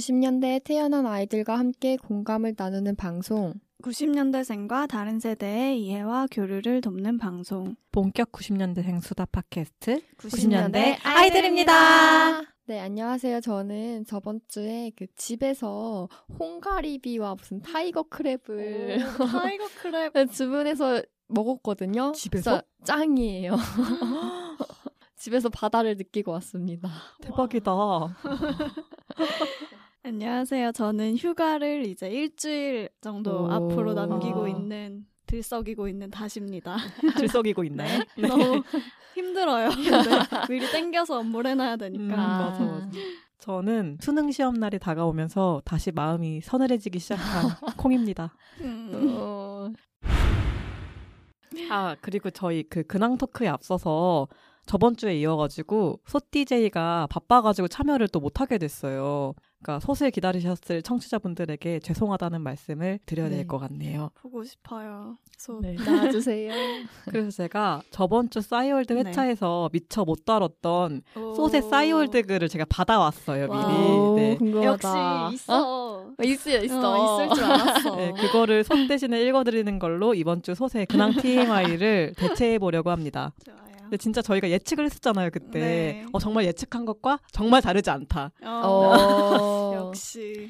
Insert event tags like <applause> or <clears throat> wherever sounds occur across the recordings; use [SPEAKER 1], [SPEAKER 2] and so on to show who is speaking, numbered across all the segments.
[SPEAKER 1] 90년대에 태어난 아이들과 함께 공감을 나누는 방송.
[SPEAKER 2] 90년대생과 다른 세대의 이해와 교류를 돕는 방송.
[SPEAKER 3] 본격 90년대생 수다 팟캐스트
[SPEAKER 1] 90년대
[SPEAKER 2] 아이들입니다.
[SPEAKER 1] 네, 안녕하세요. 저는 저번 주에 그 집에서 홍가리비와 무슨 tiger crab을
[SPEAKER 2] tiger crab. <laughs>
[SPEAKER 1] 주문해서 먹었거든요.
[SPEAKER 3] 집에서?
[SPEAKER 1] 짱이에요. <laughs> 집에서 바다를 느끼고 왔습니다.
[SPEAKER 3] 대박이다. <laughs>
[SPEAKER 2] 안녕하세요. 저는 휴가를 이제 일주일 정도
[SPEAKER 1] 오.
[SPEAKER 2] 앞으로 남기고
[SPEAKER 3] 아.
[SPEAKER 2] 있는 들썩이고 있는 다시입니다. <laughs>
[SPEAKER 3] 들썩이고 있나요? <laughs> 네.
[SPEAKER 2] 너무 힘들어요. 근데 <laughs> 미리 땡겨서 업무를 해놔야 되니까.
[SPEAKER 3] 음, 맞아, 맞아. 저는 수능 시험 날이 다가오면서 다시 마음이 서늘해지기 시작한 콩입니다.
[SPEAKER 2] 음.
[SPEAKER 1] 어,
[SPEAKER 3] 아 그리고 저희 그 근황 토크에 앞서서 저번 주에 이어가지고 소 DJ가 바빠가지고 참여를 또 못하게 됐어요. 그러니까 소슬 기다리셨을 청취자분들에게 죄송하다는 말씀을 드려야
[SPEAKER 1] 네.
[SPEAKER 3] 될것 같네요.
[SPEAKER 2] 보고 싶어요. 소.
[SPEAKER 3] 네.
[SPEAKER 1] 나와주세요. <laughs>
[SPEAKER 3] 그래서 제가 저번 주 싸이월드
[SPEAKER 2] 네.
[SPEAKER 3] 회차에서 미처 못 다뤘던
[SPEAKER 2] 오.
[SPEAKER 3] 소세 싸이월드 글을 제가 받아왔어요 미리. 네.
[SPEAKER 1] 궁금하다.
[SPEAKER 2] 역시 있어.
[SPEAKER 1] 어, 있어, 있어.
[SPEAKER 2] 어, 있을 줄 알았어.
[SPEAKER 3] 네, 그거를 손 대신에 읽어드리는 걸로 이번 주 소세 근황 TMI를 <laughs> 대체해 보려고 합니다. 근데 진짜 저희가 예측을 했었잖아요 그때.
[SPEAKER 2] 네.
[SPEAKER 3] 어, 정말 예측한 것과 정말 다르지 않다.
[SPEAKER 2] 어.
[SPEAKER 1] 어. <laughs>
[SPEAKER 2] 역시.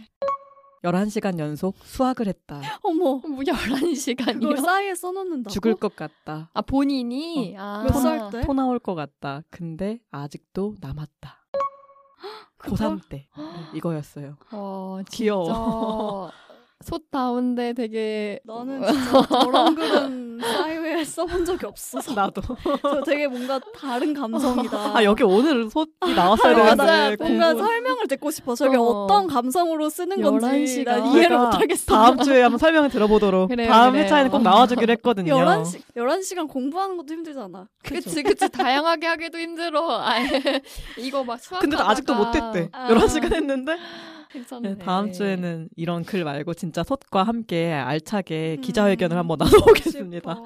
[SPEAKER 3] 11시간 연속 수학을 했다.
[SPEAKER 2] 어머.
[SPEAKER 1] 뭐 11시간이요?
[SPEAKER 2] 그걸 싸이에 써놓는다고?
[SPEAKER 3] 죽을 것 같다.
[SPEAKER 1] 아, 본인이? 아.
[SPEAKER 2] 몇살 때?
[SPEAKER 3] 토 나올 것 같다. 근데 아직도 남았다. <gasps> 고3 때 네, 이거였어요.
[SPEAKER 1] 어,
[SPEAKER 3] 귀여워. <laughs>
[SPEAKER 1] 솥다운데 되게
[SPEAKER 2] 나는 진짜 저런 글은 싸이웨에 <laughs> 써본 적이 없어서
[SPEAKER 3] 나도.
[SPEAKER 2] 저 되게 뭔가 다른 감성이다.
[SPEAKER 3] 아 여기 오늘 솥이 나왔어야
[SPEAKER 1] 맞아요.
[SPEAKER 3] 되는데
[SPEAKER 2] 뭔가 설명을 듣고 싶어. 저게
[SPEAKER 1] 어.
[SPEAKER 2] 어. 떤 감성으로 쓰는 건지
[SPEAKER 1] 11시간.
[SPEAKER 2] 난 이해를
[SPEAKER 3] 제가
[SPEAKER 2] 못하겠어.
[SPEAKER 3] 다음 주에 한번 설명을 들어보도록.
[SPEAKER 1] 그래요,
[SPEAKER 3] 다음
[SPEAKER 1] 그래요.
[SPEAKER 3] 회차에는 꼭 나와주기로 했거든요.
[SPEAKER 2] 11시, 11시간 공부하는 것도 힘들잖아.
[SPEAKER 1] 그치 그치 다양하게 하기도 힘들어 아, 이거 막 수학
[SPEAKER 3] 근데 나 아직도 못 했대.
[SPEAKER 2] 아.
[SPEAKER 3] 11시간 했는데.
[SPEAKER 1] 괜찮네
[SPEAKER 3] 네, 다음 주에는 이런 글 말고 진짜 솥과 함께 알차게
[SPEAKER 2] 음.
[SPEAKER 3] 기자회견을 한번 나눠보겠습니다.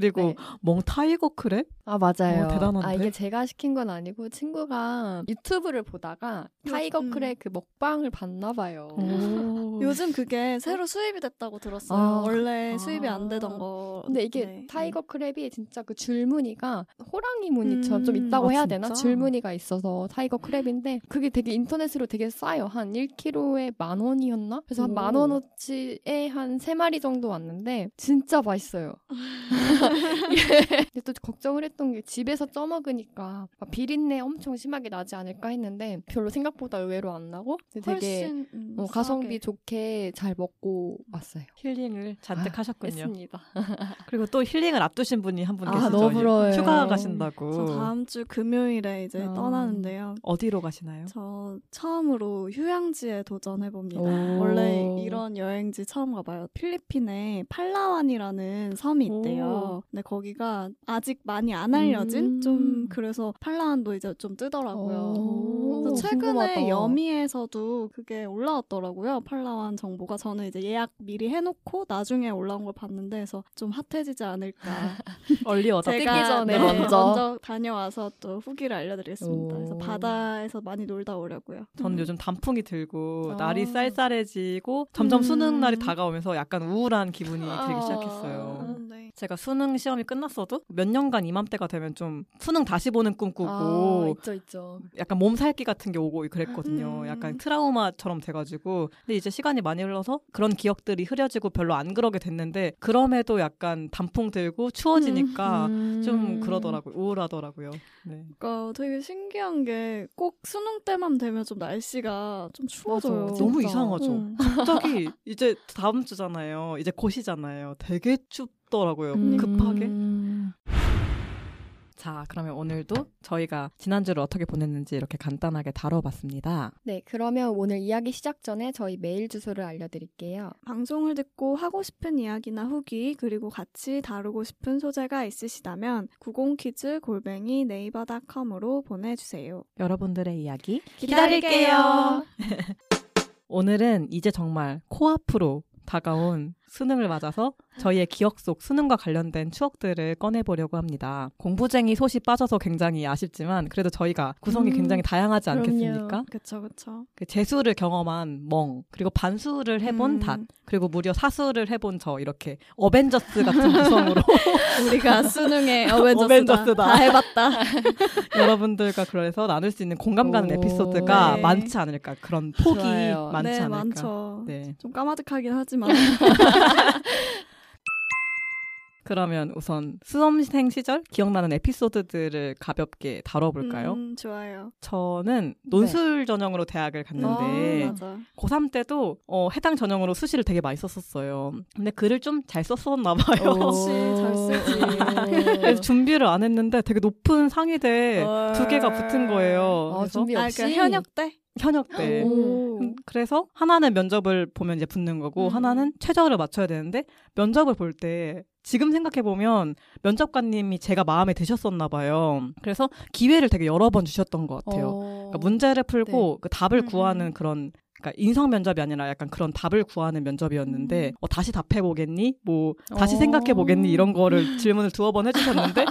[SPEAKER 2] 싶어.
[SPEAKER 1] 네.
[SPEAKER 3] 그리고 멍 tiger crab?
[SPEAKER 1] 아 맞아요
[SPEAKER 3] 어, 대단한데?
[SPEAKER 1] 아 이게 제가 시킨 건 아니고 친구가 유튜브를 보다가 tiger
[SPEAKER 2] 음.
[SPEAKER 1] crab 그 먹방을 봤나 봐요
[SPEAKER 3] 오. <laughs>
[SPEAKER 2] 요즘 그게 새로 수입이 됐다고 들었어요.
[SPEAKER 1] 아.
[SPEAKER 2] 원래 수입이 안
[SPEAKER 1] 아.
[SPEAKER 2] 되던 거.
[SPEAKER 1] 근데 이게
[SPEAKER 2] 네.
[SPEAKER 1] tiger crab이 진짜 그 줄무늬가 호랑이 무늬처럼 좀
[SPEAKER 2] 음.
[SPEAKER 1] 있다고
[SPEAKER 3] 아,
[SPEAKER 1] 해야 되나?
[SPEAKER 3] 진짜?
[SPEAKER 1] 줄무늬가 있어서 tiger crab인데 그게 되게 인터넷으로 되게 싸요. 한 1kg에 만 원이었나? 그래서 한
[SPEAKER 3] 오.
[SPEAKER 1] 만 원어치에 한 세 마리 정도 왔는데 진짜 맛있어요. <laughs> <laughs> 근데 또 걱정을 했던 게 집에서 쪄먹으니까 막 비린내 엄청 심하게 나지 않을까 했는데 별로 생각보다 의외로 안 나고 되게
[SPEAKER 2] 훨씬 음,
[SPEAKER 1] 어, 가성비
[SPEAKER 2] 싸게.
[SPEAKER 1] 좋게 잘 먹고 왔어요.
[SPEAKER 3] 힐링을 잔뜩
[SPEAKER 1] 아,
[SPEAKER 3] 하셨군요.
[SPEAKER 1] 했습니다. <laughs>
[SPEAKER 3] 그리고 또 힐링을 앞두신 분이 한분
[SPEAKER 1] 아,
[SPEAKER 3] 계시죠.
[SPEAKER 1] 너무 부러워요.
[SPEAKER 3] 휴가 가신다고.
[SPEAKER 2] 저 다음 주 금요일에 이제
[SPEAKER 1] 아.
[SPEAKER 2] 떠나는데요.
[SPEAKER 3] 어디로 가시나요?
[SPEAKER 2] 저 처음으로 휴양지에 도전해 봅니다.
[SPEAKER 1] 오.
[SPEAKER 2] 원래 이런 여행지 처음 가봐요. 필리핀에 팔라완이라는 섬이 있대요.
[SPEAKER 3] 오.
[SPEAKER 2] 근데 거기가 아직 많이 안 알려진
[SPEAKER 1] 음.
[SPEAKER 2] 좀 그래서 팔라완도 이제 좀 뜨더라고요.
[SPEAKER 1] 오,
[SPEAKER 2] 그래서 최근에
[SPEAKER 1] 궁금하다.
[SPEAKER 2] 여미에서도 그게 올라왔더라고요. 팔라완 정보가 저는 이제 예약 미리 해놓고 나중에 올라온 걸 봤는데 그래서 좀 핫해지지 않을까. <laughs>
[SPEAKER 3] 얼리 어답.
[SPEAKER 1] 뜨기 전에
[SPEAKER 2] 네,
[SPEAKER 1] 먼저.
[SPEAKER 2] 다녀와서 또 후기를 알려드리겠습니다.
[SPEAKER 1] 오.
[SPEAKER 2] 그래서 바다에서 많이 놀다 오려고요.
[SPEAKER 3] 저는 요즘 단풍이 들고
[SPEAKER 1] 아.
[SPEAKER 3] 날이 쌀쌀해지고 점점
[SPEAKER 2] 음.
[SPEAKER 3] 수능 날이 다가오면서 약간 우울한 기분이 들기
[SPEAKER 1] 아.
[SPEAKER 3] 시작했어요.
[SPEAKER 2] 음, 네.
[SPEAKER 3] 제가 수능 시험이 끝났어도 몇 년간 이맘때가 되면 좀 수능 다시 보는 꿈 꾸고
[SPEAKER 1] 아, 있죠, 있죠.
[SPEAKER 3] 약간 몸살기 같은 게 오고 그랬거든요.
[SPEAKER 2] 음.
[SPEAKER 3] 약간 트라우마처럼 돼가지고. 근데 이제 시간이 많이 흘러서 그런 기억들이 흐려지고 별로 안 그러게 됐는데 그럼에도 약간 단풍 들고 추워지니까
[SPEAKER 1] 음.
[SPEAKER 3] 좀 그러더라고요. 우울하더라고요. 네.
[SPEAKER 2] 그러니까 되게 신기한 게 꼭 수능 때만 되면 좀 날씨가 좀 추워져요.
[SPEAKER 1] 맞아.
[SPEAKER 3] 너무. 이상하죠.
[SPEAKER 2] 응.
[SPEAKER 3] 갑자기 <laughs> 이제 다음 주잖아요. 이제 곧이잖아요. 되게 춥 더라고요.
[SPEAKER 1] 음.
[SPEAKER 3] 급하게. 자, 그러면 오늘도 저희가 지난주를 어떻게 보냈는지 이렇게 간단하게 다뤄봤습니다.
[SPEAKER 1] 네, 그러면 오늘 이야기 시작 전에 저희 메일 주소를 알려드릴게요.
[SPEAKER 2] 방송을 듣고 하고 싶은 이야기나 후기 그리고 같이 다루고 싶은 소재가 있으시다면 90키즈 골뱅이 네이버닷컴으로 보내주세요.
[SPEAKER 3] 여러분들의 이야기
[SPEAKER 2] 기다릴게요. <laughs>
[SPEAKER 3] 오늘은 이제 정말 코앞으로 다가온 수능을 맞아서 저희의 기억 속 수능과 관련된 추억들을 꺼내보려고 합니다. 공부쟁이 솥이 빠져서 굉장히 아쉽지만 그래도 저희가 구성이
[SPEAKER 1] 음,
[SPEAKER 3] 굉장히 다양하지. 않겠습니까?
[SPEAKER 2] 그쵸, 그쵸.
[SPEAKER 3] 그 재수를 경험한 멍, 그리고 반수를 해본
[SPEAKER 2] 음.
[SPEAKER 3] 닷, 그리고 무려 사수를 해본 저 이렇게 어벤져스 같은 구성으로 <laughs>
[SPEAKER 2] 우리가 수능에 <laughs> 어벤져스다.
[SPEAKER 3] 어벤져스다.
[SPEAKER 2] 다 해봤다. <laughs>
[SPEAKER 3] 여러분들과 그래서 나눌 수 있는 공감 가는
[SPEAKER 1] 오.
[SPEAKER 3] 에피소드가
[SPEAKER 2] 네.
[SPEAKER 3] 많지 않을까 그런 폭이
[SPEAKER 1] 좋아요.
[SPEAKER 3] 많지
[SPEAKER 2] 네,
[SPEAKER 3] 않을까.
[SPEAKER 2] 많죠.
[SPEAKER 3] 네.
[SPEAKER 2] 좀 까마득하긴 하지만. <laughs>
[SPEAKER 3] 그러면 우선 수험생 시절 기억나는 에피소드들을 가볍게 다뤄볼까요?
[SPEAKER 2] 음, 좋아요.
[SPEAKER 3] 저는 논술 전형으로 대학을 갔는데
[SPEAKER 2] 아, 맞아.
[SPEAKER 3] 고3 때도 어, 해당 전형으로 수시를 되게 많이 썼었어요. 근데 글을 좀 잘 썼었나 봐요.
[SPEAKER 2] 그치, 잘 쓰지. <laughs>
[SPEAKER 3] 그래서 준비를 안 했는데 되게 높은 상위대
[SPEAKER 2] 어.
[SPEAKER 3] 두 개가 붙은 거예요.
[SPEAKER 1] 아,
[SPEAKER 3] 그래서
[SPEAKER 1] 준비
[SPEAKER 2] 아,
[SPEAKER 1] 없이
[SPEAKER 2] 그 현역 때?
[SPEAKER 3] 현역 때.
[SPEAKER 2] 오.
[SPEAKER 3] 음, 그래서 하나는 면접을 보면 이제 붙는 거고
[SPEAKER 2] 음.
[SPEAKER 3] 하나는 최저를 맞춰야 되는데 면접을 볼 때 지금 생각해 보면 면접관님이 제가 마음에 드셨었나 봐요. 그래서 기회를 되게 여러 번 주셨던 것 같아요.
[SPEAKER 1] 어.
[SPEAKER 3] 그러니까 문제를 풀고 그 답을
[SPEAKER 2] 음,
[SPEAKER 3] 구하는
[SPEAKER 2] 음.
[SPEAKER 3] 그런 그러니까 인성 면접이 아니라 약간 그런 답을 구하는 면접이었는데
[SPEAKER 2] 음.
[SPEAKER 3] 어, 다시 답해 보겠니? 뭐 다시
[SPEAKER 1] 어.
[SPEAKER 3] 생각해 보겠니? 이런 거를 <laughs> 질문을 두어 번 해주셨는데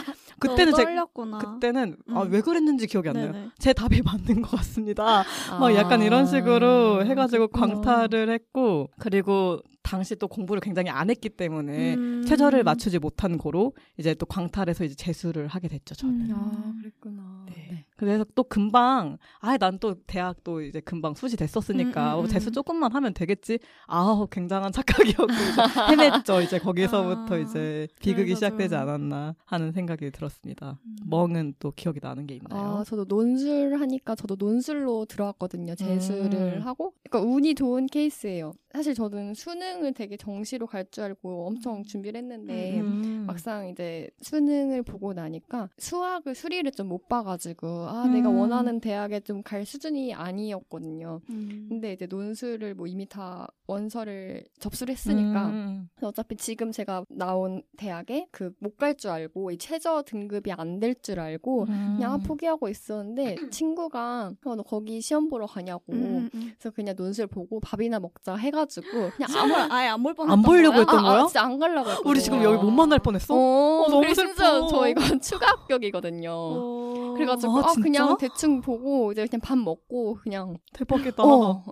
[SPEAKER 3] 그때는 제
[SPEAKER 2] 떨렸구나.
[SPEAKER 3] 그때는 아,
[SPEAKER 2] 음.
[SPEAKER 3] 왜 그랬는지 기억이 안 나요.
[SPEAKER 2] 네네.
[SPEAKER 3] 제 답이 <laughs> 맞는 것 같습니다.
[SPEAKER 1] 아,
[SPEAKER 3] 막 약간 이런 식으로 해가지고. 광탈을 했고 그리고 당시 또 공부를 굉장히 안 했기 때문에
[SPEAKER 2] 음.
[SPEAKER 3] 최저를 맞추지 못한 고로 이제 또 광탈해서 이제 재수를 하게 됐죠 저는.
[SPEAKER 2] 음.
[SPEAKER 1] 아, 그랬구나.
[SPEAKER 3] 네. 그래서 또 금방 아난 또 대학 또 이제 금방 수시 됐었으니까
[SPEAKER 2] 음, 음,
[SPEAKER 3] 어, 재수
[SPEAKER 2] 음.
[SPEAKER 3] 조금만 하면 되겠지. 아 굉장한 착각이었고 <laughs> 헤맸죠. 이제 거기서부터
[SPEAKER 2] 아,
[SPEAKER 3] 이제 비극이 시작되지
[SPEAKER 2] 좀-
[SPEAKER 3] 않았나 하는 생각이 들었습니다.
[SPEAKER 2] 음.
[SPEAKER 3] 멍은 또 기억이 나는 게 있나요?
[SPEAKER 1] 아, 저도 논술 하니까 저도 논술로 들어왔거든요. 재수를
[SPEAKER 3] 음.
[SPEAKER 1] 하고. 그러니까 운이 좋은 케이스예요. 사실 저는 수능 을 되게 정시로 갈 줄 알고 엄청 준비를 했는데
[SPEAKER 3] 음.
[SPEAKER 1] 막상 이제 수능을 보고 나니까 수학을 수리를 좀 못 봐가지고 아 내가
[SPEAKER 3] 음.
[SPEAKER 1] 원하는 대학에 좀 갈 수준이 아니었거든요.
[SPEAKER 2] 음.
[SPEAKER 1] 근데 이제 논술을 뭐 이미 다 원서를 접수를 했으니까
[SPEAKER 3] 음.
[SPEAKER 1] 그래서 어차피 지금 제가 나온 대학에 그 못 갈 줄 알고 이 최저 등급이 안 될 줄 알고 그냥 아, 포기하고 있었는데 <clears throat> 친구가 어, 너 거기 시험 보러 가냐고
[SPEAKER 2] 음, 음.
[SPEAKER 1] 그래서 그냥 논술 보고 밥이나 먹자 해가지고 그냥
[SPEAKER 2] 시험을 아예 안 볼 뻔했던
[SPEAKER 3] 안 보려고
[SPEAKER 2] 거야?
[SPEAKER 3] 했던
[SPEAKER 1] 아,
[SPEAKER 3] 거야?
[SPEAKER 1] 아, 진짜 안 가려고 했거든요.
[SPEAKER 3] 우리 지금 여기 못 만날 뻔했어?
[SPEAKER 1] 어,
[SPEAKER 3] 너무
[SPEAKER 1] 그래서 진짜
[SPEAKER 3] 슬퍼.
[SPEAKER 1] 저 이건 <laughs> 추가 합격이거든요.
[SPEAKER 2] 어.
[SPEAKER 1] 그래가지고
[SPEAKER 3] 아,
[SPEAKER 1] 아, 그냥? 대충 보고 이제 그냥 밥 먹고 그냥
[SPEAKER 3] 대박이다.
[SPEAKER 1] 어.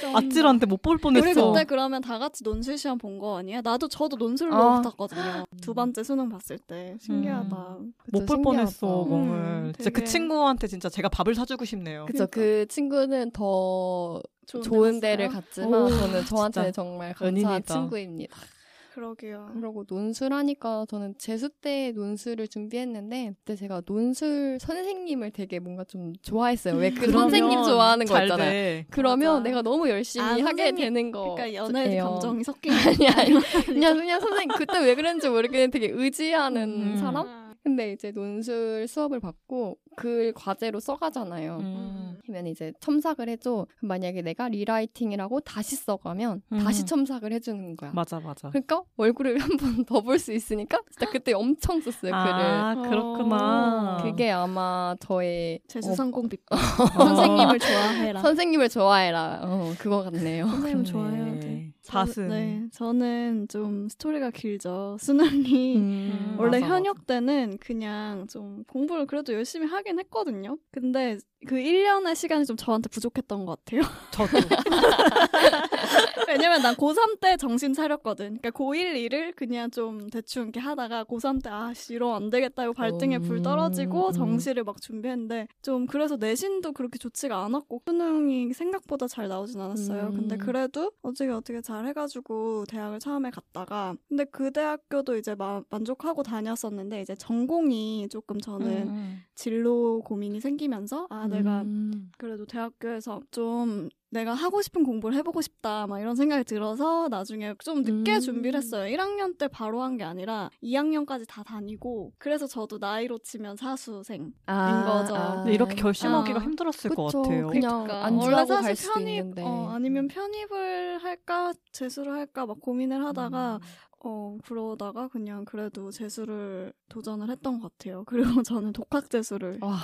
[SPEAKER 2] 좀-
[SPEAKER 3] 아찔한테 못 볼 뻔했어.
[SPEAKER 2] 우리 그때 그러면 다 같이 논술 시험 본 거 아니야? 나도 저도 논술로
[SPEAKER 1] 아.
[SPEAKER 2] 붙었거든요. 두 번째 수능 봤을 때 신기하다.
[SPEAKER 1] 그쵸,
[SPEAKER 3] 못볼
[SPEAKER 1] 신기하다.
[SPEAKER 3] 뻔했어
[SPEAKER 2] 음,
[SPEAKER 3] 멍을. 진짜 그
[SPEAKER 2] 되게-
[SPEAKER 3] 친구한테 진짜 제가 밥을 사주고 싶네요.
[SPEAKER 1] 그쵸 그 친구는 더
[SPEAKER 2] 좋은 데
[SPEAKER 1] 좋은? 데를 갔지만
[SPEAKER 3] 오,
[SPEAKER 1] 저는 저한테 정말 감사한
[SPEAKER 3] 은인이다.
[SPEAKER 1] 친구입니다.
[SPEAKER 2] 그러게요.
[SPEAKER 1] 그리고 논술하니까 저는 재수 때 논술을 준비했는데 그때 제가 논술 선생님을 되게 뭔가 좀 좋아했어요. 왜 그 선생님 좋아하는
[SPEAKER 3] 거잘
[SPEAKER 1] 있잖아요.
[SPEAKER 3] 돼.
[SPEAKER 1] 그러면
[SPEAKER 2] 맞아.
[SPEAKER 1] 내가 너무 열심히
[SPEAKER 2] 아,
[SPEAKER 1] 하게. 되는 거.
[SPEAKER 2] 그러니까 연애. 감정이 섞인 <laughs>
[SPEAKER 1] 아니 아니 <laughs> 그냥 그냥 선생님 그때 왜 그랬는지 모르겠는데 되게 의지하는
[SPEAKER 3] 음.
[SPEAKER 1] 사람? 근데 이제 논술 수업을 받고 글 과제로 써가잖아요.
[SPEAKER 3] 음.
[SPEAKER 1] 그러면 이제 첨삭을 해줘. 만약에 내가 rewriting이라고 다시 써가면
[SPEAKER 3] 음.
[SPEAKER 1] 다시 첨삭을 해주는 거야.
[SPEAKER 3] 맞아 맞아.
[SPEAKER 1] 그러니까 얼굴을 <laughs> 한 번 더 볼 수 있으니까 진짜 그때 엄청 썼어요
[SPEAKER 3] 아
[SPEAKER 1] 글을.
[SPEAKER 3] 그렇구나.
[SPEAKER 1] 그게 아마 저의
[SPEAKER 2] 재수
[SPEAKER 1] 어,
[SPEAKER 2] 성공 비법. <laughs> 선생님을 좋아해라.
[SPEAKER 1] 선생님을 좋아해라. 어, 그거 같네요. <laughs>
[SPEAKER 2] 선생님
[SPEAKER 3] 그렇네.
[SPEAKER 2] 좋아해야 돼.
[SPEAKER 3] 다스.
[SPEAKER 2] 네, 저는 좀 스토리가 길죠. 수능이
[SPEAKER 1] 음.
[SPEAKER 2] 원래
[SPEAKER 3] 맞아,
[SPEAKER 2] 현역 때는 그냥 좀 공부를 그래도 열심히 하긴 했거든요. 근데 그 1년의 시간이 좀 저한테 부족했던 것 같아요.
[SPEAKER 3] 저도. <laughs>
[SPEAKER 2] 왜냐면 난 고3 때 정신 차렸거든. 그러니까 고1, 2를 그냥 좀 대충 이렇게 하다가 고3 때 아, 씨, 이러면 안 되겠다. 이거 발등에 불 떨어지고
[SPEAKER 3] 음.
[SPEAKER 2] 정시를 막 준비했는데 좀 그래서 내신도 그렇게 좋지가 않았고 수능이 생각보다 잘 나오진 않았어요.
[SPEAKER 1] 음.
[SPEAKER 2] 근데 그래도 어떻게 어떻게 잘 해가지고 대학을 처음에 갔다가 근데 그 대학교도 이제 마- 만족하고 다녔었는데 이제 전공이 조금 저는
[SPEAKER 3] 음.
[SPEAKER 2] 진로 고민이 생기면서 아 내가
[SPEAKER 1] 음.
[SPEAKER 2] 그래도 대학교에서 좀 내가 하고 싶은 공부를 해보고 싶다 막 이런 생각이 들어서 나중에 좀 늦게
[SPEAKER 1] 음.
[SPEAKER 2] 준비를 했어요. 1학년 때 바로 한 게 아니라 2학년까지 다 다니고 그래서 저도 나이로 치면 사수생인 거죠.
[SPEAKER 3] 근데 이렇게 결심하기가
[SPEAKER 2] 아.
[SPEAKER 3] 힘들었을 것
[SPEAKER 1] 그쵸.
[SPEAKER 3] 같아요.
[SPEAKER 1] 그냥
[SPEAKER 2] 그러니까
[SPEAKER 1] 안
[SPEAKER 2] 원래 사실
[SPEAKER 1] 갈 수도
[SPEAKER 2] 편입
[SPEAKER 1] 있는데.
[SPEAKER 2] 어, 아니면 편입을 할까 재수를 할까 막 고민을 하다가 어, 그러다가 그냥 그래도 재수를 도전을 했던 것 같아요. <laughs> 그리고 저는 독학 재수를
[SPEAKER 1] 와,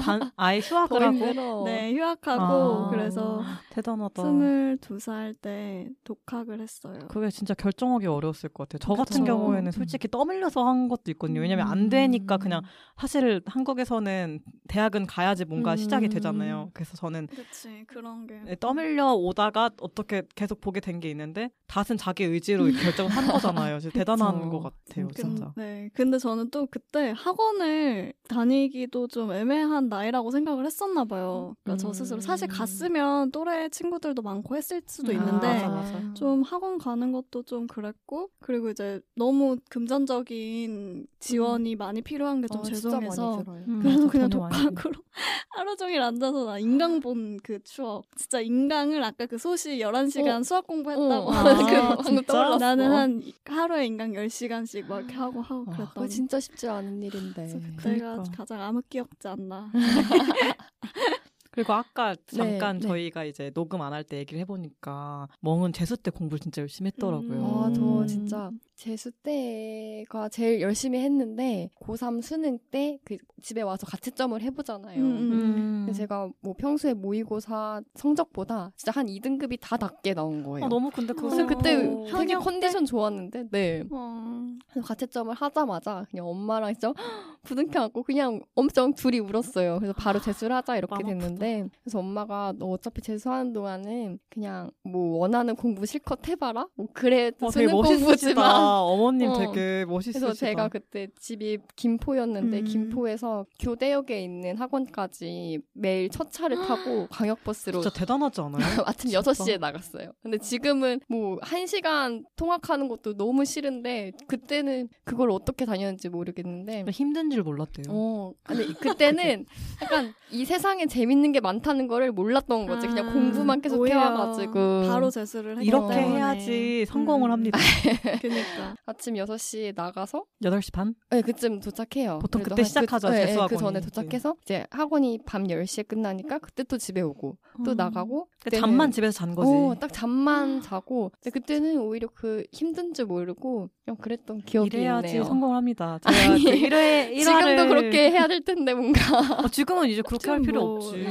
[SPEAKER 3] 단, 아예 휴학을
[SPEAKER 1] 더
[SPEAKER 3] 하고
[SPEAKER 1] 힘들어.
[SPEAKER 2] 네, 휴학하고
[SPEAKER 3] 아,
[SPEAKER 2] 그래서
[SPEAKER 3] 대단하다.
[SPEAKER 2] 22살 때 독학을 했어요.
[SPEAKER 3] 그게 진짜 결정하기 어려웠을 것 같아요. 저 같은
[SPEAKER 1] 그쵸.
[SPEAKER 3] 경우에는 솔직히 떠밀려서 한 것도 있거든요. 왜냐면 안
[SPEAKER 1] 음.
[SPEAKER 3] 되니까 그냥 사실 한국에서는 대학은 가야지 뭔가
[SPEAKER 1] 음.
[SPEAKER 3] 시작이 되잖아요. 그래서 저는
[SPEAKER 2] 그치, 그런 게.
[SPEAKER 3] 네, 떠밀려 오다가 어떻게 계속 보게 된 게 있는데 닷은 자기 의지로 <laughs> 결정을 한 거 잖아요. 진짜 대단한. 것 같아요,
[SPEAKER 1] 진짜.
[SPEAKER 2] 네, 근데 저는 또 그때 학원을 다니기도 좀 애매한 나이라고 생각을 했었나 봐요. 그러니까 저 스스로 사실
[SPEAKER 1] 음.
[SPEAKER 2] 갔으면 또래 친구들도 많고 했을 수도
[SPEAKER 3] 아,
[SPEAKER 2] 있는데
[SPEAKER 3] 맞아, 맞아.
[SPEAKER 2] 좀 학원 가는 것도 좀 그랬고 그리고 이제 너무 금전적인 지원이 많이 필요한 게좀
[SPEAKER 1] 어,
[SPEAKER 2] 죄송해서.
[SPEAKER 3] 음,
[SPEAKER 2] 그래서 그냥 독학으로 <laughs> 하루 종일 앉아서 나 인강 본 그 추억. 진짜 인강을 아까 그 소시 11시간 수학 공부했다고
[SPEAKER 1] 어. <laughs>
[SPEAKER 3] 아,
[SPEAKER 2] 그
[SPEAKER 1] 방금? 떠올랐어.
[SPEAKER 2] 나는 한 하루에 인강 10시간씩 막 이렇게 하고 하고
[SPEAKER 3] 와,
[SPEAKER 2] 그랬던
[SPEAKER 1] 그거 진짜 쉽지 않은 일인데.
[SPEAKER 2] 그때가
[SPEAKER 3] 그러니까.
[SPEAKER 2] 가장 암흑기억지 않나. <laughs>
[SPEAKER 3] 그리고 아까 잠깐
[SPEAKER 1] 네.
[SPEAKER 3] 저희가 이제 녹음 안 할 때 얘기를 해보니까 멍은 재수 때 공부를 진짜 열심히 했더라고요.
[SPEAKER 2] 음.
[SPEAKER 1] 아, 저
[SPEAKER 2] 음.
[SPEAKER 1] 진짜 재수 때가 제일 열심히 했는데 고3 수능 때 그 집에 와서 가채점을 해보잖아요.
[SPEAKER 2] 음, 음.
[SPEAKER 3] 음.
[SPEAKER 1] 근데 제가 뭐 평소에 모의고사 성적보다 진짜 한 2등급이 다 낮게 나온 거예요.
[SPEAKER 3] 아, 너무 근데 그거
[SPEAKER 1] 그래서 그때
[SPEAKER 2] 어,
[SPEAKER 1] 되게 컨디션 좋았는데, 네.
[SPEAKER 2] 어.
[SPEAKER 1] 그래서 가채점을 하자마자 그냥 엄마랑 진짜 부둥켜안고 그냥 엄청 둘이 울었어요. 그래서 바로 재수를 하자 이렇게 됐는데 그래서 엄마가 너 어차피 재수하는 동안은 그냥 뭐 원하는 공부 실컷 해봐라. 뭐 그래도
[SPEAKER 3] 어, 되게
[SPEAKER 1] 수능. 공부지만.
[SPEAKER 3] 어머님
[SPEAKER 1] 어.
[SPEAKER 3] 되게 멋있으시다.
[SPEAKER 1] 그래서 제가 그때 집이 김포였는데
[SPEAKER 2] 음.
[SPEAKER 1] 김포에서 교대역에 있는 학원까지 매일 첫 차를 타고 광역버스로
[SPEAKER 3] 진짜 대단하지 않아요? <laughs>
[SPEAKER 1] 아침
[SPEAKER 3] 진짜.
[SPEAKER 1] 6시에 나갔어요. 근데 지금은 뭐 1시간 통학하는 것도 너무 싫은데 그때는 그걸 어떻게 다녔는지 모르겠는데
[SPEAKER 3] 힘든 줄 몰랐대요.
[SPEAKER 1] 어, 근데 그때는 <laughs> 약간 이 세상에 재밌는 게 많다는 거를 몰랐던 거지. 그냥
[SPEAKER 2] 아,
[SPEAKER 1] 공부만 계속
[SPEAKER 2] 오히려
[SPEAKER 1] 해와가지고.
[SPEAKER 2] 바로 재수를 했기
[SPEAKER 3] 이렇게
[SPEAKER 2] 때문에.
[SPEAKER 3] 해야지 성공을
[SPEAKER 2] 음.
[SPEAKER 3] 합니다. <laughs>
[SPEAKER 2] 그니까. <laughs>
[SPEAKER 1] 아침 6시에 나가서
[SPEAKER 3] 8시 반?
[SPEAKER 1] 네, 그쯤 도착해요.
[SPEAKER 3] 보통 그때
[SPEAKER 1] 한
[SPEAKER 3] 시작하죠,
[SPEAKER 1] 그, 네,
[SPEAKER 3] 재수
[SPEAKER 1] 그 전에. 도착해서 이제 학원이 밤 10시에 끝나니까 그때 또 집에 오고 또
[SPEAKER 2] 음.
[SPEAKER 1] 나가고
[SPEAKER 3] 그러니까
[SPEAKER 1] 그때는-
[SPEAKER 3] 잠만 집에서 잔 거지.
[SPEAKER 1] 어, 딱 잠만 자고 근데 그때는 오히려 그 힘든 줄 모르고 그냥 그랬던 기억이
[SPEAKER 3] 이래야지
[SPEAKER 1] 있네요.
[SPEAKER 3] 성공을 합니다. <laughs> 제가
[SPEAKER 1] 아니,
[SPEAKER 3] 그 1회, 1화를
[SPEAKER 1] 지금도 그렇게 해야 될 텐데 뭔가
[SPEAKER 3] 어, 지금은 이제 그렇게 할 필요
[SPEAKER 2] 뭐,
[SPEAKER 3] 없지.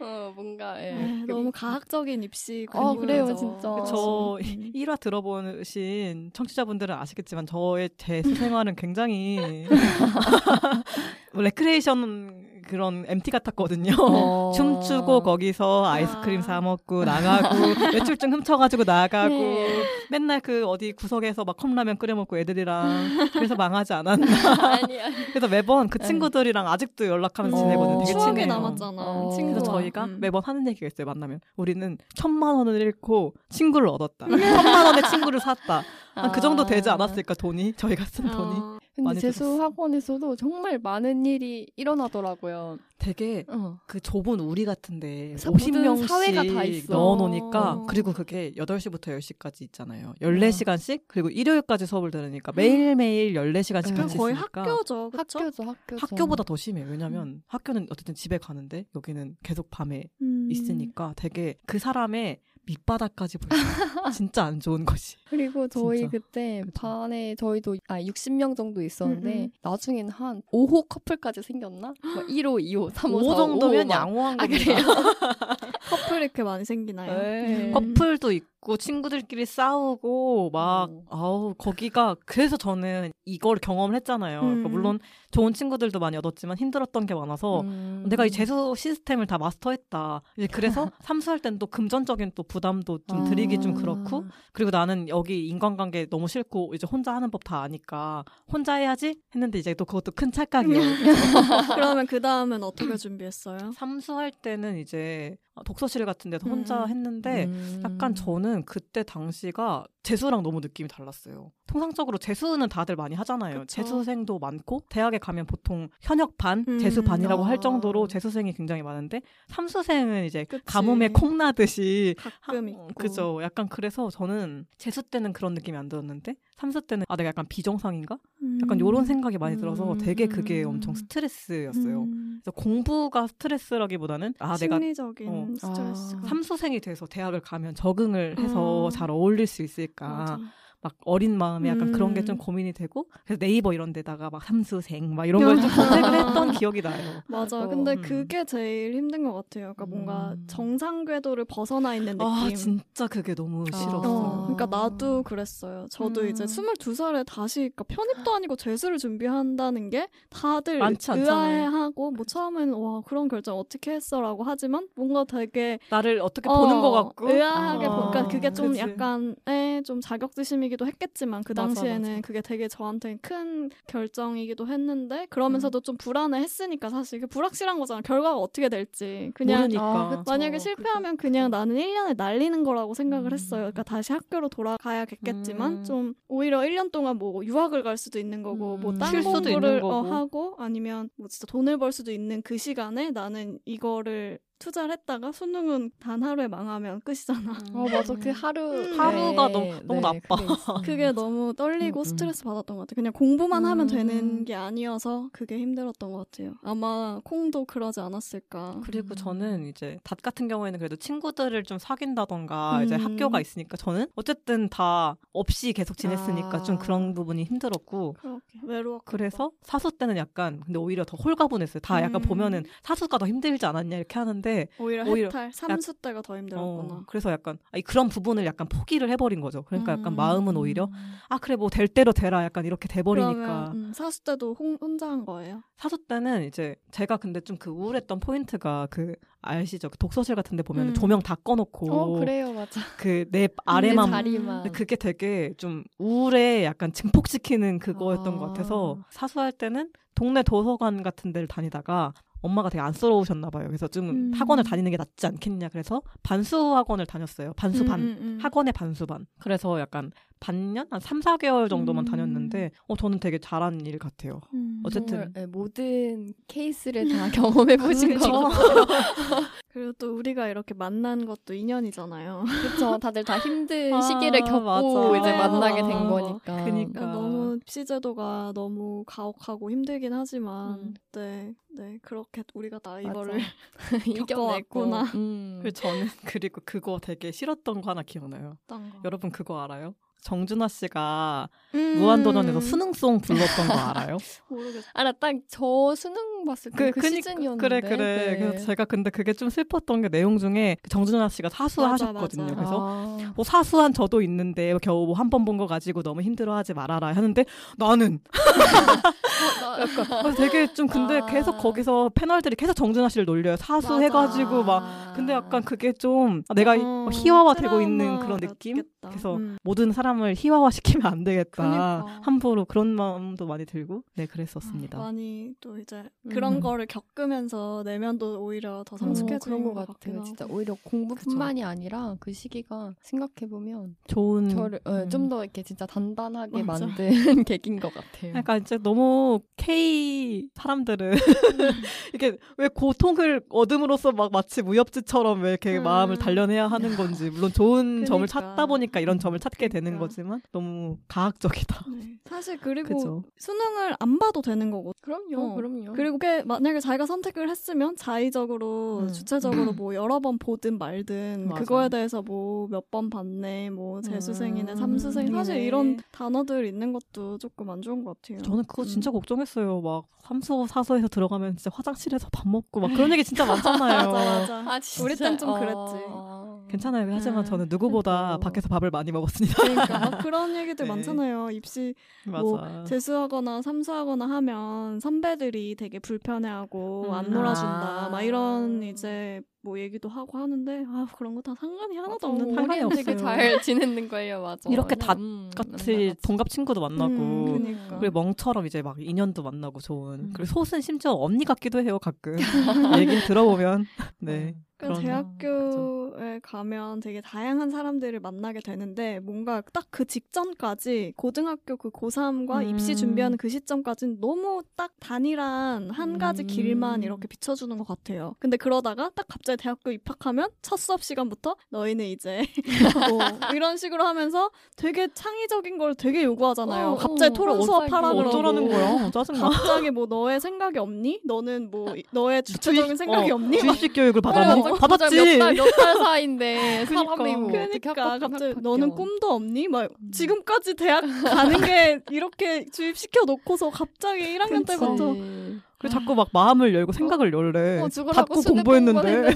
[SPEAKER 1] 어, 뭔가 예.
[SPEAKER 2] 에이, 너무 가학적인 입시
[SPEAKER 1] 아, 그래요. 진짜.
[SPEAKER 3] 저
[SPEAKER 2] 음.
[SPEAKER 3] 1화 들어보신 청취자분들은 아시겠지만 저의 재수 생활은 굉장히 <laughs> 뭐 레크레이션 그런 MT 같았거든요.
[SPEAKER 1] 어. <laughs>
[SPEAKER 3] 춤추고 거기서 아이스크림
[SPEAKER 2] 아.
[SPEAKER 3] 사 먹고 나가고 <laughs> 외출증 훔쳐가지고 나가고
[SPEAKER 1] 네.
[SPEAKER 3] 맨날 그 어디 구석에서 막 컵라면 끓여 먹고 애들이랑 <laughs> 그래서 망하지 않았나.
[SPEAKER 1] 아니 아니
[SPEAKER 3] 그래서 매번 그
[SPEAKER 1] 네.
[SPEAKER 3] 친구들이랑 아직도 연락하면서
[SPEAKER 1] 어,
[SPEAKER 3] 지내거든요. 되게
[SPEAKER 2] 추억이
[SPEAKER 3] 친해요.
[SPEAKER 2] 남았잖아.
[SPEAKER 1] 어.
[SPEAKER 3] 그래서 저희가
[SPEAKER 2] 음.
[SPEAKER 3] 매번 하는 얘기가 있어요. 만나면 우리는 천만 원을 잃고 친구를 얻었다. 천만 원의 친구를 샀다. 한그 정도 되지
[SPEAKER 1] 아.
[SPEAKER 3] 않았을까 돈이 <laughs> 저희가 쓴 돈이
[SPEAKER 2] 어,
[SPEAKER 1] 근데 재수. 학원에서도 정말 많은 일이 일어나더라고요.
[SPEAKER 3] 되게
[SPEAKER 1] 어.
[SPEAKER 3] 그 좁은 우리 같은데
[SPEAKER 1] 사- 모든
[SPEAKER 3] 50명씩
[SPEAKER 1] 사회가 다 있어.
[SPEAKER 3] 넣어놓으니까
[SPEAKER 2] 어.
[SPEAKER 3] 그리고 그게 8시부터 10시까지 있잖아요. 14시간씩 그리고 일요일까지 수업을 들으니까 매일매일 14시간씩
[SPEAKER 1] 음.
[SPEAKER 3] 같이
[SPEAKER 2] 거의
[SPEAKER 3] 있으니까
[SPEAKER 2] 학교죠. 그쵸?
[SPEAKER 1] 학교죠, 학교죠.
[SPEAKER 3] 학교보다 더 심해. 왜냐면 학교는 어쨌든 집에 가는데 여기는 계속 밤에
[SPEAKER 2] 음.
[SPEAKER 3] 있으니까 되게 그 사람의 밑바닥까지 보여. <laughs> 진짜 안 좋은 것이.
[SPEAKER 1] 그리고 저희
[SPEAKER 3] 진짜.
[SPEAKER 1] 그때
[SPEAKER 3] 그쵸.
[SPEAKER 1] 반에 저희도 아 60명 정도 있었는데
[SPEAKER 2] 음, 음.
[SPEAKER 1] 나중에는 한 5호 커플까지 생겼나? 막 1호, 2호, 3호,
[SPEAKER 3] 5
[SPEAKER 1] 4호
[SPEAKER 3] 정도면
[SPEAKER 1] 막.
[SPEAKER 3] 양호한
[SPEAKER 1] 아,
[SPEAKER 3] 겁니다.
[SPEAKER 1] 그래요? <laughs>
[SPEAKER 2] 커플 이렇게 많이 생기나요?
[SPEAKER 1] 네.
[SPEAKER 2] 음.
[SPEAKER 3] 커플도 있고 친구들끼리 싸우고 막
[SPEAKER 1] 음.
[SPEAKER 3] 아우 거기가 그래서 저는 이걸 경험을 했잖아요. 그러니까
[SPEAKER 2] 음.
[SPEAKER 3] 물론 좋은 친구들도 많이 얻었지만 힘들었던 게 많아서
[SPEAKER 1] 음.
[SPEAKER 3] 내가 이 재수 시스템을 다 마스터했다. 이제 그래서 <laughs> 삼수할 땐 또 금전적인 또 부담도 좀 드리기 좀
[SPEAKER 1] 아.
[SPEAKER 3] 그렇고 그리고 나는 여기 인간관계 너무 싫고 이제 혼자 하는 법 다 아니까 혼자 해야지 했는데 이제 또 그것도 큰 착각이에요. <laughs>
[SPEAKER 2] 그러면 그 다음은 어떻게 준비했어요?
[SPEAKER 3] 삼수할 때는 이제 독서실 같은 데서 혼자
[SPEAKER 2] 음.
[SPEAKER 3] 했는데
[SPEAKER 1] 음.
[SPEAKER 3] 약간 저는 그때 당시가 재수랑 너무 느낌이 달랐어요. 통상적으로 재수는 다들 많이 하잖아요.
[SPEAKER 2] 그쵸.
[SPEAKER 3] 재수생도 많고 대학에 가면 보통 현역 반,
[SPEAKER 2] 음.
[SPEAKER 3] 재수 반이라고
[SPEAKER 1] 아.
[SPEAKER 3] 할 정도로 재수생이 굉장히 많은데 삼수생은 이제
[SPEAKER 2] 그치.
[SPEAKER 3] 가뭄에 콩 나듯이
[SPEAKER 2] 가끔
[SPEAKER 3] 하-
[SPEAKER 2] 있고.
[SPEAKER 3] 그죠. 약간 그래서 저는 재수 때는 그런 느낌이 안 들었는데 삼수 때는 아 내가 약간 비정상인가? 약간
[SPEAKER 2] 음.
[SPEAKER 3] 요런 생각이 많이 들어서
[SPEAKER 1] 음.
[SPEAKER 3] 되게 그게 엄청 스트레스였어요.
[SPEAKER 2] 음.
[SPEAKER 3] 그래서 공부가 스트레스라기보다는 아 내가
[SPEAKER 2] 심리적인
[SPEAKER 3] 어.
[SPEAKER 2] 스트레스.
[SPEAKER 1] 아.
[SPEAKER 3] 삼수생이 돼서 대학을 가면 적응을 해서
[SPEAKER 2] 음.
[SPEAKER 3] 잘 어울릴 수 있을 까. 막 어린 마음에 약간
[SPEAKER 2] 음.
[SPEAKER 3] 그런 게 좀 고민이 되고 그래서 네이버 이런 데다가 막 삼수생 막 이런 걸 좀 검색을 했던 <laughs> 기억이 나요.
[SPEAKER 2] 맞아.
[SPEAKER 1] 맞아.
[SPEAKER 2] 근데
[SPEAKER 3] 음.
[SPEAKER 2] 그게 제일 힘든 것 같아요. 그러니까 뭔가
[SPEAKER 3] 음.
[SPEAKER 2] 정상 궤도를 벗어나 있는 느낌.
[SPEAKER 3] 아 진짜 그게 너무
[SPEAKER 1] 아.
[SPEAKER 3] 싫었어.
[SPEAKER 2] 어, 그러니까 나도 그랬어요. 저도
[SPEAKER 3] 음.
[SPEAKER 2] 이제 22살에 다시 그러니까 편입도 아니고 재수를 준비한다는 게 다들. 의아해하고 뭐 처음에는 와 그런 결정 어떻게 했어라고 하지만 뭔가 되게
[SPEAKER 3] 나를 어떻게
[SPEAKER 2] 어,
[SPEAKER 3] 보는 것 같고
[SPEAKER 2] 의아하게
[SPEAKER 3] 아,
[SPEAKER 2] 보니까 그게 좀
[SPEAKER 3] 그치.
[SPEAKER 2] 약간의 좀 자격지심이 기도 했겠지만 그
[SPEAKER 3] 맞아,
[SPEAKER 2] 당시에는
[SPEAKER 3] 맞아.
[SPEAKER 2] 그게 되게 저한테 큰 결정이기도 했는데 그러면서도 좀 불안해했으니까 사실 그 불확실한 거잖아 결과가 어떻게 될지 그냥
[SPEAKER 3] 모르니까.
[SPEAKER 1] 아, 그쵸.
[SPEAKER 2] 만약에 실패하면 그냥 나는 1년을 날리는 거라고 생각을
[SPEAKER 3] 음.
[SPEAKER 2] 했어요. 그러니까 다시 학교로 돌아가야겠지만
[SPEAKER 3] 음.
[SPEAKER 2] 좀 오히려 1년 동안 뭐 유학을 갈 수도 있는 거고
[SPEAKER 3] 음.
[SPEAKER 2] 뭐딴 공부를
[SPEAKER 3] 있는 거고.
[SPEAKER 2] 어, 하고 아니면 뭐 진짜 돈을 벌 수도 있는 그 시간에 나는 이거를 투자를 했다가 수능은 단 하루에 망하면 끝이잖아.
[SPEAKER 1] 어 맞아 그 하루
[SPEAKER 2] 음.
[SPEAKER 3] 하루가 너무- 너무 나빠. <laughs>
[SPEAKER 1] 그게
[SPEAKER 2] 너무 떨리고
[SPEAKER 3] 음, 음.
[SPEAKER 2] 스트레스 받았던 것 같아요. 그냥 공부만 하면
[SPEAKER 1] 음.
[SPEAKER 2] 되는 게 아니어서 그게 힘들었던 것 같아요. 아마 콩도 그러지 않았을까.
[SPEAKER 3] 그리고 저는 이제 닷 같은 경우에는 그래도 친구들을 좀 사귄다던가 이제
[SPEAKER 2] 음.
[SPEAKER 3] 학교가 있으니까 저는 어쨌든 다 없이 계속 지냈으니까
[SPEAKER 1] 아.
[SPEAKER 3] 좀 그런 부분이 힘들었고
[SPEAKER 2] 그렇게 외로웠.
[SPEAKER 3] 그래서 사수 때는 약간 근데 오히려 더 홀가분했어요. 다 약간
[SPEAKER 2] 음.
[SPEAKER 3] 보면은 사수가 더 힘들지 않았냐 이렇게 하는데
[SPEAKER 2] 오히려,
[SPEAKER 3] 오히려
[SPEAKER 2] 해탈 삼수 때가 더 힘들었구나.
[SPEAKER 3] 어, 그래서 약간 아니, 그런 부분을 약간 포기를 해버린 거죠. 그러니까 약간
[SPEAKER 2] 음.
[SPEAKER 3] 마음은 오히려 아 그래 뭐 될 대로 되라 약간 이렇게 돼버리니까
[SPEAKER 2] 음, 사수 때도 혼, 혼자 한 거예요?
[SPEAKER 3] 사수 때는 이제 제가 근데 좀 그 우울했던 포인트가 그 아시죠? 그 독서실 같은데 보면
[SPEAKER 2] 음.
[SPEAKER 3] 은 조명 다 꺼놓고
[SPEAKER 1] 어 그래요 맞아.
[SPEAKER 3] 그 내 <laughs> 아래만
[SPEAKER 1] 내 자리만.
[SPEAKER 3] 그게 되게 좀 우울에 약간 증폭시키는 그거였던
[SPEAKER 1] 아.
[SPEAKER 3] 것 같아서 사수할 때는 동네 도서관 같은 데를 다니다가 엄마가 되게 안쓰러우셨나 봐요. 그래서 좀
[SPEAKER 2] 음.
[SPEAKER 3] 학원을 다니는 게 낫지 않겠냐. 그래서 반수 학원을 다녔어요. 반수 반.
[SPEAKER 2] 음, 음, 음.
[SPEAKER 3] 학원의 반수 반. 그래서 약간 반년? 한 3, 4개월 정도만
[SPEAKER 2] 음.
[SPEAKER 3] 다녔는데 어 저는 되게 잘한 일 같아요.
[SPEAKER 2] 음.
[SPEAKER 3] 어쨌든
[SPEAKER 1] 정말, 네, 모든 케이스를 다 <laughs> 경험해 보신. 거 같아요. <laughs>
[SPEAKER 2] 그리고 또 우리가 이렇게 만난 것도 인연이잖아요.
[SPEAKER 1] 그렇죠. 다들 다 힘든
[SPEAKER 3] 아,
[SPEAKER 1] 시기를 겪고
[SPEAKER 3] 맞아.
[SPEAKER 1] 이제 만나게 된
[SPEAKER 3] 어,
[SPEAKER 1] 거니까.
[SPEAKER 3] 그니까.
[SPEAKER 2] 그러니까 너무 시제도가 너무 가혹하고 힘들긴 하지만
[SPEAKER 1] 음.
[SPEAKER 2] 네, 네 그렇게 우리가 다. 이거를. <laughs> 겪어왔구나.
[SPEAKER 1] 음.
[SPEAKER 3] 그리고 저는 그리고 그거 되게 싫었던 거 하나 기억나요.
[SPEAKER 2] 어떤 거.
[SPEAKER 3] 여러분 그거 알아요? 정준하 씨가
[SPEAKER 2] 음.
[SPEAKER 3] 무한도전에서 수능송 불렀던 거 알아요? <laughs>
[SPEAKER 2] 모르겠어.
[SPEAKER 1] 아, 나딱 저 수능 봤을 때 그,
[SPEAKER 3] 그니까-
[SPEAKER 1] 시즌이었는데.
[SPEAKER 3] 그래 그래.
[SPEAKER 1] 네.
[SPEAKER 3] 그래서 제가 근데 그게 좀 슬펐던 게 내용 중에 그 정준하 씨가 사수하셨거든요.
[SPEAKER 2] 맞아, 맞아.
[SPEAKER 3] 그래서
[SPEAKER 1] 아.
[SPEAKER 3] 뭐 사수한 저도 있는데 겨우 뭐 한 번 본 거 가지고 너무 힘들어하지 말아라 하는데 나는 <laughs> 그래서 되게 좀 근데
[SPEAKER 1] 아.
[SPEAKER 3] 계속 거기서 패널들이 계속 정준하 씨를 놀려요. 사수해가지고 막 근데 약간 그게 좀 아, 내가
[SPEAKER 2] 어,
[SPEAKER 3] 희화화되고 있는 그런 느낌? 그래서
[SPEAKER 2] 음.
[SPEAKER 3] 모든 사람 을 희화화시키면 안 되겠다.
[SPEAKER 2] 그러니까.
[SPEAKER 3] 함부로 그런 마음도 많이 들고 네 그랬었습니다.
[SPEAKER 2] 많이 또 이제 그런
[SPEAKER 3] 음.
[SPEAKER 2] 거를 겪으면서 내면도 오히려 더 성숙해지는
[SPEAKER 1] 어, 것
[SPEAKER 2] 것
[SPEAKER 1] 같아요. 진짜. 오히려 공부뿐만이 아니라 그 시기가 생각해 보면
[SPEAKER 3] 좋은
[SPEAKER 1] 저를 어,
[SPEAKER 3] 음.
[SPEAKER 1] 좀더 이렇게 진짜 단단하게
[SPEAKER 2] 맞아.
[SPEAKER 1] 만든 <laughs> 계기인 것 같아요.
[SPEAKER 3] 그러니까 이제 너무 K 사람들은 <laughs> 이게 왜 고통을 얻음으로써 막 마치 무협지처럼 왜 이렇게
[SPEAKER 2] 음.
[SPEAKER 3] 마음을 단련해야 하는 건지 물론 좋은 점을
[SPEAKER 2] 그니까.
[SPEAKER 3] 찾다 보니까 이런 점을 찾게 되는. 거 지만 너무 가학적이다.
[SPEAKER 2] 네. <laughs> 사실 그리고
[SPEAKER 3] 그죠.
[SPEAKER 2] 수능을 안 봐도 되는 거고
[SPEAKER 1] 그럼요,
[SPEAKER 2] 어.
[SPEAKER 1] 그럼요.
[SPEAKER 2] 그리고 그게 만약에 자기가 선택을 했으면 자의적으로
[SPEAKER 3] 음.
[SPEAKER 2] 주체적으로 <clears throat> 뭐 여러 번 보든 말든
[SPEAKER 3] 맞아.
[SPEAKER 2] 그거에 대해서 뭐 몇 번 봤네 뭐 재수생이네
[SPEAKER 3] 음,
[SPEAKER 2] 삼수생 사실. 이런 단어들 있는 것도 조금 안 좋은 것 같아요.
[SPEAKER 3] 저는 그거 진짜
[SPEAKER 2] 음.
[SPEAKER 3] 걱정했어요. 막 삼수 사서에서 들어가면 진짜 화장실에서 밥 먹고 막 그런 얘기 진짜 <laughs> 많잖아요.
[SPEAKER 2] 맞아 맞아.
[SPEAKER 1] 아, 진짜.
[SPEAKER 2] 우리 땐좀
[SPEAKER 1] 어.
[SPEAKER 3] 아. 괜찮아요. 하지만
[SPEAKER 2] 음,
[SPEAKER 3] 저는 누구보다
[SPEAKER 1] 그래도.
[SPEAKER 3] 밖에서 밥을 많이 먹었습니다.
[SPEAKER 2] 그러니까 막 <laughs> 그런 얘기들
[SPEAKER 3] 네.
[SPEAKER 2] 많잖아요. 입시
[SPEAKER 3] 맞아.
[SPEAKER 2] 뭐 재수하거나 삼수하거나 하면 선배들이 되게 불편해하고 안
[SPEAKER 3] 음.
[SPEAKER 2] 놀아준다
[SPEAKER 1] 아.
[SPEAKER 2] 막 이런 이제 뭐 얘기도 하고 하는데 아 그런 거 다 상관이 하나도
[SPEAKER 1] 어,
[SPEAKER 2] 없는
[SPEAKER 3] 상관이
[SPEAKER 1] 우리는 되게
[SPEAKER 3] 없어요.
[SPEAKER 1] 잘 지내는 거예요, 맞아.
[SPEAKER 3] 이렇게
[SPEAKER 1] 그냥, 음,
[SPEAKER 3] 같이. 동갑 친구도 만나고
[SPEAKER 2] 음, 그러니까.
[SPEAKER 3] 그리고 멍처럼 이제 막 인연도 만나고 좋은
[SPEAKER 1] 음.
[SPEAKER 3] 그리고 솥은 심지어 언니 같기도 해요 가끔 <laughs> 얘기 들어보면 네 그런-
[SPEAKER 2] 대학교에 가면 되게 다양한 사람들을 만나게 되는데 뭔가 딱 그 직전까지 고등학교 그 고3과
[SPEAKER 3] 음.
[SPEAKER 2] 입시 준비하는 그 시점까지는 너무 딱 단일한 한 가지
[SPEAKER 1] 음.
[SPEAKER 2] 길만 이렇게 비춰주는 것 같아요. 근데 그러다가 딱 갑자기 대학교 입학하면 첫 수업 시간부터 너희는 이제 <laughs> 뭐 이런 식으로 하면서 되게 창의적인 걸 되게 요구하잖아요.
[SPEAKER 1] 어,
[SPEAKER 2] 갑자기
[SPEAKER 1] 어,
[SPEAKER 2] 토론
[SPEAKER 1] 어,
[SPEAKER 2] 수업 하라
[SPEAKER 1] 어,
[SPEAKER 2] 그러고
[SPEAKER 3] 어쩌라는 거야 짜증나
[SPEAKER 2] 갑자기 뭐 너의 생각이 없니? 너는 뭐 이- 너의 주체적인 생각이
[SPEAKER 3] 어,
[SPEAKER 2] 없니? 막
[SPEAKER 3] 주입식 교육을
[SPEAKER 1] 맞아.
[SPEAKER 3] 받았지.
[SPEAKER 1] 몇달 <laughs> 사이인데 사람이 뭐 어떻게
[SPEAKER 2] 그러니까
[SPEAKER 1] 합격
[SPEAKER 2] 갑자기
[SPEAKER 1] 바뀌어.
[SPEAKER 2] 너는 꿈도 없니? 막
[SPEAKER 3] 음.
[SPEAKER 2] 지금까지 대학 가는 게 이렇게 주입시켜 놓고서 갑자기 1학년
[SPEAKER 1] 그치.
[SPEAKER 2] 때부터
[SPEAKER 3] 그리고 자꾸 막 마음을 열고 생각을 열래.
[SPEAKER 1] 어, 죽으라고
[SPEAKER 3] 공부했는데.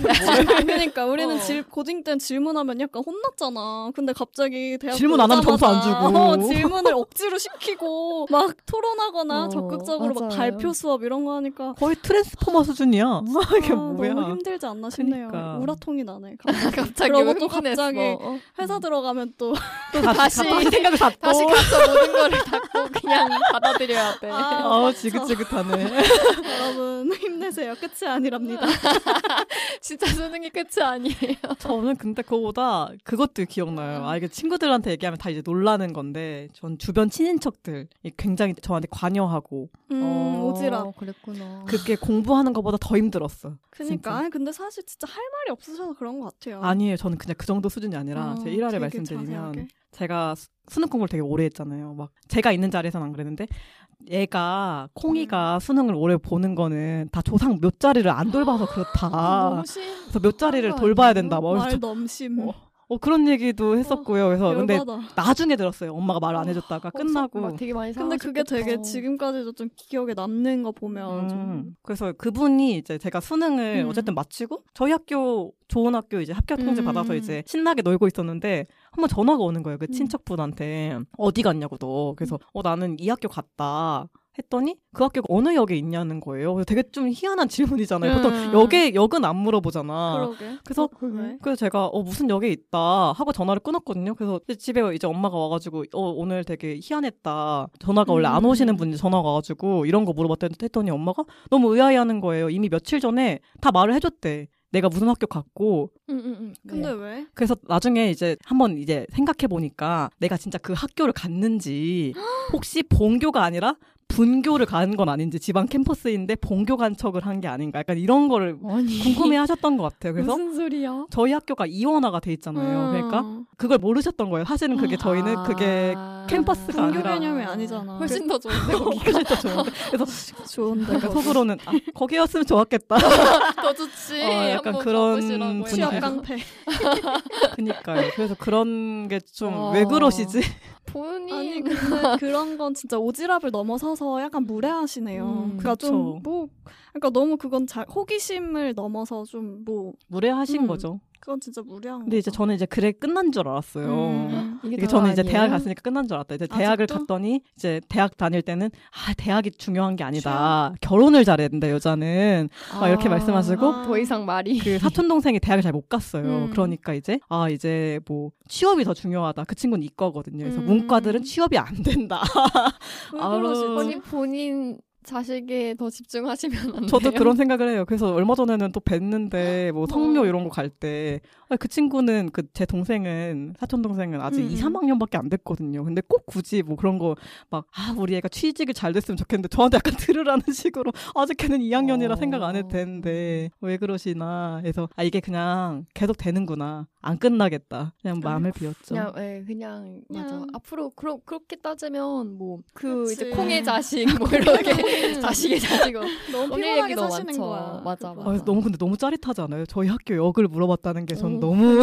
[SPEAKER 2] 그러니까 <laughs> 우리는
[SPEAKER 1] 어.
[SPEAKER 2] 질, 고딩 때는 질문하면 약간 혼났잖아. 근데 갑자기 대학
[SPEAKER 3] 질문 안 하면 점수 안 주고.
[SPEAKER 2] 어, 질문을 억지로 시키고 <laughs> 막 토론하거나
[SPEAKER 1] 어,
[SPEAKER 2] 적극적으로 막
[SPEAKER 1] 맞아요.
[SPEAKER 2] 발표 수업 이런 거 하니까
[SPEAKER 3] 거의 트랜스포머 수준이야. <laughs> 이게
[SPEAKER 2] 아,
[SPEAKER 3] 뭐야.
[SPEAKER 2] 너무 힘들지 않나 싶네요.
[SPEAKER 3] 그러니까.
[SPEAKER 2] 우라통이 나네. 갑자기.
[SPEAKER 1] 왜
[SPEAKER 2] 또? 갑자기
[SPEAKER 1] 어.
[SPEAKER 2] 회사 들어가면 또
[SPEAKER 3] 또 다시,
[SPEAKER 1] 다시-
[SPEAKER 3] 다시 생각을 닫고.
[SPEAKER 1] 다시 가서 모든 거를 닫고 그냥 받아들여야 돼.
[SPEAKER 2] 아,
[SPEAKER 3] 어. 지긋지긋하네. <laughs>
[SPEAKER 2] 여러분 힘내세요. 끝이 아니랍니다. <laughs>
[SPEAKER 1] 진짜 수능이 끝이 아니에요. <laughs>
[SPEAKER 3] 저는 근데 그거보다 그것도 기억나요. 아, 이게 친구들한테 얘기하면 다 이제 놀라는 건데, 전 주변 친인척들이 굉장히 저한테 관여하고,
[SPEAKER 2] 음,
[SPEAKER 1] 어,
[SPEAKER 2] 오지랖.
[SPEAKER 1] 그랬구나.
[SPEAKER 3] 그게 공부하는 것보다 더 힘들었어.
[SPEAKER 2] 그니까. 아니 근데 사실 진짜 할 말이 없으셔서 그런 것 같아요.
[SPEAKER 3] 아니에요. 저는 그냥 그 정도 수준이 아니라,
[SPEAKER 2] 어,
[SPEAKER 3] 제 일화를
[SPEAKER 2] 되게
[SPEAKER 3] 말씀드리면,
[SPEAKER 2] 자세하게.
[SPEAKER 3] 제가 수- 수능 공부를 되게 오래 했잖아요. 막, 제가 있는 자리에서는 안 그랬는데, 얘가, 콩이가
[SPEAKER 2] 음.
[SPEAKER 3] 수능을 오래 보는 거는 다 조상 몇 자리를 안 돌봐서 그렇다. <gasps> 그래서 몇 자리를
[SPEAKER 1] 거
[SPEAKER 3] 돌봐야? 된다. 뭐,
[SPEAKER 2] 말 넘심.
[SPEAKER 3] 어, 어, 그런 얘기도 했었고요. 그래서 근데
[SPEAKER 2] 열받아.
[SPEAKER 3] 나중에 들었어요. 엄마가 말을 안 해줬다가 끝나고.
[SPEAKER 1] 막 되게 많이
[SPEAKER 2] 근데 그게 되게
[SPEAKER 1] 상하셨겠다.
[SPEAKER 2] 지금까지도 좀 기억에 남는 거 보면 좀
[SPEAKER 3] 음, 그래서 그분이 이제 제가 수능을
[SPEAKER 2] 음.
[SPEAKER 3] 어쨌든 마치고 저희 학교 좋은 학교 이제 합격 통지
[SPEAKER 2] 음.
[SPEAKER 3] 받아서 이제 신나게 놀고 있었는데 한번 전화가 오는 거예요. 그
[SPEAKER 2] 음.
[SPEAKER 3] 친척분한테 어디 갔냐고 너. 그래서 어 나는 이 학교 갔다. 했더니 그 학교가 어느 역에 있냐는 거예요. 되게 좀 희한한 질문이잖아요. 보통
[SPEAKER 2] 음.
[SPEAKER 3] 역에 역은 안 물어보잖아.
[SPEAKER 2] 그러게.
[SPEAKER 3] 그래서
[SPEAKER 2] 그러게.
[SPEAKER 3] 그래서 제가 어 무슨 역에 있다 하고 전화를 끊었거든요. 그래서 집에 이제 엄마가 와가지고 어 오늘 되게 희한했다. 전화가 원래 안
[SPEAKER 2] 음.
[SPEAKER 3] 오시는 분이 전화가 와가지고 이런 거 물어봤더니 했더니 엄마가 너무 의아해하는 거예요. 이미 며칠 전에 다 말을 해줬대. 내가 무슨 학교 갔고
[SPEAKER 1] 응, 응, 응.
[SPEAKER 2] 근데
[SPEAKER 1] 네.
[SPEAKER 2] 왜?
[SPEAKER 3] 그래서 나중에 이제 한번 이제 생각해 보니까 내가 진짜 그 학교를 갔는지 <gasps> 혹시 본교가 아니라 분교를 간건 아닌지 지방 캠퍼스인데 본교 간 척을 한 게 아닌가 약간 이런 거를
[SPEAKER 1] 아니
[SPEAKER 3] 궁금해 하셨던 것 같아요. 그래서
[SPEAKER 1] 무슨 소리야?
[SPEAKER 3] 저희 학교가 이원화가 돼 있잖아요. 그러니까
[SPEAKER 2] 음.
[SPEAKER 3] 그걸 모르셨던 거예요. 사실은 그게 저희는 그게
[SPEAKER 1] 아.
[SPEAKER 3] 캠퍼스가
[SPEAKER 2] 분교
[SPEAKER 3] 아니라
[SPEAKER 2] 개념이 아니잖아.
[SPEAKER 1] 훨씬 더 좋은데 거기
[SPEAKER 3] 훨씬 더 좋은데 그래서 <laughs>
[SPEAKER 2] 좋은데.
[SPEAKER 3] 약간 속으로는 아, 거기였으면 좋았겠다. <laughs>
[SPEAKER 1] 더 좋지.
[SPEAKER 3] 어, 약간
[SPEAKER 1] 한번
[SPEAKER 3] 그런.
[SPEAKER 2] 취업 깡패. <laughs>
[SPEAKER 3] 그니까요. 그래서 그런 게좀
[SPEAKER 1] 어.
[SPEAKER 3] 왜 그러시지?
[SPEAKER 1] 본인
[SPEAKER 2] 아니 근데 그런 건 진짜 오지랖을 넘어서서 약간 무례하시네요.
[SPEAKER 1] 음,
[SPEAKER 2] 그러니까. 좀뭐 그러니까 너무 그건 자, 호기심을 넘어서 좀 뭐
[SPEAKER 3] 무례하신
[SPEAKER 2] 음.
[SPEAKER 3] 거죠.
[SPEAKER 2] 그건 진짜 무례한
[SPEAKER 3] 근데 이제. 저는 이제 그래 끝난 줄 알았어요.
[SPEAKER 2] 음.
[SPEAKER 3] 이게
[SPEAKER 1] 다가
[SPEAKER 3] 저는 이제
[SPEAKER 1] 아니에요?
[SPEAKER 3] 대학 갔으니까 끝난 줄 알았다. 이제 대학을
[SPEAKER 2] 아직도?
[SPEAKER 3] 갔더니 이제 대학 다닐 때는 아 대학이 중요한 게 아니다. 결혼을 잘해야 된다 여자는 막 이렇게 말씀하시고
[SPEAKER 2] 아.
[SPEAKER 1] 더 이상 말이
[SPEAKER 3] 그 사촌 동생이 대학을 잘 못 갔어요.
[SPEAKER 2] 음.
[SPEAKER 3] 그러니까 이제 아 이제 뭐 취업이 더 중요하다. 그 친구는 이과거든요. 그래서
[SPEAKER 2] 음.
[SPEAKER 3] 문과들은 취업이 안 된다.
[SPEAKER 2] 그러시지?
[SPEAKER 1] 본인 본인 자식에 더 집중하시면 안 돼요?
[SPEAKER 3] 저도 그런 생각을 해요. 그래서 얼마 전에는 또 뵀는데 뭐 성묘
[SPEAKER 2] 어.
[SPEAKER 3] 이런 거 갈 때 그 친구는 그 제 동생은 사촌 동생은 아직
[SPEAKER 2] 음,
[SPEAKER 3] 2,
[SPEAKER 2] 음.
[SPEAKER 3] 3학년밖에 안 됐거든요. 근데 꼭 굳이 뭐 그런 거 막 아 우리 애가 취직을 잘 됐으면 좋겠는데 저한테 약간 들으라는 <laughs> 식으로 아직 걔는 2학년이라
[SPEAKER 1] 어.
[SPEAKER 3] 생각 안 해도 되는데 왜 그러시나 해서 아 이게 그냥 계속 되는구나 안 끝나겠다 그냥 마음을 비웠죠.
[SPEAKER 1] 그냥 예, 그냥 맞아.
[SPEAKER 2] 그냥-
[SPEAKER 1] 앞으로 그러, 그렇게 따지면 뭐 그. 이제 콩의 자식 <laughs> 뭐 이렇게 <laughs> 자식의 자식은 <laughs>
[SPEAKER 2] 너무 피곤하게 사시는
[SPEAKER 1] 많죠.
[SPEAKER 2] 거야.
[SPEAKER 1] 맞아,
[SPEAKER 2] 그거.
[SPEAKER 3] 아,
[SPEAKER 1] 맞아.
[SPEAKER 3] 너무 근데 너무 짜릿하지 않아요? 저희 학교 역을 물어봤다는 게전
[SPEAKER 1] 어.
[SPEAKER 3] 너무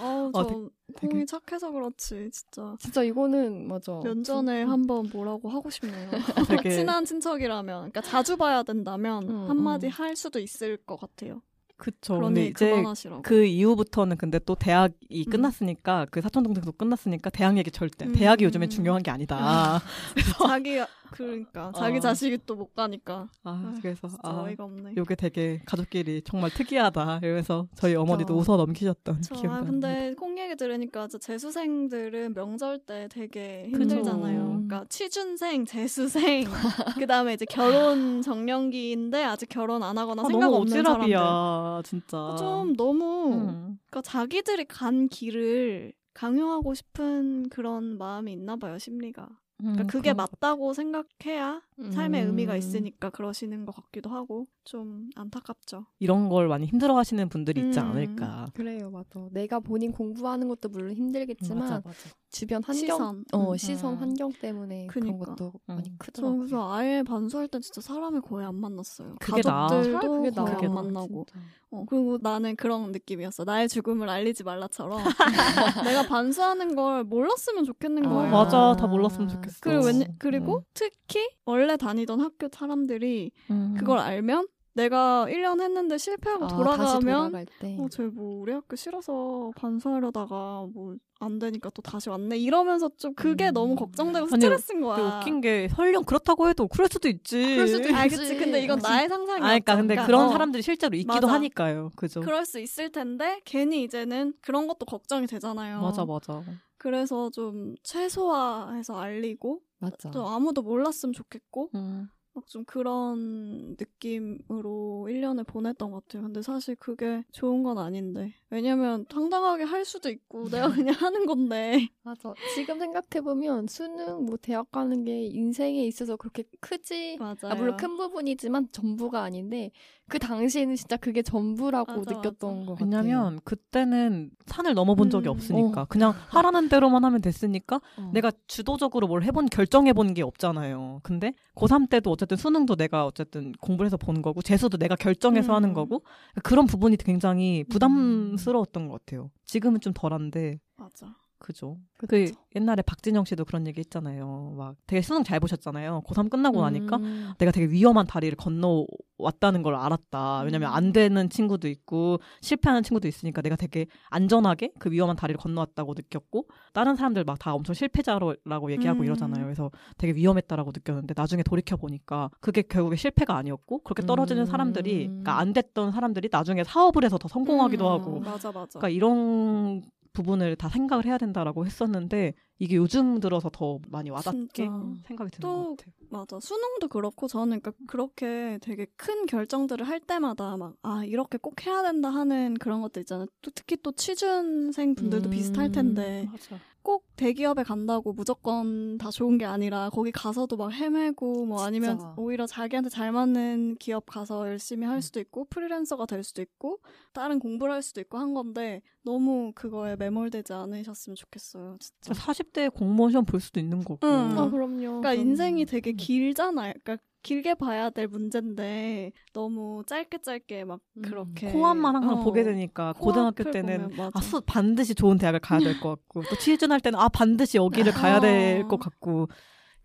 [SPEAKER 2] 아우
[SPEAKER 3] 아,
[SPEAKER 2] 저
[SPEAKER 3] 되게-
[SPEAKER 2] 콩이 착해서 그렇지 진짜.
[SPEAKER 1] 진짜 이거는 맞아.
[SPEAKER 2] 면전에 한번 뭐라고 하고 싶네요.
[SPEAKER 3] 되게
[SPEAKER 2] 친한 친척이라면, 그러니까 자주 봐야 된다면
[SPEAKER 1] 음,
[SPEAKER 2] 한마디
[SPEAKER 1] 음.
[SPEAKER 2] 할 수도 있을 것 같아요.
[SPEAKER 3] 그쵸.
[SPEAKER 2] 그러니
[SPEAKER 3] 이제
[SPEAKER 2] 그만하시라고.
[SPEAKER 3] 그 이후부터는 근데 또 대학이
[SPEAKER 2] 음.
[SPEAKER 3] 끝났으니까 그 사촌 동생도 끝났으니까 대학 얘기 절대
[SPEAKER 2] 음.
[SPEAKER 3] 대학이 요즘에 중요한 게 아니다. <laughs>
[SPEAKER 2] 자기 그러니까 자기
[SPEAKER 3] 어.
[SPEAKER 2] 자식이 또 못 가니까
[SPEAKER 3] 아, 그래서 아
[SPEAKER 2] 어이가 없네.
[SPEAKER 3] 요게 되게 가족끼리 정말 특이하다 이러면서 저희 어머니도
[SPEAKER 2] 진짜.
[SPEAKER 3] 웃어 넘기셨던
[SPEAKER 2] 저,
[SPEAKER 3] 기억이
[SPEAKER 2] 아. 근데 콩 얘기 들으니까 재수생들은 명절 때 되게. 힘들잖아요. 그러니까 취준생, 재수생, <laughs> 그 다음에 이제 결혼 정년기인데 아직 결혼 안 하거나
[SPEAKER 3] 아,
[SPEAKER 2] 생각 없는 사람들.
[SPEAKER 3] 진짜.
[SPEAKER 2] 좀 너무
[SPEAKER 3] 음.
[SPEAKER 2] 그러니까 자기들이 간 길을 강요하고 싶은 그런 마음이 있나 봐요 심리가. 그러니까
[SPEAKER 3] 음,
[SPEAKER 2] 그게 맞다고 생각해야 삶의
[SPEAKER 1] 음.
[SPEAKER 2] 의미가 있으니까 그러시는 것 같기도 하고 좀 안타깝죠.
[SPEAKER 3] 이런 걸 많이 힘들어하시는 분들이 있지
[SPEAKER 2] 음.
[SPEAKER 3] 않을까.
[SPEAKER 1] 그래요, 맞아. 내가 본인 공부하는 것도 물론 힘들겠지만
[SPEAKER 3] 맞아 맞아.
[SPEAKER 1] 주변 환경,
[SPEAKER 2] 시선.
[SPEAKER 1] 어
[SPEAKER 2] 음.
[SPEAKER 1] 시선
[SPEAKER 3] 음.
[SPEAKER 1] 환경 때문에 그런
[SPEAKER 2] 그니까.
[SPEAKER 1] 것도 많이
[SPEAKER 3] 음.
[SPEAKER 2] 저
[SPEAKER 1] 크더라고요.
[SPEAKER 2] 그래서 아예 반수할 때 진짜 사람을 거의 안 만났어요.
[SPEAKER 3] 그게.
[SPEAKER 2] 가족들도
[SPEAKER 1] 그게
[SPEAKER 2] 거의
[SPEAKER 1] 나아,
[SPEAKER 2] 안 만나고. 어, 그리고 나는 그런 느낌이었어. 나의 죽음을 알리지 말라처럼 <laughs> 내가 반수하는 걸 몰랐으면 좋겠는
[SPEAKER 1] 아,
[SPEAKER 2] 거예요.
[SPEAKER 3] 맞아. 다 몰랐으면 좋겠어.
[SPEAKER 2] 그리고, 웬,
[SPEAKER 3] 음.
[SPEAKER 2] 그리고 특히 원래 다니던 학교 사람들이
[SPEAKER 3] 음.
[SPEAKER 2] 그걸 알면 내가 1년 했는데 실패하고
[SPEAKER 1] 아,
[SPEAKER 2] 돌아가면
[SPEAKER 1] 돌아갈 때
[SPEAKER 2] 어, 쟤뭐 우리 학교 싫어서 반수하려다가 뭐 안 되니까 또 다시 왔네 이러면서 좀 그게
[SPEAKER 3] 음.
[SPEAKER 2] 너무 걱정되고
[SPEAKER 3] 아니,
[SPEAKER 2] 스트레스인
[SPEAKER 3] 근데
[SPEAKER 2] 거야.
[SPEAKER 3] 웃긴 게 설령 그렇다고 해도 그럴 수도 있지.
[SPEAKER 1] 그럴 수도
[SPEAKER 2] 아,
[SPEAKER 1] 있지.
[SPEAKER 2] 그치. 근데 이건 나의 상상이야.
[SPEAKER 3] 아, 그러니까 근데 그런
[SPEAKER 2] 어,
[SPEAKER 3] 사람들이 실제로 있기도
[SPEAKER 2] 맞아.
[SPEAKER 3] 하니까요. 그죠?
[SPEAKER 2] 그럴 수 있을 텐데 괜히 이제는 그런 것도 걱정이 되잖아요.
[SPEAKER 3] 맞아, 맞아.
[SPEAKER 2] 그래서 좀 최소화해서 알리고
[SPEAKER 1] 맞아.
[SPEAKER 2] 좀 아무도 몰랐으면 좋겠고
[SPEAKER 3] 음.
[SPEAKER 2] 막 좀 그런 느낌으로 1년을 보냈던 것 같아요. 근데 사실 그게 좋은 건 아닌데. 왜냐면 당당하게 할 수도 있고 내가 그냥 하는 건데. <laughs>
[SPEAKER 1] 맞아. 지금 생각해 보면 수능 뭐 대학 가는 게 인생에 있어서 그렇게 크지.
[SPEAKER 2] 맞아요.
[SPEAKER 1] 아, 물론 큰 부분이지만 전부가 아닌데 그 당시에는 진짜 그게 전부라고
[SPEAKER 2] 맞아,
[SPEAKER 1] 느꼈던
[SPEAKER 2] 맞아.
[SPEAKER 1] 것 같아요.
[SPEAKER 3] 왜냐면 그때는 산을 넘어본 적이
[SPEAKER 2] 음.
[SPEAKER 3] 없으니까
[SPEAKER 1] 어.
[SPEAKER 3] 그냥 <laughs> 하라는 대로만 하면 됐으니까
[SPEAKER 1] 어.
[SPEAKER 3] 내가 주도적으로 뭘 해본 결정해본 게 없잖아요. 근데 고3 때도 어쨌든 수능도 내가 어쨌든 공부를 해서 본 거고 재수도 내가 결정해서
[SPEAKER 2] 음.
[SPEAKER 3] 하는 거고 그런 부분이 굉장히 부담스러웠던 것 같아요. 지금은 좀 덜한데
[SPEAKER 2] 맞아.
[SPEAKER 3] 그죠.
[SPEAKER 1] 그쵸.
[SPEAKER 3] 그 옛날에 박진영 씨도 그런 얘기 했잖아요. 막 되게 수능 잘 보셨잖아요. 고3 끝나고 나니까
[SPEAKER 1] 음.
[SPEAKER 3] 내가 되게 위험한 다리를 건너왔다는 걸 알았다. 왜냐면
[SPEAKER 2] 음.
[SPEAKER 3] 안 되는 친구도 있고 실패하는 친구도 있으니까 내가 되게 안전하게 그 위험한 다리를 건너왔다고 느꼈고 다른 사람들 막 다 엄청 실패자라고 얘기하고
[SPEAKER 2] 음.
[SPEAKER 3] 이러잖아요. 그래서 되게 위험했다라고 느꼈는데 나중에 돌이켜 보니까 그게 결국에 실패가 아니었고 그렇게 떨어지는
[SPEAKER 1] 음.
[SPEAKER 3] 사람들이 그러니까 안 됐던 사람들이 나중에 사업을 해서 더 성공하기도
[SPEAKER 2] 음,
[SPEAKER 3] 하고
[SPEAKER 2] 맞아 맞아.
[SPEAKER 3] 그러니까 이런 부분을 다 생각을 해야 된다라고 했었는데 이게 요즘 들어서 더 많이 와닿게
[SPEAKER 2] 진짜.
[SPEAKER 3] 생각이 드는
[SPEAKER 2] 또
[SPEAKER 3] 것 같아요.
[SPEAKER 2] 맞아. 수능도 그렇고 저는 그러니까 그렇게 되게 큰 결정들을 할 때마다 막 아 이렇게 꼭 해야 된다 하는 그런 것들 있잖아요. 또 특히 또 취준생 분들도
[SPEAKER 1] 음.
[SPEAKER 2] 비슷할 텐데
[SPEAKER 3] 맞아.
[SPEAKER 2] 꼭 대기업에 간다고 무조건 다 좋은 게 아니라 거기 가서도 막 헤매고 뭐 아니면
[SPEAKER 1] 진짜.
[SPEAKER 2] 오히려 자기한테 잘 맞는 기업 가서 열심히 할 수도 있고 프리랜서가 될 수도 있고 다른 공부를 할 수도 있고 한 건데 너무 그거에 매몰되지 않으셨으면 좋겠어요. 진짜.
[SPEAKER 3] 40대 공무원 시험 볼 수도 있는 거고.
[SPEAKER 2] 응.
[SPEAKER 1] 아, 그럼요.
[SPEAKER 2] 그러니까
[SPEAKER 1] 그럼요.
[SPEAKER 2] 인생이 되게 길잖아요. 그러니까 길게 봐야 될 문제인데 너무 짧게 짧게 막
[SPEAKER 1] 음.
[SPEAKER 2] 그렇게
[SPEAKER 3] 코앞만 항상
[SPEAKER 2] 어,
[SPEAKER 3] 보게 되니까 고등학교 때는
[SPEAKER 2] 보면. 아,
[SPEAKER 3] 수, 반드시 좋은 대학을 가야 될 것 같고 또 취준할 때는 아 반드시 여기를 가야 될
[SPEAKER 2] 어. <laughs>
[SPEAKER 3] 것 같고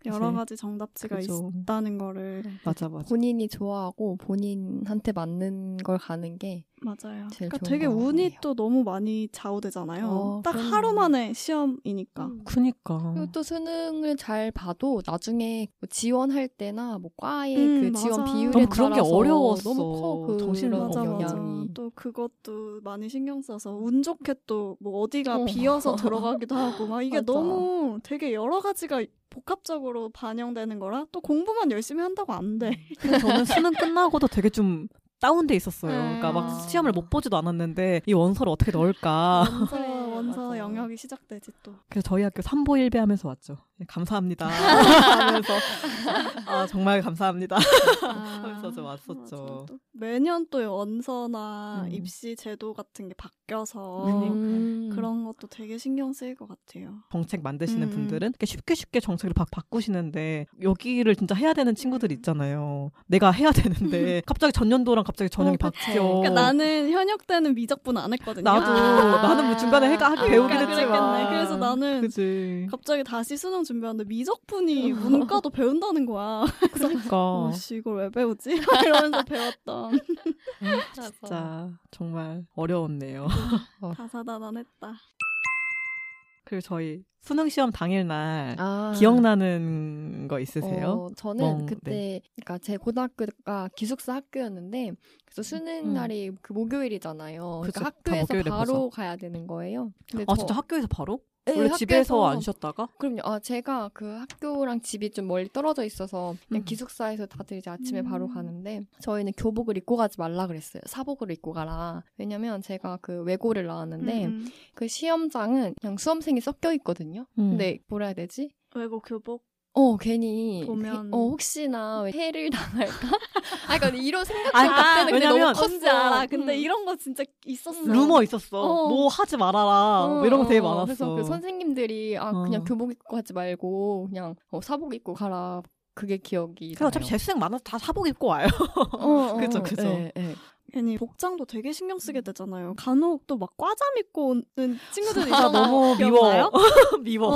[SPEAKER 2] 여러 가지 정답지가
[SPEAKER 3] 그죠.
[SPEAKER 2] 있다는 거를
[SPEAKER 3] 맞아 맞아
[SPEAKER 1] 본인이 좋아하고 본인한테 맞는 걸 가는 게
[SPEAKER 2] 맞아요.
[SPEAKER 1] 제일
[SPEAKER 2] 그러니까
[SPEAKER 1] 좋은
[SPEAKER 2] 되게
[SPEAKER 1] 것
[SPEAKER 2] 운이
[SPEAKER 1] 같네요.
[SPEAKER 2] 또 너무 많이 좌우되잖아요.
[SPEAKER 1] 어,
[SPEAKER 2] 딱
[SPEAKER 1] 그럼요.
[SPEAKER 2] 하루 만에 시험이니까.
[SPEAKER 1] 음.
[SPEAKER 3] 그니까
[SPEAKER 1] 그리고 또 수능을 잘 봐도 나중에 뭐 지원할 때나 뭐 과의
[SPEAKER 2] 음,
[SPEAKER 1] 그 지원
[SPEAKER 2] 맞아.
[SPEAKER 1] 비율에
[SPEAKER 3] 너무 그런 게 어려웠어.
[SPEAKER 1] 너무 커그
[SPEAKER 2] 맞아
[SPEAKER 3] 그런
[SPEAKER 2] 맞아.
[SPEAKER 1] 영향이.
[SPEAKER 2] 또 그것도 많이 신경 써서 운 좋게 또 뭐 어디가
[SPEAKER 1] 어.
[SPEAKER 2] 비어서 들어가기도 하고 막 이게 <laughs>
[SPEAKER 1] 맞아.
[SPEAKER 2] 너무 되게 여러 가지가 복합적으로 반영되는 거라 또 공부만 열심히 한다고 안 돼.
[SPEAKER 3] 근데 저는 수능 끝나고도 되게 좀 다운돼 있었어요. 그러니까 막
[SPEAKER 1] 아.
[SPEAKER 3] 시험을 못 보지도 않았는데 이 원서를 어떻게 넣을까.
[SPEAKER 2] 원서
[SPEAKER 1] 그래,
[SPEAKER 2] 원서
[SPEAKER 1] 맞아.
[SPEAKER 2] 영역이 시작되지 또.
[SPEAKER 3] 그래서 저희 학교 3보 1배 하면서 왔죠. 네, 감사합니다. <laughs> 하면서 아 정말 감사합니다. 하면서 좀 왔었죠.
[SPEAKER 2] 또 매년 또 원서나
[SPEAKER 3] 음.
[SPEAKER 2] 입시 제도 같은 게 바뀌어서
[SPEAKER 1] 음.
[SPEAKER 2] 그런 것도 되게 신경 쓰일 것 같아요.
[SPEAKER 3] 정책 만드시는
[SPEAKER 2] 음.
[SPEAKER 3] 분들은 쉽게 쉽게 정책을 바, 바꾸시는데 여기를 진짜 해야 되는 친구들 있잖아요. 내가 해야 되는데 <laughs> 갑자기 전년도랑 갑자기 전형이
[SPEAKER 2] 어.
[SPEAKER 3] 바뀌어.
[SPEAKER 2] 그러니까 나는 현역 때는 미적분 안 했거든요.
[SPEAKER 3] 나도
[SPEAKER 1] 아.
[SPEAKER 3] 나는 뭐 중간에 해가
[SPEAKER 2] 아,
[SPEAKER 3] 배우긴
[SPEAKER 2] 그러니까
[SPEAKER 3] 했지만
[SPEAKER 2] 그랬겠네. 그래서 나는
[SPEAKER 3] 그지.
[SPEAKER 2] 갑자기 다시 수능 준비하는데 미적분이 <laughs> 문과도 배운다는 거야.
[SPEAKER 3] 그러니까
[SPEAKER 2] 어씨 이걸 왜 배우지? <laughs> 이러면서 배웠던
[SPEAKER 3] 진짜 정말 어려웠네요.
[SPEAKER 2] 다사다난했다.
[SPEAKER 3] 그리고 저희 수능 시험 당일날
[SPEAKER 1] 아.
[SPEAKER 3] 기억나는 거 있으세요?
[SPEAKER 1] 어, 저는
[SPEAKER 3] 멍,
[SPEAKER 1] 그때
[SPEAKER 3] 네.
[SPEAKER 1] 그러니까 제 고등학교가 기숙사 학교였는데 그래서 수능
[SPEAKER 3] 음.
[SPEAKER 1] 날이 그 목요일이잖아요.
[SPEAKER 3] 그쵸.
[SPEAKER 1] 그러니까
[SPEAKER 3] 다
[SPEAKER 1] 학교에서 바로
[SPEAKER 3] 봐서.
[SPEAKER 1] 가야 되는 거예요. 근데
[SPEAKER 3] 아
[SPEAKER 1] 저-
[SPEAKER 3] 진짜 학교에서 바로?
[SPEAKER 1] 네,
[SPEAKER 3] 원래 집에서 안 쉬었다가?
[SPEAKER 1] 그럼요. 아, 제가 그 학교랑 집이 좀 멀리 떨어져 있어서 그냥
[SPEAKER 3] 음.
[SPEAKER 1] 기숙사에서 다들 이제 아침에 바로
[SPEAKER 2] 음.
[SPEAKER 1] 가는데 저희는 교복을 입고 가지 말라 그랬어요. 사복을 입고 가라. 왜냐면 제가 그 외고를 나왔는데
[SPEAKER 2] 음, 음.
[SPEAKER 1] 그 시험장은 그냥 수험생이 섞여 있거든요.
[SPEAKER 3] 음.
[SPEAKER 1] 근데 뭐라 해야 되지?
[SPEAKER 2] 외고 교복
[SPEAKER 1] 어 괜히
[SPEAKER 2] 보면-
[SPEAKER 1] 해- 어 혹시나 왜 해를 당할까? <laughs> 아 그러니까 이런 생각이
[SPEAKER 3] 아,
[SPEAKER 1] 그때는
[SPEAKER 3] 왜냐면-
[SPEAKER 1] 너무 컸어.
[SPEAKER 2] 알아. 근데
[SPEAKER 1] 음.
[SPEAKER 2] 이런 거 진짜 있었어.
[SPEAKER 3] 루머 있었어.
[SPEAKER 2] 어.
[SPEAKER 3] 뭐 하지 말아라. 뭐 이런 거 되게
[SPEAKER 1] 어,
[SPEAKER 3] 많았어.
[SPEAKER 1] 그래서 그 선생님들이 아
[SPEAKER 3] 어.
[SPEAKER 1] 그냥 교복 입고 하지 말고 그냥 어, 사복 입고 가라. 그게 기억이.
[SPEAKER 3] 그래 어차피 재수생 많아서 다 사복 입고 와요.
[SPEAKER 1] 어, 어, <laughs>
[SPEAKER 3] 그죠, 그죠.
[SPEAKER 1] 예, 예.
[SPEAKER 2] 괜히 복장도 되게 신경 쓰게 되잖아요. 간혹 또 막 과잠 입고 오는 친구들이
[SPEAKER 3] 아
[SPEAKER 2] 있어요.
[SPEAKER 3] 너무? 미워. <laughs> 미워.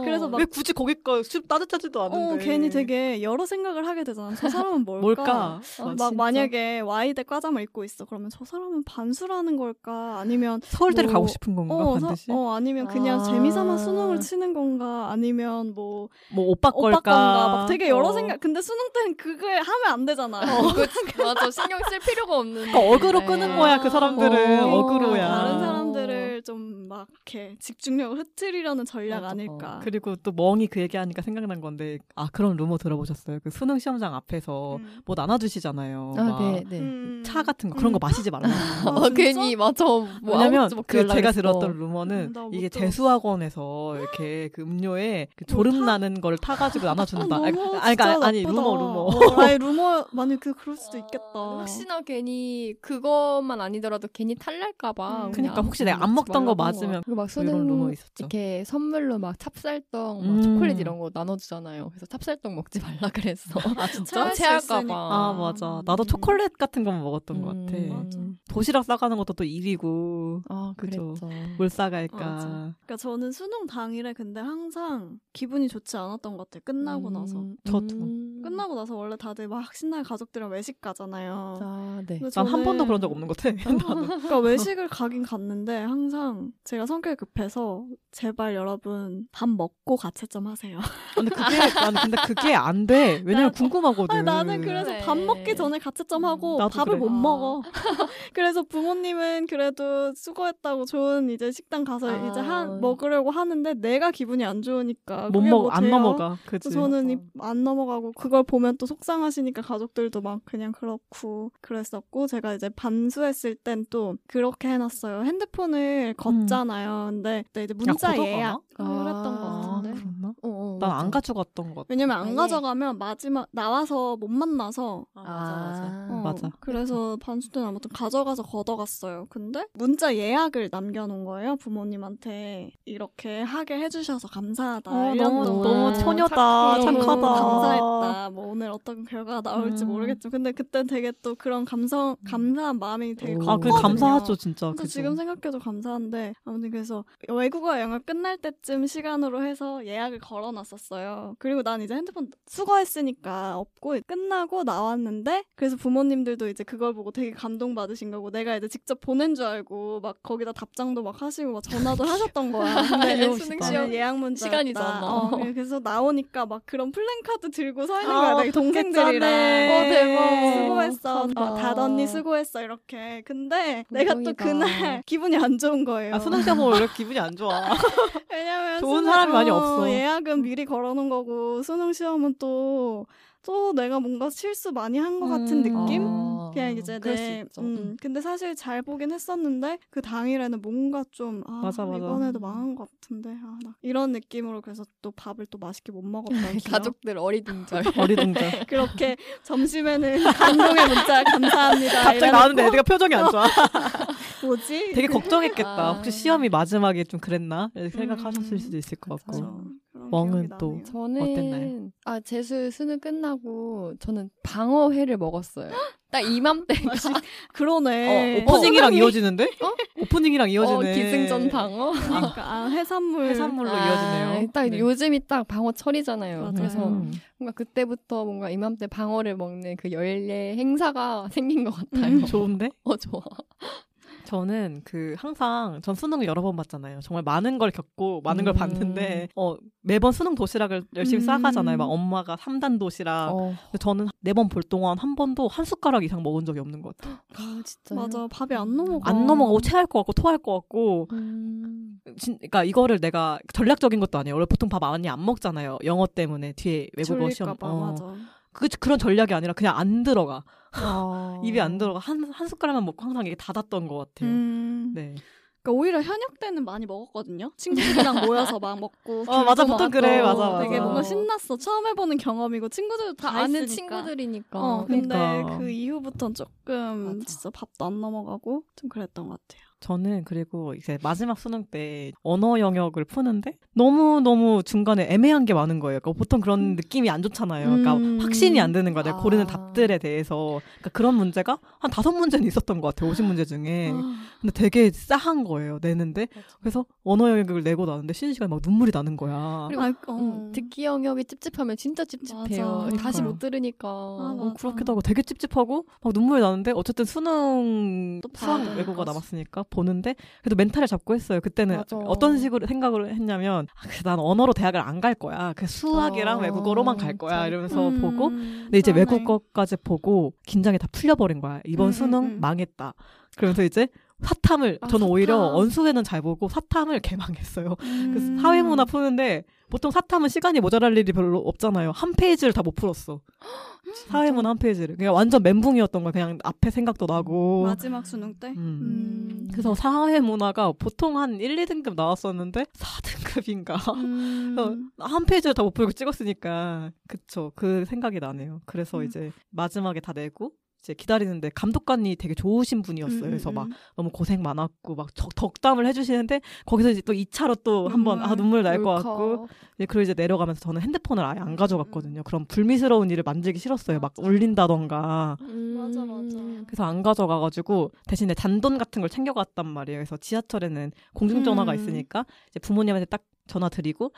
[SPEAKER 2] 어. 그래서 막-
[SPEAKER 3] 왜 굳이 거기까 춥 따뜻하지도 않은데.
[SPEAKER 2] 어, 괜히 되게 여러 생각을 하게 되잖아. 저 사람은 뭘까?
[SPEAKER 3] 뭘까?
[SPEAKER 1] 아,
[SPEAKER 2] 막
[SPEAKER 1] 진짜?
[SPEAKER 2] 만약에 와이대 과잠을 입고 있어. 그러면 저 사람은 반수라는 걸까? 아니면
[SPEAKER 3] 서울대를
[SPEAKER 2] 뭐-
[SPEAKER 3] 가고 싶은 건가
[SPEAKER 2] 어, 서-
[SPEAKER 3] 반드시?
[SPEAKER 2] 어 아니면 그냥
[SPEAKER 1] 아.
[SPEAKER 2] 재미삼아 수능을 치는 건가? 아니면
[SPEAKER 3] 뭐뭐 오빠
[SPEAKER 2] 오빠
[SPEAKER 3] 걸까?
[SPEAKER 2] 건가? 막 되게 여러
[SPEAKER 3] 어.
[SPEAKER 2] 생각. 근데 수능 때는 그거에 하면 안 되잖아.
[SPEAKER 1] 어, <laughs> 그, 맞아. 신경 쓸 필요가 없는.
[SPEAKER 3] 그러니까 어그로 끄는 거야 그 사람들은
[SPEAKER 1] 어,
[SPEAKER 3] 어그로야
[SPEAKER 2] 다른 사람들 을 좀 막 이렇게 집중력을 흐트리려는 전략
[SPEAKER 1] 맞아.
[SPEAKER 2] 아닐까.
[SPEAKER 3] 그리고 또 멍이 그 얘기하니까 생각난 건데 아 그런 루머 들어보셨어요? 그 수능 시험장 앞에서
[SPEAKER 2] 음.
[SPEAKER 3] 뭐 나눠주시잖아요.
[SPEAKER 1] 아,
[SPEAKER 3] 막
[SPEAKER 1] 네, 네.
[SPEAKER 2] 음.
[SPEAKER 3] 차 같은 거 그런 거 마시지 말라. <laughs>
[SPEAKER 2] 아,
[SPEAKER 1] 어? 괜히 맞아. 뭐
[SPEAKER 3] 왜냐면 그 제가. 들었던 루머는
[SPEAKER 2] 음,
[SPEAKER 3] 이게. 재수학원에서 이렇게 그 음료에 그 조름 나는 걸 타가지고 나눠준다.
[SPEAKER 2] 아,
[SPEAKER 3] 아니,
[SPEAKER 2] 너무
[SPEAKER 3] 아니,
[SPEAKER 2] 진짜
[SPEAKER 3] 그러니까 아니
[SPEAKER 2] 나쁘다.
[SPEAKER 3] 루머 루머.
[SPEAKER 2] 어, 아니 루머 만약 그 그럴 수도 있겠다.
[SPEAKER 1] 혹시나 괜히 그것만 아니더라도 괜히 탈날까봐.
[SPEAKER 2] 음.
[SPEAKER 3] 그러니까 혹시 내가 안 먹던 거 맞으면
[SPEAKER 1] 그막
[SPEAKER 3] 뭐 이런 루머
[SPEAKER 1] 수능
[SPEAKER 3] 있었죠.
[SPEAKER 1] 이렇게 선물로 막 찹쌀떡,
[SPEAKER 3] 음.
[SPEAKER 1] 막 초콜릿 이런 거 나눠주잖아요. 그래서 찹쌀떡 먹지 말라 <laughs> 그랬어. <laughs>
[SPEAKER 3] 아
[SPEAKER 2] 진짜?
[SPEAKER 1] 체할까봐.
[SPEAKER 3] 아 맞아. 나도 초콜릿 같은 거 먹었던 것 같아.
[SPEAKER 1] 음.
[SPEAKER 2] 맞아.
[SPEAKER 3] 도시락 싸가는 것도 또 일이고
[SPEAKER 1] 아
[SPEAKER 3] 그죠. 뭘 싸갈까.
[SPEAKER 2] 맞아. 그러니까 저는 수능 당일에 근데 항상 기분이 좋지 않았던 것 같아요. 끝나고 나서.
[SPEAKER 1] 음,
[SPEAKER 3] 저도.
[SPEAKER 1] 음.
[SPEAKER 2] 끝나고 나서 원래 다들 막 신나게 가족들이랑 외식 가잖아요.
[SPEAKER 1] 아 네.
[SPEAKER 2] 근데
[SPEAKER 3] 난한
[SPEAKER 2] 저는-
[SPEAKER 3] 번도 그런 적 없는 것 같아. <laughs>
[SPEAKER 2] 그러니까 외식을 가긴 갔는데 항상 제가 성격이 급해서 제발 여러분 밥 먹고 가채점 하세요.
[SPEAKER 3] 근데 그게 <laughs> 아니 근데 그게 안 돼. 왜냐면
[SPEAKER 2] 나도-
[SPEAKER 3] 궁금하거든.
[SPEAKER 2] 아니, 나는 그래서
[SPEAKER 1] 그래.
[SPEAKER 2] 밥 먹기 전에 가채점 하고
[SPEAKER 3] 나도
[SPEAKER 2] 밥을
[SPEAKER 3] 그래.
[SPEAKER 2] 못
[SPEAKER 1] 아.
[SPEAKER 2] 먹어. <laughs> 그래서 부모님은 그래도 수고했다고 좋은 이제 식당 가서
[SPEAKER 1] 아.
[SPEAKER 2] 이제 한 먹으려고 하는데 내가 기분이 안 좋으니까
[SPEAKER 3] 못
[SPEAKER 2] 그게
[SPEAKER 3] 먹, 뭐안
[SPEAKER 2] 돼요?
[SPEAKER 3] 넘어가. 그치.
[SPEAKER 2] 저는. 이- 안 넘어가고 그걸 보면 또 속상하시니까 가족들도 막 그냥 그렇고 그랬었고 제가 이제 반수했을 땐 또 그렇게 해놨어요. 핸드폰을 걷잖아요. 근데 그때 이제 문자? 예약을
[SPEAKER 1] 아.
[SPEAKER 2] 했던 것 같은데.
[SPEAKER 3] 그랬나?
[SPEAKER 1] 어, 어,
[SPEAKER 3] 난
[SPEAKER 1] 맞아.
[SPEAKER 3] 안 가져갔던 것 같아.
[SPEAKER 2] 왜냐면 안
[SPEAKER 1] 아예.
[SPEAKER 2] 가져가면 마지막 나와서 못 만나서
[SPEAKER 1] 아,
[SPEAKER 2] 어,
[SPEAKER 3] 맞아.
[SPEAKER 2] 그래서 반수 때는 아무튼 가져가서 걷어갔어요. 근데 문자 예약을 남겨놓은 거예요. 부모님한테 이렇게 하게 해주셔서 감사하다.
[SPEAKER 3] 어,
[SPEAKER 2] 1년
[SPEAKER 3] 너무. 너무 처녀다.
[SPEAKER 1] 착해.
[SPEAKER 3] 착하다.
[SPEAKER 2] 감사했다. 뭐 오늘 어떤 결과가 나올지
[SPEAKER 3] 음.
[SPEAKER 2] 모르겠죠. 근데 그때 되게 또 그런 감성, 감사한 마음이 되게
[SPEAKER 1] 오.
[SPEAKER 2] 컸거든요.
[SPEAKER 3] 아, 그 감사하죠, 진짜.
[SPEAKER 2] 그래서? 지금 생각해도 감사한 데 아무튼 그래서 외국어 영어 끝날 때쯤 시간으로 해서 예약을 걸어놨었어요. 그리고 난 이제 핸드폰 수거했으니까 없고 끝나고 나왔는데 그래서 부모님들도 이제 그걸 보고 되게 감동 받으신 거고 내가 이제 직접 보낸 줄 알고 막 거기다 답장도 막 하시고 막 전화도 <laughs> 하셨던 거야. 근데.
[SPEAKER 1] 수능 시험
[SPEAKER 2] 예약 문자
[SPEAKER 1] 시간이잖아.
[SPEAKER 2] 어, 그래서 나오니까 막 그런 플랜카드 들고 서 있는
[SPEAKER 3] 아,
[SPEAKER 2] 거야. 내 동생들이랑.
[SPEAKER 3] 어떡해.
[SPEAKER 2] 어 대박.
[SPEAKER 1] 어,
[SPEAKER 2] 수고했어.
[SPEAKER 1] 감사.
[SPEAKER 2] 막 다덧니 수고했어 이렇게. 근데 내가 또
[SPEAKER 1] 감동이다.
[SPEAKER 2] 그날 <laughs> 기분이 안 좋은 거 예요.
[SPEAKER 3] 아, 수능 시험 보면 원래 기분이 안 좋아. <laughs>
[SPEAKER 2] 왜냐면
[SPEAKER 3] 좋은
[SPEAKER 2] 수능-
[SPEAKER 3] 사람이 많이
[SPEAKER 2] 어,
[SPEAKER 3] 없어.
[SPEAKER 2] 예약은 미리 걸어놓은 거고 수능 시험은 또. 또 내가 뭔가 실수 많이 한 것 같은
[SPEAKER 3] 음.
[SPEAKER 2] 느낌?
[SPEAKER 1] 아,
[SPEAKER 2] 그냥 이제 내,
[SPEAKER 1] 있죠.
[SPEAKER 2] 음, 근데 사실 잘 보긴 했었는데 그 당일에는 뭔가 좀 아,
[SPEAKER 3] 맞아, 맞아.
[SPEAKER 2] 이번에도 망한 것 같은데 아, 나 이런 느낌으로 그래서 또 밥을 또 맛있게 못 먹었던 <laughs> 기억.
[SPEAKER 1] 가족들 어리둥절. <laughs>
[SPEAKER 3] 어리둥절.
[SPEAKER 2] 그렇게 점심에는 감동의 문자 감사합니다.
[SPEAKER 3] 갑자기 나왔는데 애가 표정이 안 좋아. <laughs>
[SPEAKER 2] 뭐지?
[SPEAKER 3] 되게 걱정했겠다.
[SPEAKER 1] 아.
[SPEAKER 3] 혹시 시험이 마지막에 좀 그랬나? 이렇게
[SPEAKER 2] 음.
[SPEAKER 3] 생각하셨을 수도 있을 것 같고.
[SPEAKER 2] 그쵸.
[SPEAKER 3] 멍은 또.
[SPEAKER 1] 저는
[SPEAKER 3] 어땠나요?
[SPEAKER 1] 아 재수 수능 끝나고 저는 방어회를 먹었어요. <gasps> 딱 이맘때가 <laughs>
[SPEAKER 2] 그러네.
[SPEAKER 1] 어,
[SPEAKER 3] 오프닝이랑
[SPEAKER 1] 어.
[SPEAKER 3] 이어지는데? 오프닝이랑 이어지네.
[SPEAKER 1] 어, 기승전 방어.
[SPEAKER 2] 그러니까 아, 해산물
[SPEAKER 3] 해산물로
[SPEAKER 1] 아,
[SPEAKER 3] 이어지네요.
[SPEAKER 1] 딱
[SPEAKER 3] 네.
[SPEAKER 1] 요즘이 딱 방어 철이잖아요.
[SPEAKER 2] 맞아요.
[SPEAKER 1] 그래서
[SPEAKER 3] 음.
[SPEAKER 1] 뭔가 그때부터 뭔가 이맘때 방어를 먹는 그 연례 행사가 생긴 것 같아요.
[SPEAKER 2] 음,
[SPEAKER 3] 좋은데?
[SPEAKER 1] 어 좋아.
[SPEAKER 3] 저는 그 항상 전 수능을 여러 번 봤잖아요. 정말 많은 걸 겪고 많은 걸
[SPEAKER 1] 음.
[SPEAKER 3] 봤는데 어 매번 수능 도시락을 열심히
[SPEAKER 2] 음.
[SPEAKER 3] 싸가잖아요. 막 엄마가 3단 도시락.
[SPEAKER 1] 어.
[SPEAKER 3] 근데 저는 네 번 볼 동안 한 번도 한 숟가락 이상 먹은 적이 없는 것 같아요.
[SPEAKER 1] 아 진짜.
[SPEAKER 2] 맞아 밥이 안 넘어가.
[SPEAKER 3] 안 넘어가고 체할 것 같고 토할 것 같고.
[SPEAKER 1] 음.
[SPEAKER 3] 진, 그러니까 이거를 내가 전략적인 것도 아니에요. 원래 보통 밥 많이 안 먹잖아요. 영어 때문에 뒤에 외국어 시험.
[SPEAKER 2] 졸릴까봐
[SPEAKER 3] 어.
[SPEAKER 2] 맞아.
[SPEAKER 3] 그 그런 전략이 아니라 그냥 안 들어가.
[SPEAKER 1] 아. <laughs>
[SPEAKER 3] 입에 안 들어가 한 한 숟가락만 먹고 항상 이게 닫았던 것 같아요.
[SPEAKER 2] 음.
[SPEAKER 3] 네.
[SPEAKER 2] 그러니까 오히려 현역 때는 많이 먹었거든요. 친구들이랑 <laughs> 모여서 막 먹고.
[SPEAKER 3] 어, 맞아. 보통 그래. 맞아, 맞아.
[SPEAKER 2] 되게 뭔가 신났어. 처음 해보는 경험이고 친구들도 다,
[SPEAKER 1] 다 아는
[SPEAKER 2] 있으니까.
[SPEAKER 1] 친구들이니까.
[SPEAKER 2] 어, 근데
[SPEAKER 3] 그러니까.
[SPEAKER 2] 그 이후부터는 조금
[SPEAKER 1] 맞아.
[SPEAKER 2] 진짜 밥도 안 넘어가고 좀 그랬던 것 같아요.
[SPEAKER 3] 저는 그리고 이제 마지막 수능 때 언어 영역을 푸는데 너무 너무 중간에 애매한 게 많은 거예요. 그러니까 보통 그런 느낌이 안 좋잖아요. 그러니까
[SPEAKER 2] 음.
[SPEAKER 3] 확신이 안 드는 거야. 내가
[SPEAKER 1] 아.
[SPEAKER 3] 고르는 답들에 대해서 그러니까 그런 문제가 한 다섯 문제는 있었던 것 같아요. 50문제 중에.
[SPEAKER 2] 아,
[SPEAKER 3] 근데 되게 싸한 거예요. 내는데 그래서 언어 영역을 내고 나는데 쉬는 시간에 막 눈물이 나는 거야.
[SPEAKER 1] 그리고
[SPEAKER 2] 아, 어.
[SPEAKER 1] 음, 듣기 영역이 찝찝하면 진짜 찝찝해요.
[SPEAKER 2] 맞아.
[SPEAKER 1] 다시. 못 들으니까.
[SPEAKER 2] 아,
[SPEAKER 3] 어. 그렇기도 하고 되게 찝찝하고 막 눈물이 나는데 어쨌든 수능
[SPEAKER 1] 또
[SPEAKER 3] 수학
[SPEAKER 1] 봐야
[SPEAKER 3] 외국어가
[SPEAKER 1] 되니까.
[SPEAKER 3] 남았으니까 보는데 그래도 멘탈을 잡고 했어요. 그때는
[SPEAKER 1] 맞아.
[SPEAKER 3] 어떤 식으로 생각을 했냐면 아, 난 언어로 대학을 안 갈 거야. 그 수학이랑
[SPEAKER 1] 어,
[SPEAKER 3] 외국어로만 갈 거야.
[SPEAKER 1] 잘-
[SPEAKER 3] 이러면서
[SPEAKER 2] 음,
[SPEAKER 3] 보고 근데 이제
[SPEAKER 2] 그러네.
[SPEAKER 3] 외국어까지 보고 긴장이 다 풀려버린 거야. 이번
[SPEAKER 2] 음,
[SPEAKER 3] 수능
[SPEAKER 2] 음, 음.
[SPEAKER 3] 망했다. 그러면서 이제 사탐을
[SPEAKER 1] 아,
[SPEAKER 3] 저는 오히려
[SPEAKER 1] 사탐.
[SPEAKER 3] 언수회는 잘 보고 사탐을 개망했어요.
[SPEAKER 2] 음.
[SPEAKER 3] 그 사회문화 푸는데 보통 사탐은 시간이 모자랄 일이 별로 없잖아요. 한 페이지를 다 못 풀었어. <gasps> 사회문화 한 페이지를. 그냥 완전 멘붕이었던 거야. 그냥 앞에 생각도 나고.
[SPEAKER 2] 마지막 수능 때.
[SPEAKER 3] 음.
[SPEAKER 2] 음.
[SPEAKER 3] 그래서 사회문화가 보통 한 1, 2등급 나왔었는데 <laughs> 4등급인가?
[SPEAKER 2] 음.
[SPEAKER 3] 한 페이지를 다 못 풀고 찍었으니까 그쵸 그 생각이 나네요. 그래서
[SPEAKER 2] 음.
[SPEAKER 3] 이제 마지막에 다 내고 이제 기다리는데 감독관이 되게 좋으신 분이었어요.
[SPEAKER 2] 음,
[SPEAKER 3] 그래서
[SPEAKER 2] 음,
[SPEAKER 3] 막
[SPEAKER 2] 음.
[SPEAKER 3] 너무 고생 많았고 막 적, 덕담을 해주시는데 거기서 이제 또 2차로 또 한번 아
[SPEAKER 2] 눈물,
[SPEAKER 3] 날 것. 같고 예, 그리고 이제 내려가면서 저는 핸드폰을 아예 안 가져갔거든요. 그럼 불미스러운 일을 만들기 싫었어요. 막
[SPEAKER 2] 맞아.
[SPEAKER 3] 울린다던가.
[SPEAKER 2] 맞아, 맞아.
[SPEAKER 3] 그래서 안 가져가가지고 대신에 잔돈 같은 걸 챙겨갔단 말이에요. 그래서 지하철에는 공중전화가
[SPEAKER 2] 음.
[SPEAKER 3] 있으니까 이제 부모님한테 딱 전화 드리고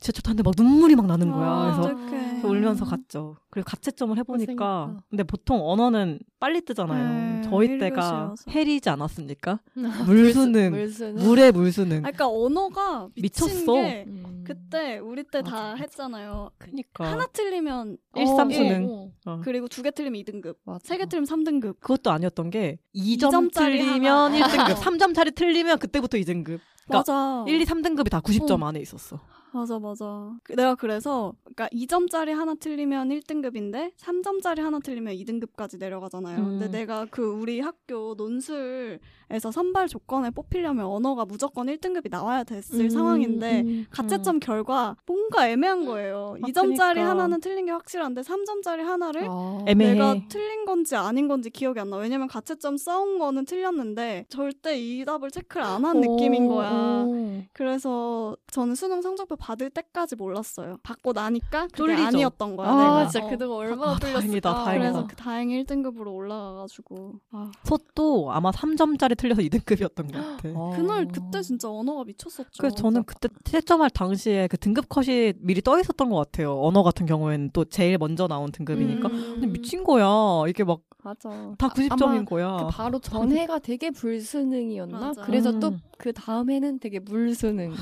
[SPEAKER 3] 지하철 타는데 막 눈물이 막 나는 거야.
[SPEAKER 2] 아,
[SPEAKER 3] 그래서
[SPEAKER 2] 어떡해.
[SPEAKER 3] 울면서 갔죠. 그리고 가채점을 해보니까
[SPEAKER 1] 고생했다.
[SPEAKER 3] 근데 보통 언어는 빨리 뜨잖아요.
[SPEAKER 2] 네,
[SPEAKER 3] 저희
[SPEAKER 2] 일
[SPEAKER 3] 때가. 해리지 않았습니까? <laughs> 물수능,
[SPEAKER 1] 물수능.
[SPEAKER 3] 물의 물수능.
[SPEAKER 2] 아, 그러니까 언어가
[SPEAKER 3] 미쳤어.
[SPEAKER 2] 게
[SPEAKER 1] 음.
[SPEAKER 2] 그때 우리 때 다. 했잖아요.
[SPEAKER 3] 그니까
[SPEAKER 2] 하나 틀리면
[SPEAKER 3] 일, 삼
[SPEAKER 2] 일,
[SPEAKER 3] 수능.
[SPEAKER 1] 어,
[SPEAKER 3] 어.
[SPEAKER 2] 그리고 두 개 틀리면 2등급.
[SPEAKER 1] 맞아.
[SPEAKER 2] 세개 틀리면 3등급.
[SPEAKER 3] 그것도 아니었던 게 2점
[SPEAKER 2] 점짜리
[SPEAKER 3] 틀리면
[SPEAKER 2] 하나.
[SPEAKER 3] 1등급,
[SPEAKER 2] 어.
[SPEAKER 3] 3점짜리 틀리면 그때부터 2등급. 그러니까
[SPEAKER 2] 맞아.
[SPEAKER 3] 1, 2, 3등급이 다 90점
[SPEAKER 2] 어.
[SPEAKER 3] 안에 있었어.
[SPEAKER 2] 맞아, 맞아. 그- 내가 그래서, 그러니까 2점짜리 하나 틀리면 1등급인데, 3점짜리 하나 틀리면 2등급까지 내려가잖아요.
[SPEAKER 3] 음.
[SPEAKER 2] 근데 내가 그 우리 학교 논술 에서 선발 조건에 뽑히려면 언어가 무조건 1등급이 나와야 됐을
[SPEAKER 1] 음,
[SPEAKER 2] 상황인데,
[SPEAKER 1] 음.
[SPEAKER 2] 가채점 결과 뭔가 애매한 거예요.
[SPEAKER 3] 아,
[SPEAKER 2] 2점짜리
[SPEAKER 3] 그니까.
[SPEAKER 2] 하나는 틀린 게 확실한데, 3점짜리 하나를
[SPEAKER 1] 아.
[SPEAKER 3] 애매해.
[SPEAKER 2] 내가 틀린 건지 아닌 건지 기억이 안 나. 왜냐면 가채점 써온 거는 틀렸는데 절대 이 답을 체크를 안 한 느낌인 거야.
[SPEAKER 1] 오.
[SPEAKER 2] 그래서 저는 수능 성적표 받을 때까지 몰랐어요. 받고 나니까 그게
[SPEAKER 3] 쫄리죠?
[SPEAKER 2] 아니었던 거야.
[SPEAKER 1] 아,
[SPEAKER 2] 내가.
[SPEAKER 1] 진짜
[SPEAKER 2] 어.
[SPEAKER 1] 그동안 얼마나
[SPEAKER 3] 아,
[SPEAKER 1] 뚫렸을까.
[SPEAKER 3] 다행이다, 다행이다.
[SPEAKER 2] 그래서 그 다행히 1등급으로 올라가가지고 아,
[SPEAKER 3] 소도 아마 3점짜리 틀려서 2등급이었던 것 같아.
[SPEAKER 1] 어.
[SPEAKER 2] 그날 그때 진짜 언어가 미쳤었죠.
[SPEAKER 3] 그래서 저는 그때 채점할 당시에 그 등급 컷이 미리 떠 있었던 것 같아요. 언어 같은 경우에는 또 제일 먼저 나온 등급이니까.
[SPEAKER 2] 음.
[SPEAKER 3] 근데 미친 거야. 이게 막다
[SPEAKER 1] 맞아.
[SPEAKER 3] 90점인
[SPEAKER 1] 아마
[SPEAKER 3] 거야.
[SPEAKER 1] 그 바로 전해가 되게 불수능이었나?
[SPEAKER 2] 맞아.
[SPEAKER 1] 그래서
[SPEAKER 3] 음.
[SPEAKER 1] 또그 다음 해는 되게 물수능.
[SPEAKER 2] 그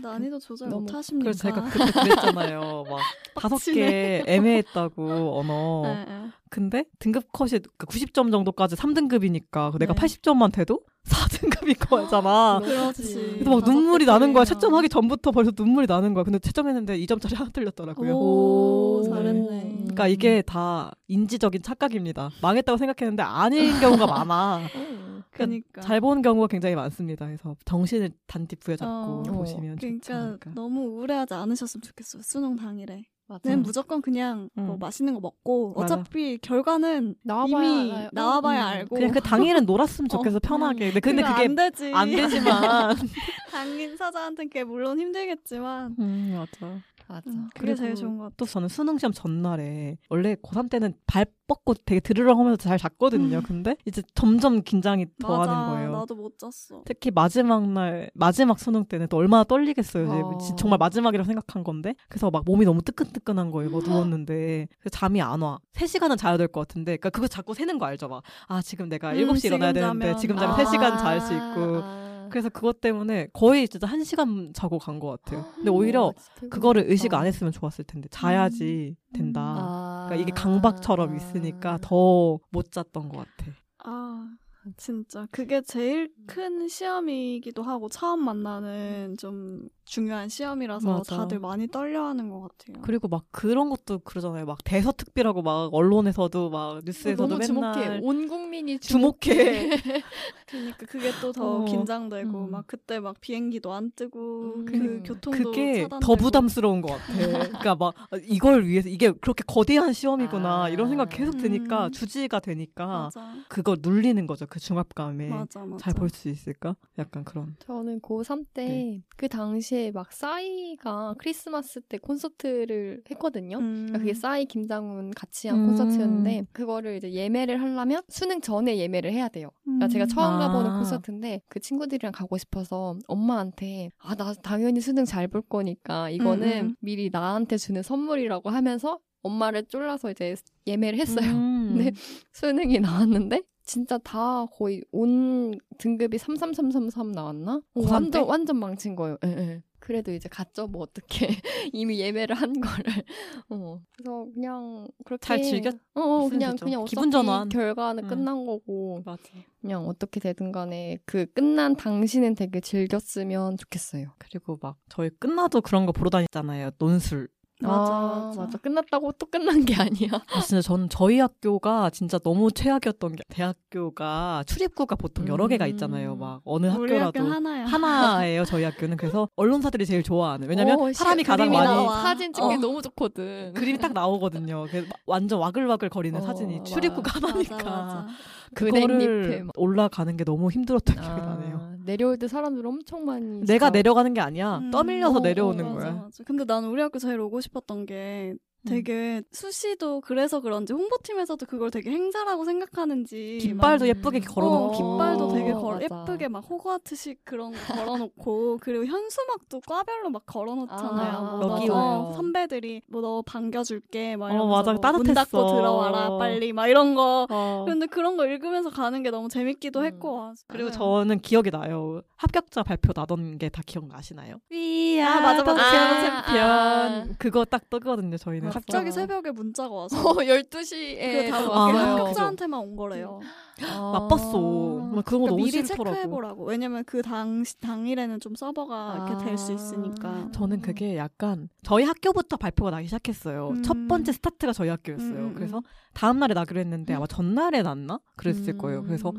[SPEAKER 2] 난이도 조절
[SPEAKER 1] 너무-
[SPEAKER 2] 못 하십니까?
[SPEAKER 3] 그래서 제가 그때 그랬잖아요. 막 <laughs> 다섯 개 애매했다고 언어.
[SPEAKER 2] 네, 네.
[SPEAKER 3] 근데 등급 컷이 90점 정도까지 3등급이니까 내가
[SPEAKER 2] 네.
[SPEAKER 3] 80점만 돼도 4등급인 거잖아.
[SPEAKER 2] 그렇지.
[SPEAKER 3] 그래서 막 눈물이
[SPEAKER 2] 개
[SPEAKER 3] 나는 거야. 채점하기 전부터 벌써 눈물이 나는 거야. 근데 채점했는데 2점짜리 하나 틀렸더라고요.
[SPEAKER 2] 오,
[SPEAKER 1] 오,
[SPEAKER 2] 잘했네.
[SPEAKER 3] 그러니까 이게 다 인지적인 착각입니다. 망했다고 생각했는데 아닌 경우가 많아.
[SPEAKER 1] 음. <laughs>
[SPEAKER 2] 그러니까
[SPEAKER 3] 잘 보는 경우가 굉장히 많습니다. 그래서 정신을 단디 부여잡고
[SPEAKER 2] 어.
[SPEAKER 3] 보시면 좋지
[SPEAKER 2] 그러니까
[SPEAKER 3] 않을까.
[SPEAKER 2] 너무 우울해하지 않으셨으면 좋겠어요. 수능 당일에.
[SPEAKER 1] 맞아.
[SPEAKER 2] 는 무조건 그냥 뭐
[SPEAKER 3] 음.
[SPEAKER 2] 맛있는 거 먹고
[SPEAKER 3] 맞아.
[SPEAKER 2] 어차피 결과는
[SPEAKER 1] 나와봐야
[SPEAKER 2] 이미
[SPEAKER 1] 알아요.
[SPEAKER 2] 나와봐야
[SPEAKER 1] 음.
[SPEAKER 2] 알고
[SPEAKER 3] 그냥 그 당일은 놀았으면 <laughs>
[SPEAKER 2] 어.
[SPEAKER 3] 좋겠어 편하게. 근데, 근데 그게
[SPEAKER 2] 안 되지.
[SPEAKER 3] 안 되지만. <laughs>
[SPEAKER 2] 당인사자한테는 그게 물론 힘들겠지만
[SPEAKER 3] 음 맞아.
[SPEAKER 1] 맞아.
[SPEAKER 2] 음, 그게 제일 좋은 것 같아.
[SPEAKER 3] 또 저는 수능 시험 전날에 원래 고3 때는 발 뻗고 되게 드르렁 하면서 잘 잤거든요.
[SPEAKER 2] 음.
[SPEAKER 3] 근데 이제 점점 긴장이 더하는
[SPEAKER 2] 맞아.
[SPEAKER 3] 거예요.
[SPEAKER 2] 나도 못 잤어.
[SPEAKER 3] 특히 마지막 날 마지막 수능 때는 또 얼마나 떨리겠어요.
[SPEAKER 1] 어.
[SPEAKER 3] 진- 정말 마지막이라고 생각한 건데 그래서 막 몸이 너무 뜨끈뜨끈한 거예요. 뭐 누웠는데 그래서 잠이 안 와. 3시간은 자야 될 것 같은데 그러니까 그거 자꾸 세는 거 알죠? 막 아 지금 내가
[SPEAKER 2] 음,
[SPEAKER 3] 7시 일어나야
[SPEAKER 2] 지금
[SPEAKER 3] 되는데
[SPEAKER 2] 자면.
[SPEAKER 3] 지금 자면
[SPEAKER 2] 아.
[SPEAKER 3] 3시간 잘 수 있고
[SPEAKER 1] 아.
[SPEAKER 3] 그래서 그것 때문에 거의 진짜 1시간 자고 간 것 같아요. 근데 오히려 그거를 의식. 안 했으면 좋았을 텐데 자야지
[SPEAKER 2] 음.
[SPEAKER 3] 된다.
[SPEAKER 1] 아.
[SPEAKER 3] 그러니까 이게 강박처럼 있으니까 더 못 잤던 것 같아.
[SPEAKER 2] 아 진짜 그게 제일 큰 시험이기도 하고 처음 만나는 좀 중요한 시험이라서
[SPEAKER 3] 맞아.
[SPEAKER 2] 다들 많이 떨려하는 것 같아요.
[SPEAKER 3] 그리고 막 그런 것도 그러잖아요. 막 대서특비라고 막 언론에서도 막 뉴스에서도
[SPEAKER 1] 너무
[SPEAKER 3] 맨날
[SPEAKER 1] 주목해. 온 국민이
[SPEAKER 3] 주목해.
[SPEAKER 1] 주목해. <laughs>
[SPEAKER 2] 그러니까 그게 또더
[SPEAKER 3] 어.
[SPEAKER 2] 긴장되고
[SPEAKER 1] 음.
[SPEAKER 2] 막 그때 막 비행기도 안 뜨고
[SPEAKER 1] 음.
[SPEAKER 2] 그
[SPEAKER 1] 그-
[SPEAKER 2] 교통도
[SPEAKER 3] 그게
[SPEAKER 2] 차단되고.
[SPEAKER 3] 더 부담스러운 것 같아. <laughs> 그러니까 막 이걸 위해서 이게 그렇게 거대한 시험이구나
[SPEAKER 1] 아.
[SPEAKER 3] 이런 생각 계속 드니까
[SPEAKER 2] 음.
[SPEAKER 3] 주지가 되니까
[SPEAKER 2] 맞아
[SPEAKER 3] 그걸 눌리는 거죠. 그 중압감에
[SPEAKER 2] 맞아 맞아
[SPEAKER 3] 잘볼 수 있을까? 약간 그런.
[SPEAKER 1] 저는 고3 때
[SPEAKER 3] 네.
[SPEAKER 1] 그 당시에 막 싸이가 크리스마스 때 콘서트를 했거든요.
[SPEAKER 2] 음.
[SPEAKER 1] 그러니까 그게 싸이 김장훈 같이 한
[SPEAKER 3] 음.
[SPEAKER 1] 콘서트였는데 그거를 이제 예매를 하려면 수능 전에 예매를 해야 돼요. 그러니까
[SPEAKER 2] 음.
[SPEAKER 1] 제가 처음 가보는
[SPEAKER 3] 아.
[SPEAKER 1] 콘서트인데 그 친구들이랑 가고 싶어서 엄마한테 아 나 당연히 수능 잘 볼 거니까 이거는
[SPEAKER 2] 음, 음.
[SPEAKER 1] 미리 나한테 주는 선물이라고 하면서 엄마를 쫄라서 이제 예매를 했어요.
[SPEAKER 3] 음. <laughs>
[SPEAKER 1] 네. 수능이 나왔는데 진짜 다 거의 온 등급이 33333 나왔나? 어,
[SPEAKER 3] 고3
[SPEAKER 1] 완전
[SPEAKER 3] 때?
[SPEAKER 1] 완전 망친 거예요. 예, 예. 그래도 이제 갔죠. 뭐 어떻게 <laughs> 이미 예매를 한 거를. <laughs> 어. 그래서 그냥 그렇게
[SPEAKER 3] 잘 즐겼-
[SPEAKER 1] 어, 어 그냥
[SPEAKER 3] 되죠.
[SPEAKER 1] 그냥
[SPEAKER 3] 기분 전환.
[SPEAKER 1] 결과는
[SPEAKER 3] 음.
[SPEAKER 1] 끝난 거고
[SPEAKER 3] 맞아.
[SPEAKER 1] 그냥 어떻게 되든 간에 그 끝난 당시는 되게 즐겼으면 좋겠어요.
[SPEAKER 3] 그리고 막 저희 끝나도 그런 거 보러 다녔잖아요. 논술.
[SPEAKER 2] 맞아,
[SPEAKER 1] 아,
[SPEAKER 2] 맞아.
[SPEAKER 1] 끝났다고 또 끝난 게 아니야. <laughs>
[SPEAKER 3] 아, 진짜 저는 저희 학교가 진짜 너무 최악이었던 게 대학교가 출입구가 보통 여러 개가 있잖아요.
[SPEAKER 1] 음.
[SPEAKER 3] 막 어느 학교라도
[SPEAKER 2] 학교 하나야
[SPEAKER 3] 하나예요. 저희 학교는 그래서 <laughs> 언론사들이 제일 좋아하는. 왜냐면
[SPEAKER 1] 어,
[SPEAKER 3] 사람이
[SPEAKER 1] 시-
[SPEAKER 3] 가장 많이
[SPEAKER 2] 나와.
[SPEAKER 1] 사진 찍기
[SPEAKER 3] 어.
[SPEAKER 1] 너무 좋거든.
[SPEAKER 3] 그림이 딱 나오거든요. 완전 와글와글 거리는
[SPEAKER 1] 어,
[SPEAKER 3] 사진이
[SPEAKER 1] 맞아.
[SPEAKER 3] 출입구가 하나니까
[SPEAKER 2] 맞아 맞아
[SPEAKER 3] 그거를 올라가는 게 너무 힘들었던 기억이
[SPEAKER 1] 아,
[SPEAKER 3] 나네요.
[SPEAKER 1] 내려올 때 사람들 엄청 많이.
[SPEAKER 3] 내가
[SPEAKER 1] 진짜-
[SPEAKER 3] 내려가는 게 아니야.
[SPEAKER 2] 음.
[SPEAKER 3] 떠밀려서
[SPEAKER 1] 어,
[SPEAKER 3] 내려오는
[SPEAKER 1] 어,
[SPEAKER 2] 맞아,
[SPEAKER 3] 거야.
[SPEAKER 2] 맞아. 근데 나는 우리 학교 제일 오고 싶었던 게 되게 수시도 그래서 그런지 홍보팀에서도 그걸 되게 행사라고 생각하는지
[SPEAKER 3] 깃발도
[SPEAKER 1] 음.
[SPEAKER 3] 예쁘게
[SPEAKER 2] 막,
[SPEAKER 3] 걸어놓고
[SPEAKER 2] 어, 깃발도 되게
[SPEAKER 1] 어,
[SPEAKER 2] 걸. 예쁘게 막 호그와트식 그런 거 <laughs> 걸어놓고 그리고 현수막도 과별로 막 걸어놓잖아요.
[SPEAKER 1] 아,
[SPEAKER 2] 뭐
[SPEAKER 3] 여기
[SPEAKER 2] 너. 어, 선배들이 뭐 너 반겨줄게 막
[SPEAKER 3] 어,
[SPEAKER 2] 이러면서
[SPEAKER 3] 맞아.
[SPEAKER 2] 뭐
[SPEAKER 3] 따뜻했어.
[SPEAKER 2] 문 닫고 들어와라 빨리 막 이런 거.
[SPEAKER 3] 어.
[SPEAKER 2] 근데 그런 거 읽으면서 가는 게 너무 재밌기도
[SPEAKER 1] 음.
[SPEAKER 2] 했고 아,
[SPEAKER 3] 그리고
[SPEAKER 2] 네.
[SPEAKER 3] 저는 기억이 나요. 합격자 발표 나던 게 다 기억나시나요?
[SPEAKER 2] 아, 맞아, 맞아.
[SPEAKER 3] 챔피언.
[SPEAKER 1] 아.
[SPEAKER 3] 그거 딱 뜨거든요. 저희는.
[SPEAKER 2] 갑자기 새벽에 문자가 와서
[SPEAKER 1] 어, 12시에
[SPEAKER 2] 그게 다
[SPEAKER 3] 아.
[SPEAKER 2] 합격자한테만 온 거래요.
[SPEAKER 3] 나빴어. 그런 거
[SPEAKER 2] 그러니까
[SPEAKER 3] 너무
[SPEAKER 2] 미리
[SPEAKER 3] 싫더라고.
[SPEAKER 2] 체크해보라고. 왜냐면 그 당, 당일에는 좀 서버가 이렇게 될수
[SPEAKER 1] 아.
[SPEAKER 2] 있으니까.
[SPEAKER 3] 저는 그게 약간 저희 학교부터 발표가 나기 시작했어요.
[SPEAKER 2] 음.
[SPEAKER 3] 첫 번째 스타트가 저희 학교였어요.
[SPEAKER 2] 음, 음,
[SPEAKER 3] 그래서 다음 날에 나기로 했는데 아마 전날에 났나? 그랬을 거예요.
[SPEAKER 1] 음.
[SPEAKER 3] 그래서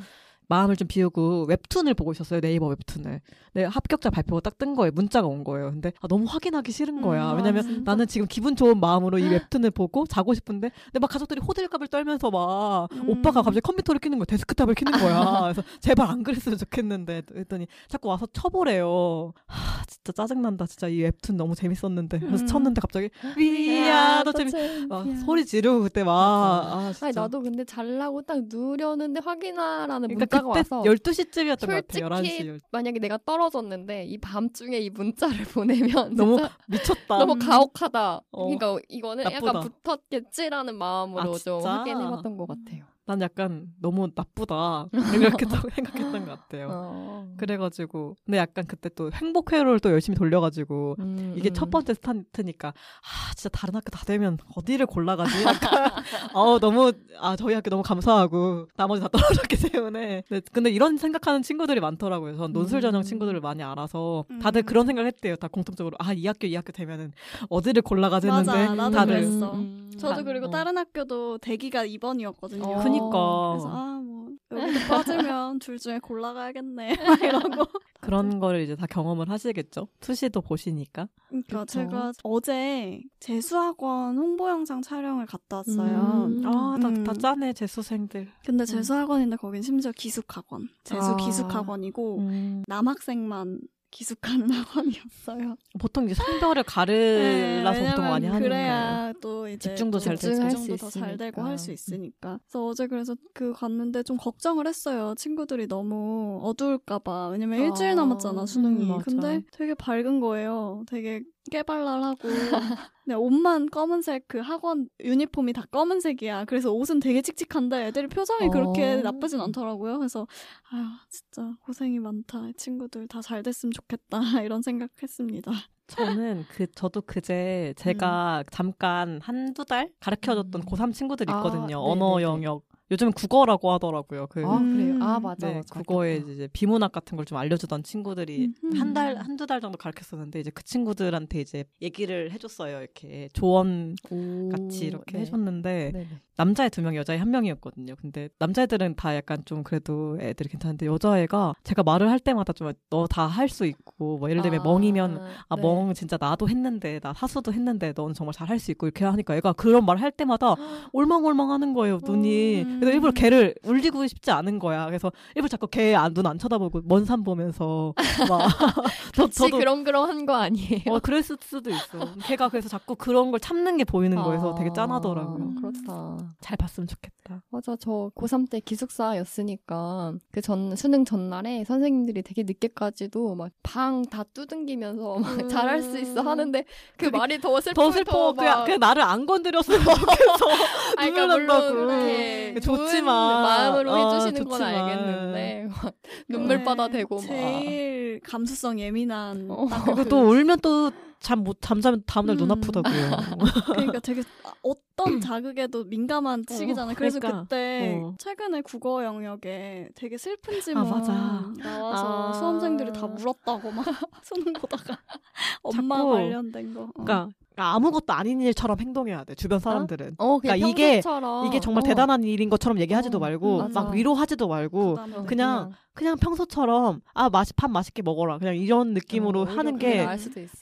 [SPEAKER 3] 마음을 좀 비우고 웹툰을 보고 있었어요. 네이버 웹툰을. 네, 합격자 발표가 딱 뜬 거예요. 문자가 온 거예요. 근데 아, 너무 확인하기 싫은 거야.
[SPEAKER 2] 음,
[SPEAKER 3] 왜냐면
[SPEAKER 2] 아?
[SPEAKER 3] 나는 지금 기분 좋은 마음으로 이 웹툰을 보고 자고 싶은데 근데 막 가족들이 호들갑을 떨면서 막
[SPEAKER 2] 음.
[SPEAKER 3] 오빠가 갑자기 컴퓨터를 켜는 거야. 데스크탑을 켜는 거야. 그래서 제발 안 그랬으면 좋겠는데 했더니 자꾸 와서 쳐보래요. 하, 진짜 짜증난다. 진짜 이 웹툰 너무 재밌었는데. 그래서
[SPEAKER 2] 음.
[SPEAKER 3] 쳤는데 갑자기
[SPEAKER 1] 아,
[SPEAKER 3] 위야 너 재밌 막 소리 지르고 그때 막 아, 진짜.
[SPEAKER 1] 아니 나도 근데 잘나고 딱 누렸는데 확인하라는
[SPEAKER 3] 그러니까
[SPEAKER 1] 문자가 와서
[SPEAKER 3] 12시쯤이었던 것 같아요. 11시.
[SPEAKER 1] 만약에 내가 떨어졌는데 이 밤중에 이 문자를 <laughs> 보내면
[SPEAKER 3] 너무 미쳤다.
[SPEAKER 1] 너무
[SPEAKER 2] 음.
[SPEAKER 1] 가혹하다.
[SPEAKER 3] 어,
[SPEAKER 1] 그러니까 이거는
[SPEAKER 3] 나쁘다.
[SPEAKER 1] 약간 붙었겠지라는 마음으로
[SPEAKER 3] 아,
[SPEAKER 1] 좀
[SPEAKER 3] 진짜?
[SPEAKER 1] 확인해 봤던 것 같아요.
[SPEAKER 3] 난 약간 너무 나쁘다. <laughs> 이렇게 또 생각했던 것 같아요.
[SPEAKER 1] 어.
[SPEAKER 3] 그래가지고 근데 약간 그때 또 행복 회로를 또 열심히 돌려가지고
[SPEAKER 1] 음,
[SPEAKER 3] 이게
[SPEAKER 1] 음.
[SPEAKER 3] 첫 번째 스타트니까 아 진짜 다른 학교 다 되면 어디를 골라가지 약간 <laughs> 어 너무 아 저희 학교 너무 감사하고 나머지 다 떨어졌기 때문에 근데, 근데 이런 생각하는 친구들이 많더라고요 전 논술 전형
[SPEAKER 1] 음.
[SPEAKER 3] 친구들을 많이 알아서 다들
[SPEAKER 2] 음.
[SPEAKER 3] 그런 생각을 했대요 다 공통적으로 아 이 학교 이 학교 되면은 어디를 골라가지 했는데
[SPEAKER 2] 맞아, 나도
[SPEAKER 3] 다들
[SPEAKER 2] 그랬어.
[SPEAKER 1] 음.
[SPEAKER 2] 저도
[SPEAKER 3] 다-
[SPEAKER 2] 그리고
[SPEAKER 3] 어.
[SPEAKER 2] 다른 학교도 대기가 2번이었거든요.
[SPEAKER 1] 어.
[SPEAKER 3] 그니까
[SPEAKER 2] 그래서 아 뭐 여기도 <laughs> 빠지면 둘 중에 골라가야겠네 <laughs> 막 이러고
[SPEAKER 3] 그런 거를 이제 다 경험을 하시겠죠 투시도 보시니까
[SPEAKER 2] 그러니까
[SPEAKER 1] 그쵸.
[SPEAKER 2] 제가 어제 재수학원 홍보 영상 촬영을 갔다 왔어요.
[SPEAKER 1] 음.
[SPEAKER 3] 아 다
[SPEAKER 2] 음.
[SPEAKER 3] 다 짜네 재수생들
[SPEAKER 2] 근데 재수학원인데 거긴 심지어 기숙학원, 재수
[SPEAKER 1] 아.
[SPEAKER 2] 기숙학원이고
[SPEAKER 3] 음.
[SPEAKER 2] 남학생만 기숙하는 학원이었어요. <laughs>
[SPEAKER 3] 보통 이제 성별을
[SPEAKER 2] 네,
[SPEAKER 3] 가르라서 보통
[SPEAKER 2] 왜냐면
[SPEAKER 3] 많이 하는 거예요.
[SPEAKER 2] 그래야 또 이제
[SPEAKER 3] 집중도 또잘 되고.
[SPEAKER 2] 집중도 더잘 되고
[SPEAKER 1] 있으니까.
[SPEAKER 2] 할수 있으니까. 그래서 어제 그래서 그 갔는데 좀 걱정을 했어요. 친구들이 너무 어두울까봐. 왜냐면
[SPEAKER 1] 아,
[SPEAKER 2] 일주일 남았잖아 수능이.
[SPEAKER 3] 음.
[SPEAKER 2] 근데 되게 밝은 거예요. 되게 깨발랄하고. <laughs> 그냥 옷만 검은색 그 학원 유니폼이 다 검은색이야. 그래서 옷은 되게 칙칙한데 애들이 표정이 그렇게
[SPEAKER 1] 어.
[SPEAKER 2] 나쁘진 않더라고요. 그래서 아휴 진짜 고생이 많다. 이 친구들 다 잘 됐으면 좋겠다 <laughs> 이런 생각했습니다.
[SPEAKER 3] 저는 그 저도 그제 제가 잠깐 한두 달 가르쳐줬던
[SPEAKER 1] 음.
[SPEAKER 3] 고3 친구들
[SPEAKER 1] 아,
[SPEAKER 3] 있거든요.
[SPEAKER 1] 네네네.
[SPEAKER 3] 언어 영역 요즘 국어라고 하더라고요. 그
[SPEAKER 1] 아 그래요? 아
[SPEAKER 2] 음.
[SPEAKER 1] 맞아.
[SPEAKER 3] 네,
[SPEAKER 1] 맞아.
[SPEAKER 3] 국어에 이제 비문학 같은 걸 좀 알려주던 친구들이
[SPEAKER 2] 음.
[SPEAKER 3] 한 달, 한두 달 정도 가르쳤었는데, 이제 그 친구들한테 이제 얘기를 해줬어요. 이렇게 조언
[SPEAKER 1] 오,
[SPEAKER 3] 같이 이렇게
[SPEAKER 1] 네.
[SPEAKER 3] 해줬는데,
[SPEAKER 1] 네네.
[SPEAKER 3] 남자애 두 명, 여자애 한 명이었거든요. 근데 남자애들은 다 약간 좀 그래도 애들이 괜찮은데, 여자애가 제가 말을 할 때마다 좀 너 다 할 수 있고, 뭐 예를 들면 멍이면, 아,
[SPEAKER 1] 네.
[SPEAKER 3] 멍 진짜 나도 했는데, 나 사수도 했는데, 넌 정말 잘 할 수 있고, 이렇게 하니까 애가 그런 말 할 때마다 <gasps> 올망올망 하는 거예요, 눈이.
[SPEAKER 2] 음.
[SPEAKER 3] 그래서 일부러 걔를 울리고 싶지 않은 거야. 그래서 일부러 자꾸 걔 눈안 쳐다보고, 먼 산 보면서, <laughs> 막. <laughs> 저,
[SPEAKER 1] 같이 그렁그렁한 거 아니에요?
[SPEAKER 3] 어, 그랬을 수도 있어. 걔가 그래서 자꾸 그런 걸 참는 게 보이는 거여서 되게 짠하더라고요.
[SPEAKER 2] 음.
[SPEAKER 1] 그렇다.
[SPEAKER 3] 잘 봤으면 좋겠다.
[SPEAKER 1] 맞아, 저 고3 때 기숙사였으니까 그 전 수능 전날에 선생님들이 되게 늦게까지도 막 방 다 두둥기면서 막
[SPEAKER 2] 음.
[SPEAKER 1] 잘할 수 있어 하는데 그 말이 더 슬퍼.
[SPEAKER 3] 더 슬퍼. 그냥, 그냥 나를 안 건드렸으면 좋겠어. <laughs>
[SPEAKER 1] 아니,
[SPEAKER 3] 눈물
[SPEAKER 1] 그러니까
[SPEAKER 3] 난다고.
[SPEAKER 1] 물론 이렇게
[SPEAKER 3] 좋지만.
[SPEAKER 1] 마음으로
[SPEAKER 3] 어,
[SPEAKER 1] 해주시는 건
[SPEAKER 3] 좋지만.
[SPEAKER 1] 알겠는데 막 눈물바다 되고 막.
[SPEAKER 2] 제일 감수성 예민한
[SPEAKER 1] 어.
[SPEAKER 2] 딱
[SPEAKER 3] 그리고
[SPEAKER 2] 그-
[SPEAKER 3] 또 울면 또잠 못 잠자면 다음날 눈
[SPEAKER 2] 음.
[SPEAKER 3] 아프다고요. <laughs>
[SPEAKER 2] 그러니까 되게 어떤 <clears throat> 자극에도 민감한 시기잖아요. 그래서
[SPEAKER 3] 그러니까.
[SPEAKER 2] 그때
[SPEAKER 3] 어.
[SPEAKER 2] 최근에 국어 영역에 되게 슬픈 질문
[SPEAKER 3] 아, 맞아.
[SPEAKER 2] 나와서
[SPEAKER 1] 아.
[SPEAKER 2] 수험생들이 다 울었다고 막 <laughs> 수능 보다가 <laughs> 엄마
[SPEAKER 3] 자꾸
[SPEAKER 2] 관련된 거. 어.
[SPEAKER 3] 그러니까 아무것도 아닌 일처럼 행동해야 돼. 주변 사람들은.
[SPEAKER 1] 어, 그냥
[SPEAKER 3] 그러니까 이게-. 이게 정말
[SPEAKER 1] 어.
[SPEAKER 3] 대단한 일인 것처럼 얘기하지도
[SPEAKER 1] 어,
[SPEAKER 3] 말고
[SPEAKER 2] 맞아.
[SPEAKER 3] 막 위로하지도 말고
[SPEAKER 1] 어,
[SPEAKER 3] 그냥 그냥 평소처럼 아 맛이 밥 맛있게 먹어라 그냥 이런 느낌으로
[SPEAKER 1] 어,
[SPEAKER 3] 하는
[SPEAKER 1] 게.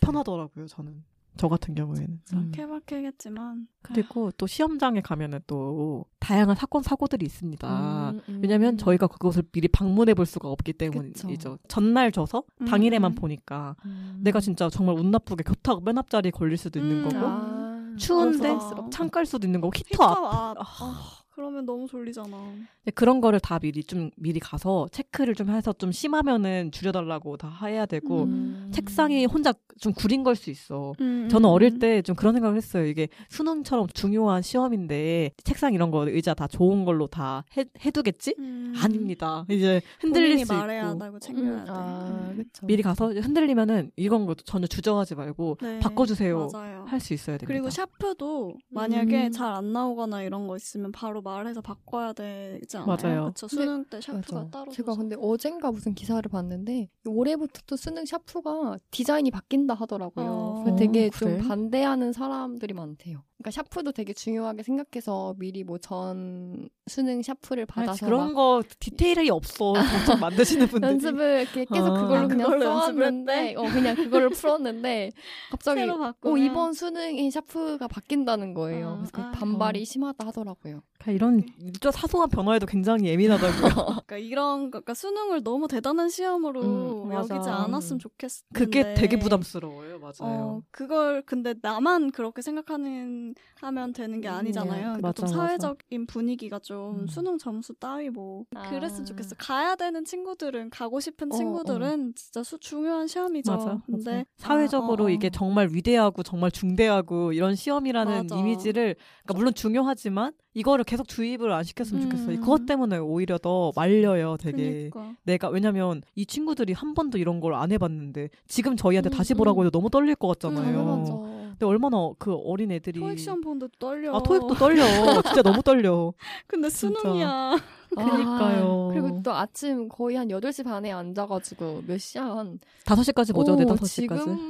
[SPEAKER 3] 편하더라고요 저는 저 같은 경우에는 음.
[SPEAKER 2] 케바케겠지만
[SPEAKER 3] 그리고 또 시험장에 가면은 또 다양한 사건 사고들이 있습니다.
[SPEAKER 1] 음, 음.
[SPEAKER 3] 왜냐면 저희가 그것을 미리 방문해 볼 수가 없기 때문이죠.
[SPEAKER 1] 그쵸.
[SPEAKER 3] 전날 줘서
[SPEAKER 2] 음,
[SPEAKER 3] 당일에만
[SPEAKER 2] 음.
[SPEAKER 3] 보니까
[SPEAKER 1] 음.
[SPEAKER 3] 내가 진짜 정말 운 나쁘게 교탁 맨 앞자리에 걸릴 수도 있는
[SPEAKER 2] 음.
[SPEAKER 3] 거고
[SPEAKER 1] 아,
[SPEAKER 3] 추운데
[SPEAKER 1] 부담스럽다.
[SPEAKER 3] 창깔 수도 있는 거고 히터 앞
[SPEAKER 2] 히터 앞.
[SPEAKER 3] 아.
[SPEAKER 2] 아, 그러면 너무 졸리잖아.
[SPEAKER 3] 네, 그런 거를 다 미리 좀 미리 가서 체크를 좀 해서 좀 심하면은 줄여달라고 다 해야 되고
[SPEAKER 2] 음.
[SPEAKER 3] 책상이 혼자 좀 구린 걸 수 있어.
[SPEAKER 2] 음,
[SPEAKER 3] 저는
[SPEAKER 2] 음.
[SPEAKER 3] 어릴 때 좀 그런 생각을 했어요. 이게 수능처럼 중요한 시험인데 책상 이런 거 의자 다 좋은 걸로 다 해, 해두겠지?
[SPEAKER 2] 음.
[SPEAKER 3] 아닙니다. 이제 흔들릴
[SPEAKER 2] 본인이
[SPEAKER 3] 수
[SPEAKER 2] 말해야
[SPEAKER 3] 있고
[SPEAKER 2] 한다고 챙겨야
[SPEAKER 1] 음,
[SPEAKER 2] 돼.
[SPEAKER 1] 아, 그쵸.
[SPEAKER 3] 미리 가서 흔들리면은 이런 것도 전혀 주저하지 말고
[SPEAKER 2] 네,
[SPEAKER 3] 바꿔주세요. 할 수 있어야 됩니다.
[SPEAKER 2] 그리고 샤프도 만약에
[SPEAKER 1] 음.
[SPEAKER 2] 잘안 나오거나 이런 거 있으면 바로 말해서 바꿔야 되지 않아요?
[SPEAKER 3] 맞아요.
[SPEAKER 2] 그쵸, 수능 때 샤프가
[SPEAKER 1] 맞아.
[SPEAKER 2] 따로
[SPEAKER 1] 제가
[SPEAKER 2] 줘서.
[SPEAKER 1] 근데 어젠가 무슨 기사를 봤는데 올해부터 또 수능 샤프가 디자인이 바뀐다 하더라고요.
[SPEAKER 2] 어,
[SPEAKER 1] 되게
[SPEAKER 3] 그래?
[SPEAKER 1] 좀 반대하는 사람들이 많대요. 그러니까 샤프도 되게 중요하게 생각해서 미리 뭐 전 수능 샤프를
[SPEAKER 3] 아니,
[SPEAKER 1] 받아서
[SPEAKER 3] 그런 막거 디테일이 없어. 만드시는 분들이.
[SPEAKER 1] 연습을 이렇게 계속
[SPEAKER 3] 아,
[SPEAKER 1] 그걸로 그냥
[SPEAKER 2] 그걸로
[SPEAKER 1] 써왔는데, 어 그냥 그걸로 풀었는데 갑자기 어, 이번 수능에 샤프가 바뀐다는 거예요.
[SPEAKER 2] 아,
[SPEAKER 1] 그래서 그
[SPEAKER 2] 아.
[SPEAKER 1] 반발이 심하다 하더라고요.
[SPEAKER 3] 그냥 이런 저 사소한 변화에도 굉장히 예민하다고요. <laughs>
[SPEAKER 2] 그러니까 이런 거, 그러니까 수능을 너무 대단한 시험으로
[SPEAKER 1] 음,
[SPEAKER 2] 여기지. 않았으면 좋겠는데
[SPEAKER 3] 그게 되게 부담스러워요. 맞아요.
[SPEAKER 2] 어, 그걸 근데 나만 그렇게 생각하는 하면 되는 게
[SPEAKER 1] 음,
[SPEAKER 2] 아니잖아요.
[SPEAKER 1] 네,
[SPEAKER 2] 그러니까 좀
[SPEAKER 3] 맞아, 맞아.
[SPEAKER 2] 사회적인 분위기가 좀
[SPEAKER 3] 음.
[SPEAKER 2] 수능 점수 따위 뭐
[SPEAKER 1] 아.
[SPEAKER 2] 그랬으면 좋겠어. 가야 되는 친구들은 가고 싶은
[SPEAKER 1] 어,
[SPEAKER 2] 친구들은 진짜 수 중요한 시험이죠.
[SPEAKER 3] 맞아.
[SPEAKER 2] 근데
[SPEAKER 3] 맞아. 사회적으로
[SPEAKER 2] 아, 어,
[SPEAKER 3] 이게 정말 위대하고 정말 중대하고 이런 시험이라는
[SPEAKER 2] 맞아.
[SPEAKER 3] 이미지를 그러니까 물론 중요하지만 이거를 계속 주입을 안 시켰으면
[SPEAKER 2] 음.
[SPEAKER 3] 좋겠어요. 그것 때문에 오히려 더 말려요, 되게.
[SPEAKER 2] 그러니까.
[SPEAKER 3] 내가 왜냐면 이 친구들이 한 번도 이런 걸 안 해봤는데 지금 저희한테
[SPEAKER 2] 음,
[SPEAKER 3] 다시
[SPEAKER 2] 음.
[SPEAKER 3] 보라고 해도 너무 떨릴 것 같잖아요.
[SPEAKER 1] 당연하죠.
[SPEAKER 3] 근데 얼마나 그 어린 애들이
[SPEAKER 2] 토익 시험 보는데 떨려.
[SPEAKER 3] 아 토익도 떨려. 진짜 너무 떨려. <laughs>
[SPEAKER 2] 근데
[SPEAKER 3] 진짜.
[SPEAKER 2] 수능이야. <laughs>
[SPEAKER 3] 그니까요.
[SPEAKER 1] 아, 그리고 또 아침 거의 한 8시 반에 앉아가지고 몇 시야? 한
[SPEAKER 3] 5시까지 보죠, 네,
[SPEAKER 1] 오,
[SPEAKER 3] 5시까지.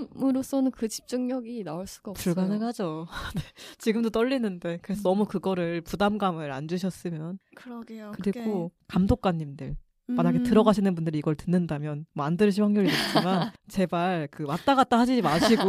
[SPEAKER 1] 지금으로서는 그 집중력이 나올 수가 없어요.
[SPEAKER 3] 불가능하죠. <laughs> 네, 지금도 떨리는데. 그래서 너무 그거를 부담감을 안 주셨으면.
[SPEAKER 2] 그러게요.
[SPEAKER 3] 그리고 감독관님들.
[SPEAKER 2] 그게.
[SPEAKER 3] 만약에
[SPEAKER 2] 음.
[SPEAKER 3] 들어가시는 분들이 이걸 듣는다면 뭐 안 들으실 확률이 높지만 <laughs> 제발 그 왔다 갔다 하지 마시고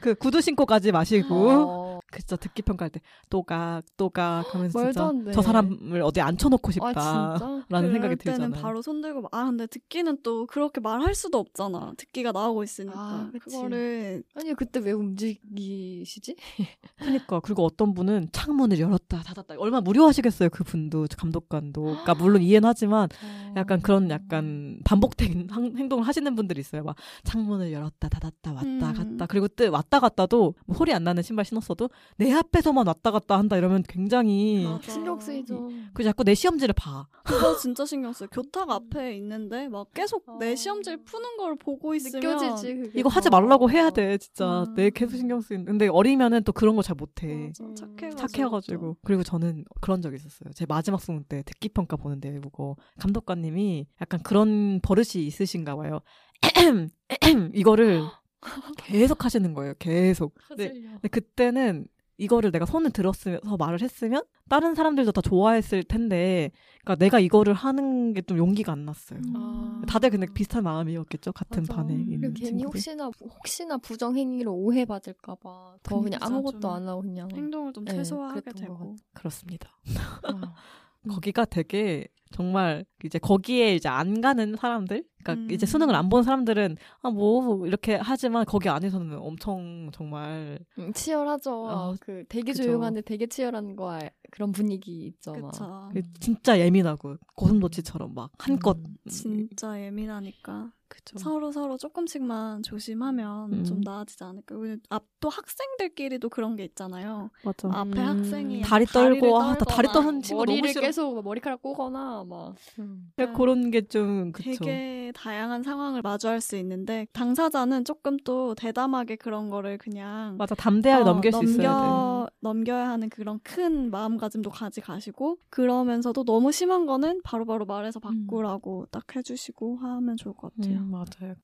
[SPEAKER 3] 그 구두 신고 가지 마시고
[SPEAKER 1] 어,
[SPEAKER 3] 그 진짜 듣기 평가할 때 또각 또각 하면서 진짜. 저 사람을 어디 앉혀놓고
[SPEAKER 1] 아
[SPEAKER 3] 싶다
[SPEAKER 1] 진짜?
[SPEAKER 3] 라는
[SPEAKER 2] 그럴
[SPEAKER 3] 생각이
[SPEAKER 2] 때는
[SPEAKER 3] 들잖아요.
[SPEAKER 2] 바로 손들고 막- 아 근데 듣기는 또 그렇게 말할 수도 없잖아. 듣기가 나오고 있으니까
[SPEAKER 1] 아, 그치.
[SPEAKER 2] 그거를
[SPEAKER 1] 아니 그때 왜 움직이시지? <laughs>
[SPEAKER 3] 그러니까 그리고 어떤 분은 창문을 열었다 닫았다 얼마나 무료하시겠어요 그 분도 감독관도 그러니까 물론 이해는 하지만 약간 그런 약간 반복된 행- 행동을 하시는 분들이 있어요 막 창문을 열었다 닫았다 왔다
[SPEAKER 2] 음.
[SPEAKER 3] 갔다 그리고 또 왔다 갔다도 뭐 소리 안 나는 신발 신었어도 내 앞에서만 왔다 갔다 한다 이러면 굉장히
[SPEAKER 2] 맞아.
[SPEAKER 1] 신경 쓰이죠.
[SPEAKER 3] 그 자꾸 내 시험지를 봐.
[SPEAKER 2] 그거 진짜 신경 써요. 교탁 앞에 있는데 막 계속 내
[SPEAKER 1] 어.
[SPEAKER 2] 시험지를 푸는 걸 보고 있으면
[SPEAKER 1] 느껴지지 그게.
[SPEAKER 3] 이거 하지
[SPEAKER 1] 더.
[SPEAKER 3] 말라고 해야 돼 진짜
[SPEAKER 2] 음.
[SPEAKER 3] 내 계속 신경 쓰이는. 근데 어리면은 또 그런 거 잘 못해.
[SPEAKER 1] 음.
[SPEAKER 2] 착해가지고.
[SPEAKER 3] 착해가지고 그리고 저는 그런 적 있었어요. 제 마지막 수능 때 듣기 평가 보는데 외국어 감독관님이 약간 그런 버릇이 있으신가 봐요. <clears throat> 이거를 <gasps> 계속 하시는 거예요. 계속. 네.
[SPEAKER 1] 거슬려.
[SPEAKER 3] 근데 그때는 이거를 내가 손을 들었으면서 말을 했으면 다른 사람들도 다 좋아했을 텐데, 그러니까 내가 이거를 하는 게 좀 용기가 안 났어요.
[SPEAKER 2] 음.
[SPEAKER 1] 아.
[SPEAKER 3] 다들 근데 비슷한 마음이었겠죠. 같은
[SPEAKER 1] 맞아.
[SPEAKER 3] 반에 있는
[SPEAKER 1] 괜히
[SPEAKER 3] 친구들.
[SPEAKER 1] 혹시나 혹시나 부정 행위로 오해 받을까 봐 더 그냥
[SPEAKER 2] 진짜
[SPEAKER 1] 아무것도 좀안 하고 그냥
[SPEAKER 2] 행동을 좀
[SPEAKER 1] 네,
[SPEAKER 2] 최소화하게
[SPEAKER 1] 것
[SPEAKER 2] 되고.
[SPEAKER 3] 그렇습니다.
[SPEAKER 1] 어. <laughs>
[SPEAKER 3] 거기가 되게 정말 이제 거기에 이제 안 가는 사람들, 그러니까
[SPEAKER 2] 음.
[SPEAKER 3] 이제 수능을 안 본 사람들은 아 뭐 이렇게 하지만 거기 안에서는 엄청 정말
[SPEAKER 1] 음, 치열하죠.
[SPEAKER 3] 어,
[SPEAKER 1] 그 되게
[SPEAKER 3] 그죠.
[SPEAKER 1] 조용한데 되게 치열한 거 알- 그런 분위기 있죠. 막.
[SPEAKER 2] 그쵸.
[SPEAKER 3] 그 진짜 예민하고 고슴도치처럼 막 한껏
[SPEAKER 1] 음,
[SPEAKER 2] 진짜 예민하니까
[SPEAKER 3] 그죠.
[SPEAKER 2] 서로 서로 조금씩만 조심하면
[SPEAKER 3] 음.
[SPEAKER 2] 좀 나아지지 않을까. 왜냐면 앞또 학생들끼리도 그런 게 있잖아요.
[SPEAKER 3] 맞아.
[SPEAKER 2] 앞에
[SPEAKER 1] 음.
[SPEAKER 2] 학생이
[SPEAKER 3] 다리 떨고 아, 나 다리 떠는 친구 너무
[SPEAKER 1] 머리를
[SPEAKER 3] 싫어.
[SPEAKER 1] 계속 머리카락 꼬거나 막. 음.
[SPEAKER 3] 그냥 그런 게좀 그쵸.
[SPEAKER 2] 되게 다양한 상황을 마주할 수 있는데 당사자는 조금 또 대담하게 그런 거를 그냥
[SPEAKER 3] 맞아 담대하게
[SPEAKER 2] 어,
[SPEAKER 3] 넘길 수 있어야 돼.
[SPEAKER 2] 넘겨- 넘겨야 하는 그런 큰 마음가짐도 가지가시고 그러면서도 너무 심한 거는 바로바로 말해서 바꾸라고 딱 해주시고 하면 좋을 것 같아요.
[SPEAKER 3] 음, 맞아요.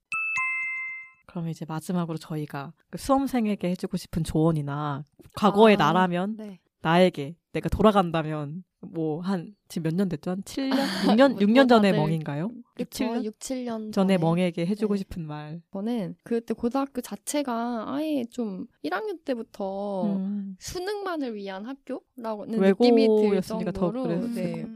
[SPEAKER 3] 그럼 이제 마지막으로 저희가 그 수험생에게 해주고 싶은 조언이나 과거의
[SPEAKER 1] 아,
[SPEAKER 3] 나라면
[SPEAKER 1] 네.
[SPEAKER 3] 나에게 내가 돌아간다면 뭐 한 지금 몇 년 됐죠? 한 7년, 6년,
[SPEAKER 1] 뭐
[SPEAKER 3] 6년 전의
[SPEAKER 1] 다들
[SPEAKER 3] 멍인가요? 6,
[SPEAKER 1] 그쵸.
[SPEAKER 3] 7년
[SPEAKER 1] 6, 7년
[SPEAKER 3] 전에 멍에게 해 주고
[SPEAKER 1] 네.
[SPEAKER 3] 싶은 말.
[SPEAKER 1] 저는 그때 고등학교 자체가 아예 좀 1학년 때부터
[SPEAKER 3] 음,
[SPEAKER 1] 수능만을 위한 학교라고는 느낌이 들 정도로 네.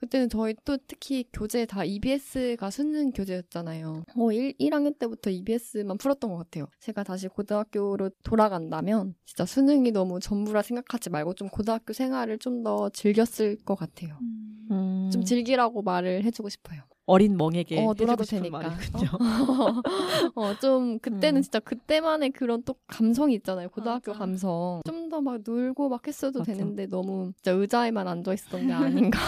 [SPEAKER 1] 그때는 저희 또 특히 교재 다 EBS가 수능 교재였잖아요. 어, 1, 1학년 때부터 EBS만 풀었던 것 같아요. 제가 다시 고등학교로 돌아간다면 진짜 수능이 너무 전부라 생각하지 말고 좀 고등학교 생활을 좀 더 즐겼을 것 같아요.
[SPEAKER 2] 음.
[SPEAKER 3] 음,
[SPEAKER 1] 좀 즐기라고 말을 해주고 싶어요.
[SPEAKER 3] 어린 멍에게
[SPEAKER 1] 어, 놀아도 되니까.
[SPEAKER 3] 말이군요. <laughs>
[SPEAKER 1] 어, 좀 그때는
[SPEAKER 3] 음.
[SPEAKER 1] 진짜 그때만의 그런 또 감성이 있잖아요. 고등학교
[SPEAKER 2] 맞아.
[SPEAKER 1] 감성. 좀 더 막 놀고 막 했어도
[SPEAKER 3] 맞아.
[SPEAKER 1] 되는데 너무 진짜 의자에만 앉아 있었던 게 아닌가.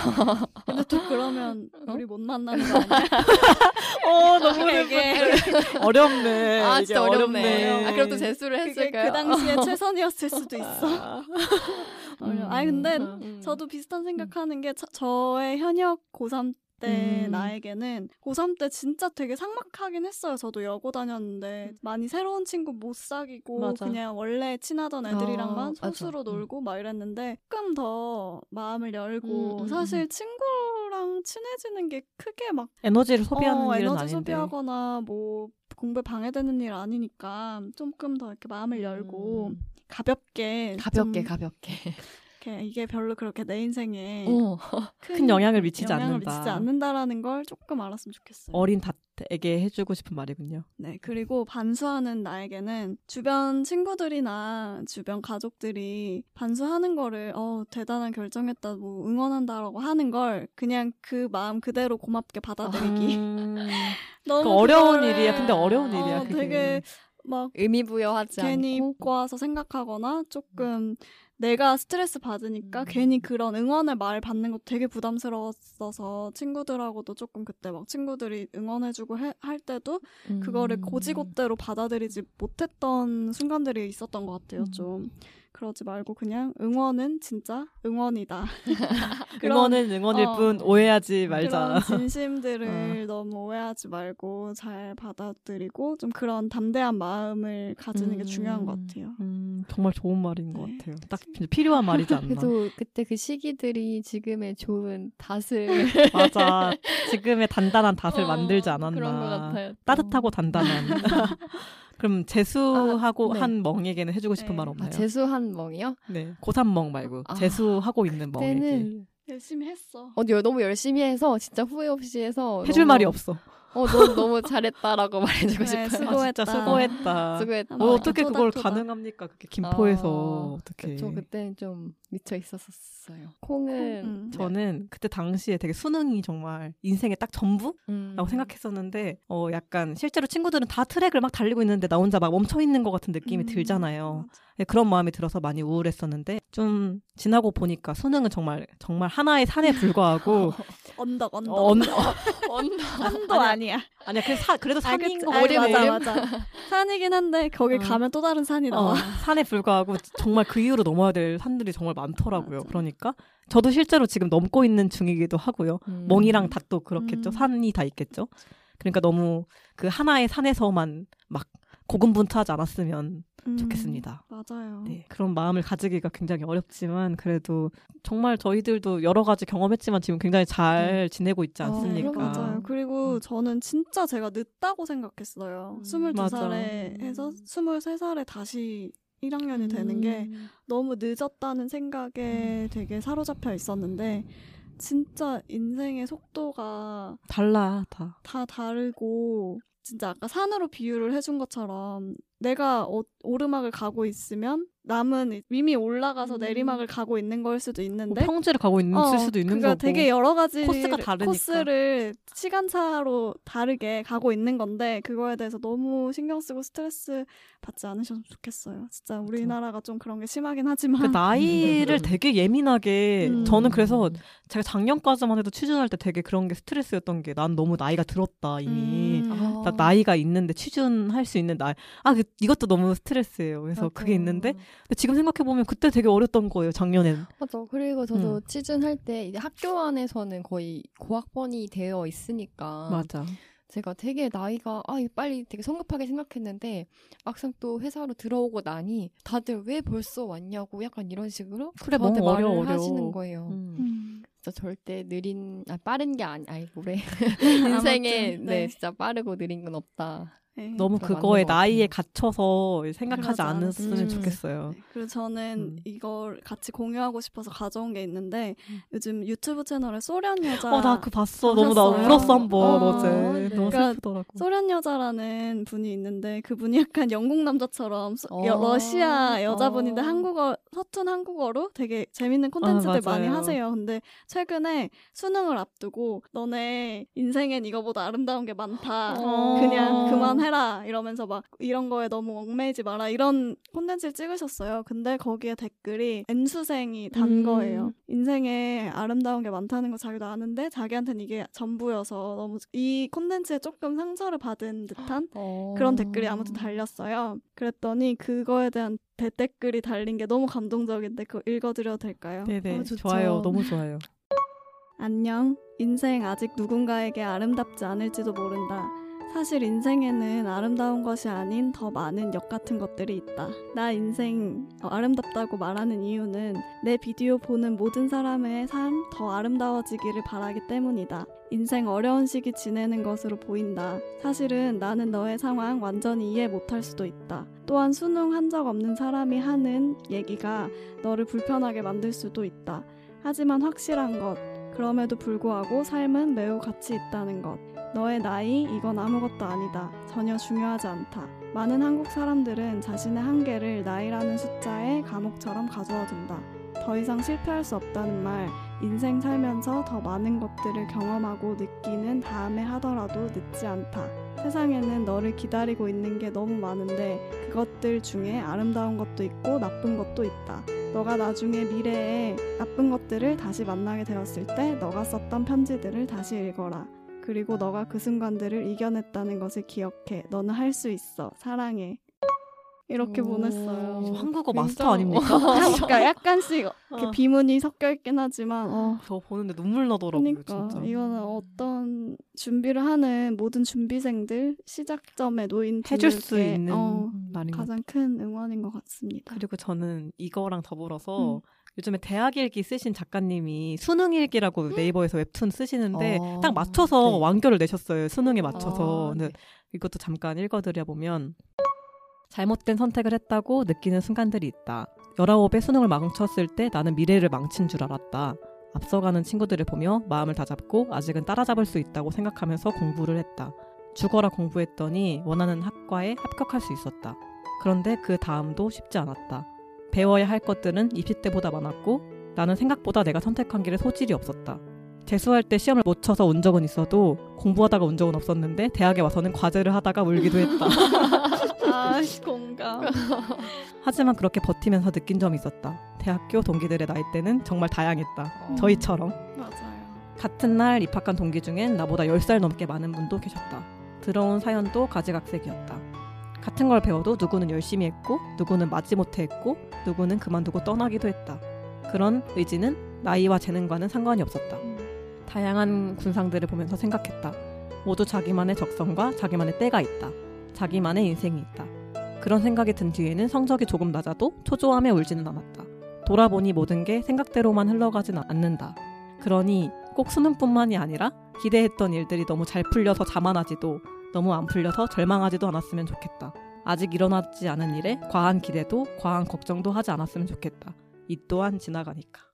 [SPEAKER 2] 근데 또 그러면
[SPEAKER 1] 어?
[SPEAKER 2] 우리 못 만나는 거 아니야? <laughs>
[SPEAKER 3] 어, 너무
[SPEAKER 2] 되게
[SPEAKER 3] 어렵네.
[SPEAKER 1] 아
[SPEAKER 3] 이게
[SPEAKER 1] 진짜 어렵네.
[SPEAKER 2] 어렵네.
[SPEAKER 1] 아 그럼 또 재수를 했을까요?
[SPEAKER 2] 그 당시에 <laughs> 최선이었을 수도 있어. 어려. 아니 근데
[SPEAKER 1] 음.
[SPEAKER 2] 저도 비슷한 생각하는 게 저, 저의 현역 고3 때
[SPEAKER 3] 음.
[SPEAKER 2] 나에게는 고3 때 진짜 되게 삭막하긴 했어요. 저도 여고 다녔는데 많이 새로운 친구 못 사귀고
[SPEAKER 3] 맞아.
[SPEAKER 2] 그냥 원래 친하던 애들이랑만
[SPEAKER 1] 어, 맞아.
[SPEAKER 2] 소수로
[SPEAKER 1] 음.
[SPEAKER 2] 놀고 막 이랬는데 조금 더 마음을 열고
[SPEAKER 1] 음, 음,
[SPEAKER 2] 사실 친구 랑 친해지는 게 크게 막
[SPEAKER 3] 에너지를 소비하는
[SPEAKER 2] 어,
[SPEAKER 3] 일은
[SPEAKER 2] 에너지
[SPEAKER 3] 아닌데.
[SPEAKER 2] 소비하거나 뭐 공부에 방해되는 일 아니니까 조금 더 이렇게 마음을 열고
[SPEAKER 1] 음.
[SPEAKER 2] 가볍게
[SPEAKER 1] 가볍게
[SPEAKER 2] 좀
[SPEAKER 1] 가볍게.
[SPEAKER 2] 이게 별로 그렇게 내 인생에
[SPEAKER 1] 어. <laughs>
[SPEAKER 3] 큰 영향을 미치지
[SPEAKER 2] 영향을
[SPEAKER 3] 않는다.
[SPEAKER 2] 미치지 않는다라는 걸 조금 알았으면 좋겠어요.
[SPEAKER 3] 어린 닷에게 해주고 싶은 말이군요.
[SPEAKER 2] 네, 그리고 반수하는 나에게는 주변 친구들이나 주변 가족들이 반수하는 거를 어 대단한 결정했다, 뭐 응원한다라고 하는 걸 그냥 그 마음 그대로 고맙게 받아들이기.
[SPEAKER 3] 음, <laughs>
[SPEAKER 2] 너무
[SPEAKER 3] 그 어려운
[SPEAKER 2] 그거를,
[SPEAKER 3] 일이야. 근데 어려운 일이야.
[SPEAKER 2] 어,
[SPEAKER 3] 그게.
[SPEAKER 2] 되게 막
[SPEAKER 1] 의미 부여하지
[SPEAKER 2] 괜히
[SPEAKER 1] 않고.
[SPEAKER 2] 입고 와서 생각하거나 조금 내가 스트레스 받으니까
[SPEAKER 1] 음.
[SPEAKER 2] 괜히 그런 응원의 말 받는 것도 되게 부담스러웠어서 친구들하고도 조금 그때 막 친구들이 응원해주고 해- 할 때도 그거를
[SPEAKER 1] 음.
[SPEAKER 2] 고지고대로 받아들이지 못했던 순간들이 있었던 것 같아요
[SPEAKER 3] 음.
[SPEAKER 2] 좀 그러지 말고 그냥 응원은 진짜 응원이다 <laughs> 그런-
[SPEAKER 3] 응원은 응원일
[SPEAKER 2] 어,
[SPEAKER 3] 뿐 오해하지 말자.
[SPEAKER 2] 그런 진심들을 너무 오해하지 말고 잘 받아들이고 좀 그런 담대한 마음을 가지는 게 중요한 것
[SPEAKER 1] 음.
[SPEAKER 2] 같아요.
[SPEAKER 3] 음, 정말 좋은 말인 것
[SPEAKER 2] 네.
[SPEAKER 3] 같아요. 딱 진짜 필요한 말이지 않나.
[SPEAKER 1] 그래도 그때 그 시기들이 지금의 좋은 닷을 <laughs>
[SPEAKER 3] 맞아. 지금의 단단한 닷을
[SPEAKER 1] 어,
[SPEAKER 3] 만들지 않았나.
[SPEAKER 1] 그런 것 같아요.
[SPEAKER 3] 따뜻하고 단단한. <laughs> 그럼 재수하고
[SPEAKER 1] 아, 네.
[SPEAKER 3] 한 멍에게는 해주고 싶은
[SPEAKER 2] 네.
[SPEAKER 3] 말
[SPEAKER 1] 아,
[SPEAKER 3] 없나요?
[SPEAKER 1] 재수한 멍이요?
[SPEAKER 3] 네, 고3 멍 말고
[SPEAKER 1] 아,
[SPEAKER 3] 재수하고 있는 멍에게
[SPEAKER 2] 열심히 했어.
[SPEAKER 1] 어, 너무 열심히 해서 진짜 후회 없이 해서
[SPEAKER 3] 해줄
[SPEAKER 1] 너무-
[SPEAKER 3] 말이 없어.
[SPEAKER 1] 어, 너 너무 잘했다라고 말해주고
[SPEAKER 2] 네,
[SPEAKER 1] 싶어요.
[SPEAKER 2] 수고했다.
[SPEAKER 3] 아, 수고했다.
[SPEAKER 1] 수고했다.
[SPEAKER 3] 어, 어떻게 그걸
[SPEAKER 2] 토닥토닥.
[SPEAKER 3] 가능합니까? 그게 김포에서
[SPEAKER 1] 어,
[SPEAKER 3] 어떻게?
[SPEAKER 1] 저 그때는 좀 미쳐 있었었어요. 콩은
[SPEAKER 2] 음.
[SPEAKER 3] 저는 그때 당시에 되게 수능이 정말 인생의 딱 전부라고
[SPEAKER 1] 음.
[SPEAKER 3] 생각했었는데, 어, 약간 실제로 친구들은 다 트랙을 막 달리고 있는데 나 혼자 막 멈춰 있는 것 같은 느낌이
[SPEAKER 2] 음,
[SPEAKER 3] 들잖아요.
[SPEAKER 2] 맞아.
[SPEAKER 3] 네, 그런 마음이 들어서 많이 우울했었는데, 좀 지나고 보니까 수능은 정말, 정말 하나의 산에 불과하고, <laughs>
[SPEAKER 2] 언덕 언덕
[SPEAKER 3] 어, 언, <laughs>
[SPEAKER 1] 언더.
[SPEAKER 2] 산도 아니야.
[SPEAKER 3] 아니야, 그 사, 그래도 산인
[SPEAKER 2] 알겠지?
[SPEAKER 3] 거 같아.
[SPEAKER 2] 맞아 맞아. <laughs> 산이긴 한데 거기
[SPEAKER 3] 어.
[SPEAKER 2] 가면 또 다른 산이
[SPEAKER 3] 어,
[SPEAKER 2] 나와.
[SPEAKER 3] 산에 불과하고 정말 그 이후로 넘어야 될 산들이 정말 많더라고요.
[SPEAKER 2] 맞아.
[SPEAKER 3] 그러니까 저도 실제로 지금 넘고 있는 중이기도 하고요.
[SPEAKER 1] 음.
[SPEAKER 3] 멍이랑 닭도 그렇겠죠.
[SPEAKER 2] 음.
[SPEAKER 3] 산이 다 있겠죠. 그러니까 너무 그 하나의 산에서만 막 고군분투하지 않았으면
[SPEAKER 2] 음,
[SPEAKER 3] 좋겠습니다.
[SPEAKER 2] 맞아요.
[SPEAKER 3] 네, 그런 마음을 가지기가 굉장히 어렵지만 그래도 정말 저희들도 여러 가지 경험했지만 지금 굉장히 잘 지내고 있지
[SPEAKER 1] 어,
[SPEAKER 3] 않습니까?
[SPEAKER 1] 그럼
[SPEAKER 2] 맞아요. 그리고
[SPEAKER 3] 음.
[SPEAKER 2] 저는 진짜 제가 늦다고 생각했어요.
[SPEAKER 1] 음.
[SPEAKER 2] 22살에
[SPEAKER 3] 맞아.
[SPEAKER 2] 해서 23살에 다시 1학년이 되는 게
[SPEAKER 1] 음.
[SPEAKER 2] 너무 늦었다는 생각에 되게 사로잡혀 있었는데 진짜 인생의 속도가
[SPEAKER 3] 달라 다.
[SPEAKER 2] 다 다르고 진짜 아까 산으로 비유를 해준 것처럼 내가 어- 오르막을 가고 있으면 남은 이미 올라가서
[SPEAKER 1] 음.
[SPEAKER 2] 내리막을 가고 있는 걸 수도
[SPEAKER 3] 뭐
[SPEAKER 2] 있는데
[SPEAKER 3] 평지를 가고 있는
[SPEAKER 2] 어,
[SPEAKER 3] 수도 있는
[SPEAKER 2] 그러니까
[SPEAKER 3] 거고.
[SPEAKER 2] 되게 여러 가지
[SPEAKER 3] 코스가 다르니까.
[SPEAKER 2] 코스를 시간차로 다르게 가고 있는 건데 그거에 대해서 너무 신경 쓰고 스트레스 받지 않으셨으면 좋겠어요. 진짜 우리나라가 좀 그런 게 심하긴 하지만
[SPEAKER 3] 그 나이를 되게 예민하게
[SPEAKER 2] 음.
[SPEAKER 3] 저는 그래서 제가 작년까지만 해도 취준할 때 되게 그런 게 스트레스였던 게 난 너무 나이가 들었다 이미
[SPEAKER 2] 음.
[SPEAKER 1] 아.
[SPEAKER 3] 나 나이가 있는데 취준할 수 있는 나이 아 그, 이것도 너무 스트레스예요 그래서
[SPEAKER 1] 맞아.
[SPEAKER 3] 그게 있는데 근데 지금 생각해 보면 그때 되게 어렸던 거예요 작년엔
[SPEAKER 1] 맞아. 그리고 저도
[SPEAKER 3] 음.
[SPEAKER 1] 취준할 때 이제 학교 안에서는 거의 고학번이 되어 있으니까
[SPEAKER 3] 맞아
[SPEAKER 1] 제가 되게 나이가 아 빨리 되게 성급하게 생각했는데 막상 또 회사로 들어오고 나니 다들 왜 벌써 왔냐고 약간 이런 식으로
[SPEAKER 3] 그래,
[SPEAKER 1] 저한테 말을
[SPEAKER 3] 어려워, 어려워.
[SPEAKER 1] 하시는 거예요.
[SPEAKER 3] 음.
[SPEAKER 2] 음.
[SPEAKER 1] 진짜 절대 느린 아 빠른 게 아니 아이 뭐래 <laughs> 인생에
[SPEAKER 2] 아무튼,
[SPEAKER 1] 네.
[SPEAKER 2] 네.
[SPEAKER 1] 진짜 빠르고 느린 건 없다.
[SPEAKER 2] 네.
[SPEAKER 3] 너무
[SPEAKER 1] 그거
[SPEAKER 3] 그거에 나이에. 갇혀서 생각하지 않았으면
[SPEAKER 1] 않았으면.
[SPEAKER 3] 좋겠어요
[SPEAKER 2] 네, 그리고 저는
[SPEAKER 3] 음.
[SPEAKER 2] 이걸 같이 공유하고 싶어서 가져온 게 있는데
[SPEAKER 3] 음.
[SPEAKER 2] 요즘 유튜브 채널에 소련 여자
[SPEAKER 3] 어나 그 봤어 너무 나
[SPEAKER 2] 보셨어요?
[SPEAKER 3] 울었어 한번
[SPEAKER 2] 어,
[SPEAKER 3] 어제
[SPEAKER 1] 네.
[SPEAKER 3] 너무
[SPEAKER 2] 그러니까
[SPEAKER 3] 슬프더라고
[SPEAKER 2] 소련 여자라는 분이 있는데 그분이 약간 영국 남자처럼 소-
[SPEAKER 1] 어.
[SPEAKER 2] 여- 러시아 여자분인데
[SPEAKER 1] 어.
[SPEAKER 2] 한국어 서툰 한국어로 되게 재밌는 콘텐츠들
[SPEAKER 3] 아.
[SPEAKER 2] 많이 하세요. 근데 최근에 수능을 앞두고 너네 인생엔 이거보다 아름다운 게 많다.
[SPEAKER 1] 어.
[SPEAKER 2] 그냥 그만해라 이러면서 막 이런 거에 너무 얽매이지 마라 이런 콘텐츠를 찍으셨어요. 근데 거기에 댓글이 N수생이 단
[SPEAKER 1] 음.
[SPEAKER 2] 거예요. 인생에 아름다운 게 많다는 거 자기도 아는데 자기한테는 이게 전부여서 너무 이 콘텐츠에 조금 상처를 받은 듯한
[SPEAKER 1] 어.
[SPEAKER 2] 그런 댓글이 아무튼 달렸어요. 그랬더니 그거에 대한 대댓글이 달린 게 너무 감동적인데 그거 읽어드려도 될까요?
[SPEAKER 3] 네네
[SPEAKER 1] 어.
[SPEAKER 3] 좋아요 너무 좋아요
[SPEAKER 2] 안녕. 인생 아직 누군가에게 아름답지 않을지도 모른다. 사실 인생에는 아름다운 것이 아닌 더 많은 역 같은 것들이 있다. 나 인생 어, 아름답다고 말하는 이유는 내 비디오 보는 모든 사람의 삶 더 아름다워지기를 바라기 때문이다. 인생 어려운 시기 지내는 것으로 보인다. 사실은 나는 너의 상황 완전히 이해 못할 수도 있다. 또한 수능 한 적 없는 사람이 하는 얘기가 너를 불편하게 만들 수도 있다. 하지만 확실한 것, 그럼에도 불구하고 삶은 매우 가치 있다는 것. 너의 나이, 이건 아무것도 아니다. 전혀 중요하지 않다. 많은 한국 사람들은 자신의 한계를 나이라는 숫자의 감옥처럼 가져와 둔다. 더 이상 실패할 수 없다는 말, 인생 살면서 더 많은 것들을 경험하고 느끼는 다음에 하더라도 늦지 않다. 세상에는 너를 기다리고 있는 게 너무 많은데 그것들 중에 아름다운 것도 있고 나쁜 것도 있다. 너가 나중에 미래에 나쁜 것들을 다시 만나게 되었을 때 너가 썼던 편지들을 다시 읽어라. 그리고 너가 그 순간들을 이겨냈다는 것을 기억해. 너는 할 수 있어. 사랑해. 이렇게
[SPEAKER 1] 오.
[SPEAKER 2] 보냈어요.
[SPEAKER 3] 저 한국어 마스터 아닙니까? <laughs>
[SPEAKER 2] 그러니까 약간씩 이렇게
[SPEAKER 3] 어.
[SPEAKER 2] 비문이 섞여 있긴 하지만 어,
[SPEAKER 3] 저 보는데 눈물 나더라고요
[SPEAKER 2] 그러니까
[SPEAKER 3] 진짜
[SPEAKER 2] 이거는 어떤 준비를 하는 모든 준비생들 시작점에 놓인
[SPEAKER 3] 해줄 수 있는
[SPEAKER 2] 어, 가장 큰 응원인 것 같습니다.
[SPEAKER 3] 그리고 저는 이거랑 더불어서
[SPEAKER 2] 음.
[SPEAKER 3] 요즘에 대학 일기 쓰신 작가님이 수능 일기라고 네이버에서 웹툰 쓰시는데
[SPEAKER 1] 어.
[SPEAKER 3] 딱 맞춰서
[SPEAKER 1] 네.
[SPEAKER 3] 완결을 내셨어요. 수능에 맞춰서.
[SPEAKER 1] 아,
[SPEAKER 3] 근데
[SPEAKER 1] 네.
[SPEAKER 3] 이것도 잠깐 읽어드려 보면 잘못된 선택을 했다고 느끼는 순간들이 있다. 19에 수능을 망쳤을 때 나는 미래를 망친 줄 알았다. 앞서가는 친구들을 보며 마음을 다잡고 아직은 따라잡을 수 있다고 생각하면서 공부를 했다. 죽어라 공부했더니 원하는 학과에 합격할 수 있었다. 그런데 그 다음도 쉽지 않았다. 배워야 할 것들은 입시 때보다 많았고 나는 생각보다 내가 선택한 길에 소질이 없었다. 재수할 때 시험을 못 쳐서 운 적은 있어도 공부하다가 운 적은 없었는데 대학에 와서는 과제를 하다가 울기도 했다. <laughs>
[SPEAKER 2] 아, 공감. <laughs>
[SPEAKER 3] 하지만 그렇게 버티면서 느낀 점이 있었다. 대학교 동기들의 나이대는 정말 다양했다. 저희처럼.
[SPEAKER 2] 맞아요.
[SPEAKER 3] 같은 날 입학한 동기 중엔 나보다 10살 넘게 많은 분도 계셨다. 들어온 사연도 가지각색이었다. 같은 걸 배워도 누구는 열심히 했고, 누구는 마지못해 했고, 누구는 그만두고 떠나기도 했다. 그런 의지는 나이와 재능과는 상관이 없었다. 다양한 군상들을 보면서 생각했다. 모두 자기만의 적성과 자기만의 때가 있다. 자기만의 인생이 있다. 그런 생각이 든 뒤에는 성적이 조금 낮아도 초조함에 울지는 않았다. 돌아보니 모든 게 생각대로만 흘러가진 않는다. 그러니 꼭 수능뿐만이 아니라 기대했던 일들이 너무 잘 풀려서 자만하지도 너무 안 풀려서 절망하지도 않았으면 좋겠다. 아직 일어나지 않은 일에 과한 기대도 과한 걱정도 하지 않았으면 좋겠다. 이 또한 지나가니까.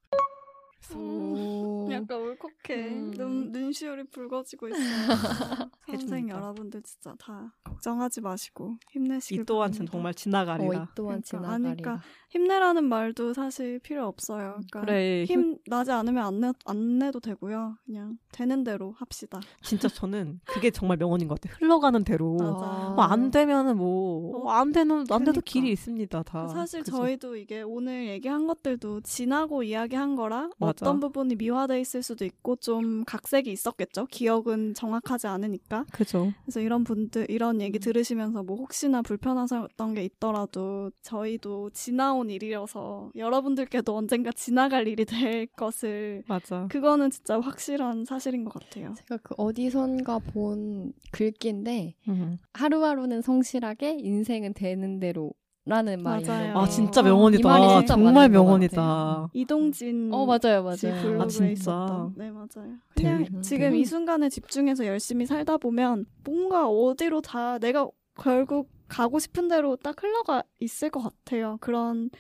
[SPEAKER 1] 오.
[SPEAKER 2] 약간 울컥해.
[SPEAKER 1] 음.
[SPEAKER 2] 눈, 눈시울이 붉어지고 있어요. <laughs> 선생? 여러분들 진짜 다 걱정하지 마시고 힘내시길
[SPEAKER 3] 이 또한
[SPEAKER 2] 바랍니다.
[SPEAKER 3] 정말
[SPEAKER 1] 어,
[SPEAKER 3] 지나가리라.
[SPEAKER 1] 이 또한
[SPEAKER 2] 그러니까,
[SPEAKER 1] 지나가리라.
[SPEAKER 2] 아니까 힘내라는 말도 사실 필요 없어요. 그러니까
[SPEAKER 3] 그래 힘,
[SPEAKER 2] 힘 나지 않으면 안, 내, 안 내도 되고요. 그냥 되는 대로 합시다.
[SPEAKER 3] 진짜 저는 그게 정말 명언인 것 같아요. <laughs> 흘러가는 대로.
[SPEAKER 2] 맞아.
[SPEAKER 3] 뭐안 되면은 뭐
[SPEAKER 2] 어,
[SPEAKER 3] 안 되는 안 돼도
[SPEAKER 2] 그러니까.
[SPEAKER 3] 길이 있습니다. 다.
[SPEAKER 2] 사실
[SPEAKER 3] 그죠?
[SPEAKER 2] 저희도 이게 오늘 얘기한 것들도 지나고 이야기한 거라
[SPEAKER 3] 맞아.
[SPEAKER 2] 어떤 부분이 미화돼 있을 수도 있고 좀 각색이 있었겠죠. 기억은 정확하지 않으니까.
[SPEAKER 3] 그죠.
[SPEAKER 2] 그래서 이런 분들 이런
[SPEAKER 3] 음.
[SPEAKER 2] 얘기 들으시면서 뭐 혹시나 불편하셨던 게 있더라도 저희도 지나온 일이라서 여러분들께도 언젠가 지나갈 일이 될 것을
[SPEAKER 3] 맞아.
[SPEAKER 2] 그거는 진짜 확실한 사실인 것 같아요.
[SPEAKER 1] 제가 그 어디선가 본 글귀인데
[SPEAKER 3] 음.
[SPEAKER 1] 하루하루는 성실하게 인생은 되는 대로 라는 말이
[SPEAKER 2] 맞아요.
[SPEAKER 3] 아 진짜
[SPEAKER 2] 어,
[SPEAKER 3] 명언이다.
[SPEAKER 1] 이 말이 진짜
[SPEAKER 3] 정말 명언이다.
[SPEAKER 2] 이동진
[SPEAKER 1] 어 맞아요
[SPEAKER 2] 씨
[SPEAKER 1] 맞아요.
[SPEAKER 3] 아, 진짜?
[SPEAKER 2] 있었던. 네 맞아요. 그냥
[SPEAKER 1] 이런데.
[SPEAKER 2] 지금 이 순간에 집중해서 열심히 살다 보면 뭔가 어디로 다 내가 결국 가고 싶은 대로 딱 흘러가 있을 것 같아요. 그런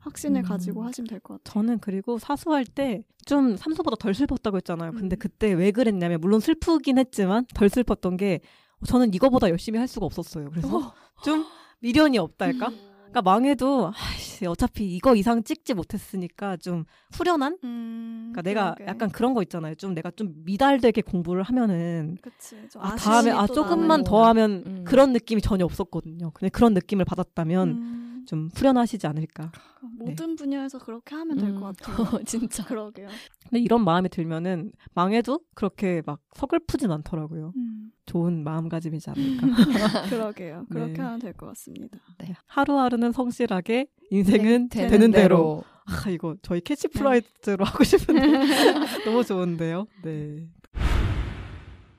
[SPEAKER 2] 확신을
[SPEAKER 3] 음.
[SPEAKER 2] 가지고 하시면 될 것 같아요.
[SPEAKER 3] 저는 그리고 사수할 때 좀 삼수보다 덜 슬펐다고 했잖아요. 근데
[SPEAKER 2] 음.
[SPEAKER 3] 그때 왜 그랬냐면 물론 슬프긴 했지만 덜 슬펐던 게 저는 이거보다 열심히 할 수가 없었어요. 그래서 좀 미련이 없달까? 그러니까 망해도 아이씨, 어차피 이거 이상 찍지 못했으니까 좀 후련한?
[SPEAKER 2] 음,
[SPEAKER 3] 그러니까 내가
[SPEAKER 2] 그러게.
[SPEAKER 3] 약간 그런 거 있잖아요. 좀 내가 좀 미달되게 공부를 하면은
[SPEAKER 2] 그치. 좀
[SPEAKER 3] 아, 다음에
[SPEAKER 2] 아또
[SPEAKER 3] 조금만 더 하면
[SPEAKER 1] 음.
[SPEAKER 3] 그런 느낌이 전혀 없었거든요. 근데 그런 느낌을 받았다면
[SPEAKER 2] 음,
[SPEAKER 3] 좀 후련하시지 않을까.
[SPEAKER 2] 모든 분야에서 그렇게 하면 될
[SPEAKER 1] 음.
[SPEAKER 2] 것 같아요. <laughs>
[SPEAKER 1] 진짜.
[SPEAKER 2] 그러게요.
[SPEAKER 3] 근데 이런 마음이 들면은 망해도 그렇게 막 서글프진 않더라고요.
[SPEAKER 2] 음,
[SPEAKER 3] 좋은 마음가짐이지 않을까. <laughs>
[SPEAKER 2] 그러게요. 그렇게
[SPEAKER 3] 네.
[SPEAKER 2] 하면 될 것 같습니다.
[SPEAKER 1] 네.
[SPEAKER 3] 하루하루는 성실하게 인생은
[SPEAKER 1] 되는,
[SPEAKER 3] 되는, 대로. 아 이거 저희
[SPEAKER 2] 네.
[SPEAKER 3] 캐치프레이즈로 하고 싶은데 <laughs> 너무 좋은데요. 네.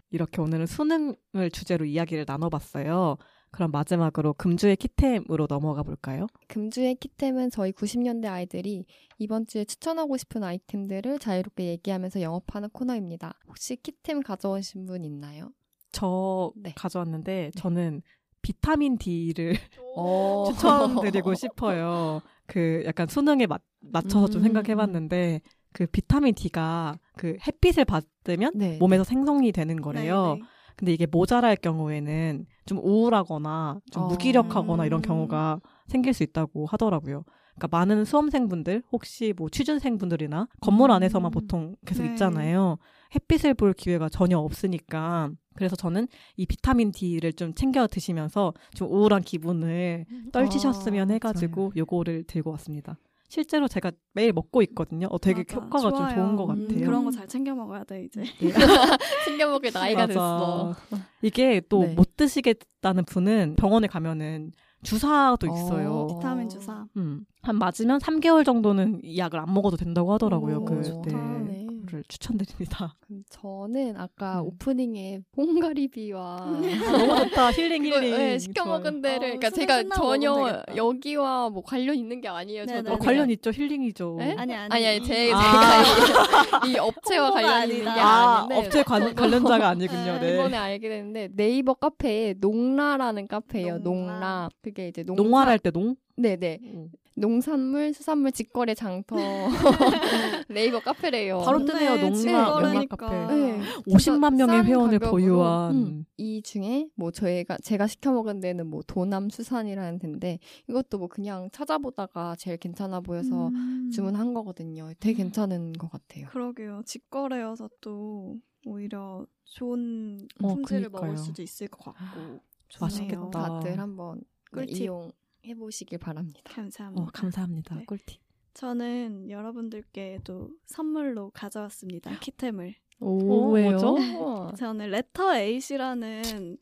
[SPEAKER 3] 이렇게 오늘은 수능을 주제로 이야기를 나눠봤어요. 그럼 마지막으로 금주의 키템으로 넘어가 볼까요?
[SPEAKER 1] 금주의 키템은 저희 90년대 아이들이 이번 주에 추천하고 싶은 아이템들을 자유롭게 얘기하면서 영업하는 코너입니다. 혹시 키템 가져오신 분 있나요?
[SPEAKER 3] 저
[SPEAKER 1] 네.
[SPEAKER 3] 가져왔는데 저는 비타민 D를
[SPEAKER 1] 어. <laughs>
[SPEAKER 3] 추천드리고 싶어요. 그 약간 수능에 맞, 맞춰서 좀
[SPEAKER 1] 음.
[SPEAKER 3] 생각해봤는데 그 비타민 D가 그 햇빛을 받으면
[SPEAKER 1] 네.
[SPEAKER 3] 몸에서 생성이 되는 거래요.
[SPEAKER 2] 네, 네.
[SPEAKER 3] 근데 이게 모자랄 경우에는 좀 우울하거나 좀
[SPEAKER 1] 어.
[SPEAKER 3] 무기력하거나 이런
[SPEAKER 2] 음.
[SPEAKER 3] 경우가 생길 수 있다고 하더라고요. 그러니까 많은 수험생분들 혹시 뭐 취준생분들이나 건물
[SPEAKER 1] 음.
[SPEAKER 3] 안에서만 보통 계속
[SPEAKER 2] 네.
[SPEAKER 3] 있잖아요. 햇빛을 볼 기회가 전혀 없으니까 그래서 저는 이 비타민 D를 좀 챙겨 드시면서 좀 우울한 기분을 떨치셨으면
[SPEAKER 1] 아,
[SPEAKER 3] 해가지고 요거를 들고 왔습니다. 실제로 제가 매일 먹고 있거든요. 어, 되게
[SPEAKER 2] 맞아.
[SPEAKER 3] 효과가 좀
[SPEAKER 2] 좋아요.
[SPEAKER 3] 좋은 것
[SPEAKER 1] 음,
[SPEAKER 3] 같아요.
[SPEAKER 2] 그런 거 잘 챙겨 먹어야 돼 이제.
[SPEAKER 3] 네. <laughs>
[SPEAKER 1] 챙겨 먹을 나이가
[SPEAKER 3] 맞아.
[SPEAKER 1] 됐어.
[SPEAKER 3] 이게 또
[SPEAKER 1] 네.
[SPEAKER 3] 못 드시겠다는 분은 병원에 가면은 주사도 있어요.
[SPEAKER 1] 어.
[SPEAKER 2] 비타민 주사.
[SPEAKER 3] 음. 한 맞으면 3개월 정도는 이 약을 안 먹어도 된다고 하더라고요.
[SPEAKER 2] 오,
[SPEAKER 3] 그
[SPEAKER 2] 좋다.
[SPEAKER 3] 네. 그거를 추천드립니다. <laughs>
[SPEAKER 1] 저는 아까
[SPEAKER 3] 음.
[SPEAKER 1] 오프닝에 뽕가리비와 <laughs>
[SPEAKER 3] 너무 좋다. 힐링
[SPEAKER 1] 이거,
[SPEAKER 3] 힐링.
[SPEAKER 1] 네, 시켜. 먹은 데를
[SPEAKER 2] 어,
[SPEAKER 1] 그러니까 제가 전혀. 여기와 뭐 관련 있는 게 아니에요.
[SPEAKER 2] 네네.
[SPEAKER 1] 저도
[SPEAKER 3] 어, 관련 있죠. 힐링이죠.
[SPEAKER 1] 네?
[SPEAKER 2] 아니 아니
[SPEAKER 1] 아니 제,
[SPEAKER 3] 아.
[SPEAKER 1] 제가 이, 이 업체와 관련 있는 게.
[SPEAKER 2] 아,
[SPEAKER 1] 아닌데
[SPEAKER 3] 업체 관, 관련자가 아니군요. 네.
[SPEAKER 1] 이번에 알게 됐는데 네이버 카페에 농라라는 카페예요.
[SPEAKER 2] 농라.
[SPEAKER 1] 농라. 그게 이제 농사
[SPEAKER 3] 농활할 때 농?
[SPEAKER 1] 네네.
[SPEAKER 3] 음.
[SPEAKER 1] 농산물, 수산물 직거래 장터 <laughs> 네이버 카페래요.
[SPEAKER 3] 바로 뜨네요. 농락
[SPEAKER 2] 직거래니까.
[SPEAKER 3] 영락 카페.
[SPEAKER 1] 네.
[SPEAKER 3] 50만 명의
[SPEAKER 1] 싼
[SPEAKER 3] 회원을
[SPEAKER 1] 가격으로,
[SPEAKER 3] 보유한
[SPEAKER 1] 음, 이 중에 뭐 저희가 제가 시켜 먹은 데는 뭐 도남 수산이라는 데인데 이것도 뭐 그냥 찾아보다가 제일 괜찮아 보여서
[SPEAKER 2] 음.
[SPEAKER 1] 주문한 거거든요. 되게 괜찮은 것 같아요.
[SPEAKER 2] 그러게요. 직거래여서 또 오히려 좋은
[SPEAKER 3] 어,
[SPEAKER 2] 품질을
[SPEAKER 3] 그니까요.
[SPEAKER 2] 먹을 수도 있을 것 같고.
[SPEAKER 3] 맛있겠다.
[SPEAKER 2] 좋네요.
[SPEAKER 1] 다들 한번 네,
[SPEAKER 2] 꿀팁.
[SPEAKER 1] 이용 해 보시길 바랍니다.
[SPEAKER 2] 감사합니다.
[SPEAKER 3] 어, 감사합니다.
[SPEAKER 2] 네.
[SPEAKER 3] 꿀팁.
[SPEAKER 2] 저는 여러분들께도 선물로 가져왔습니다. 키템을.
[SPEAKER 3] 오,
[SPEAKER 1] 왜요?
[SPEAKER 3] 뭐죠?
[SPEAKER 1] 우와. <laughs>
[SPEAKER 2] 저는 레터 에잇이라는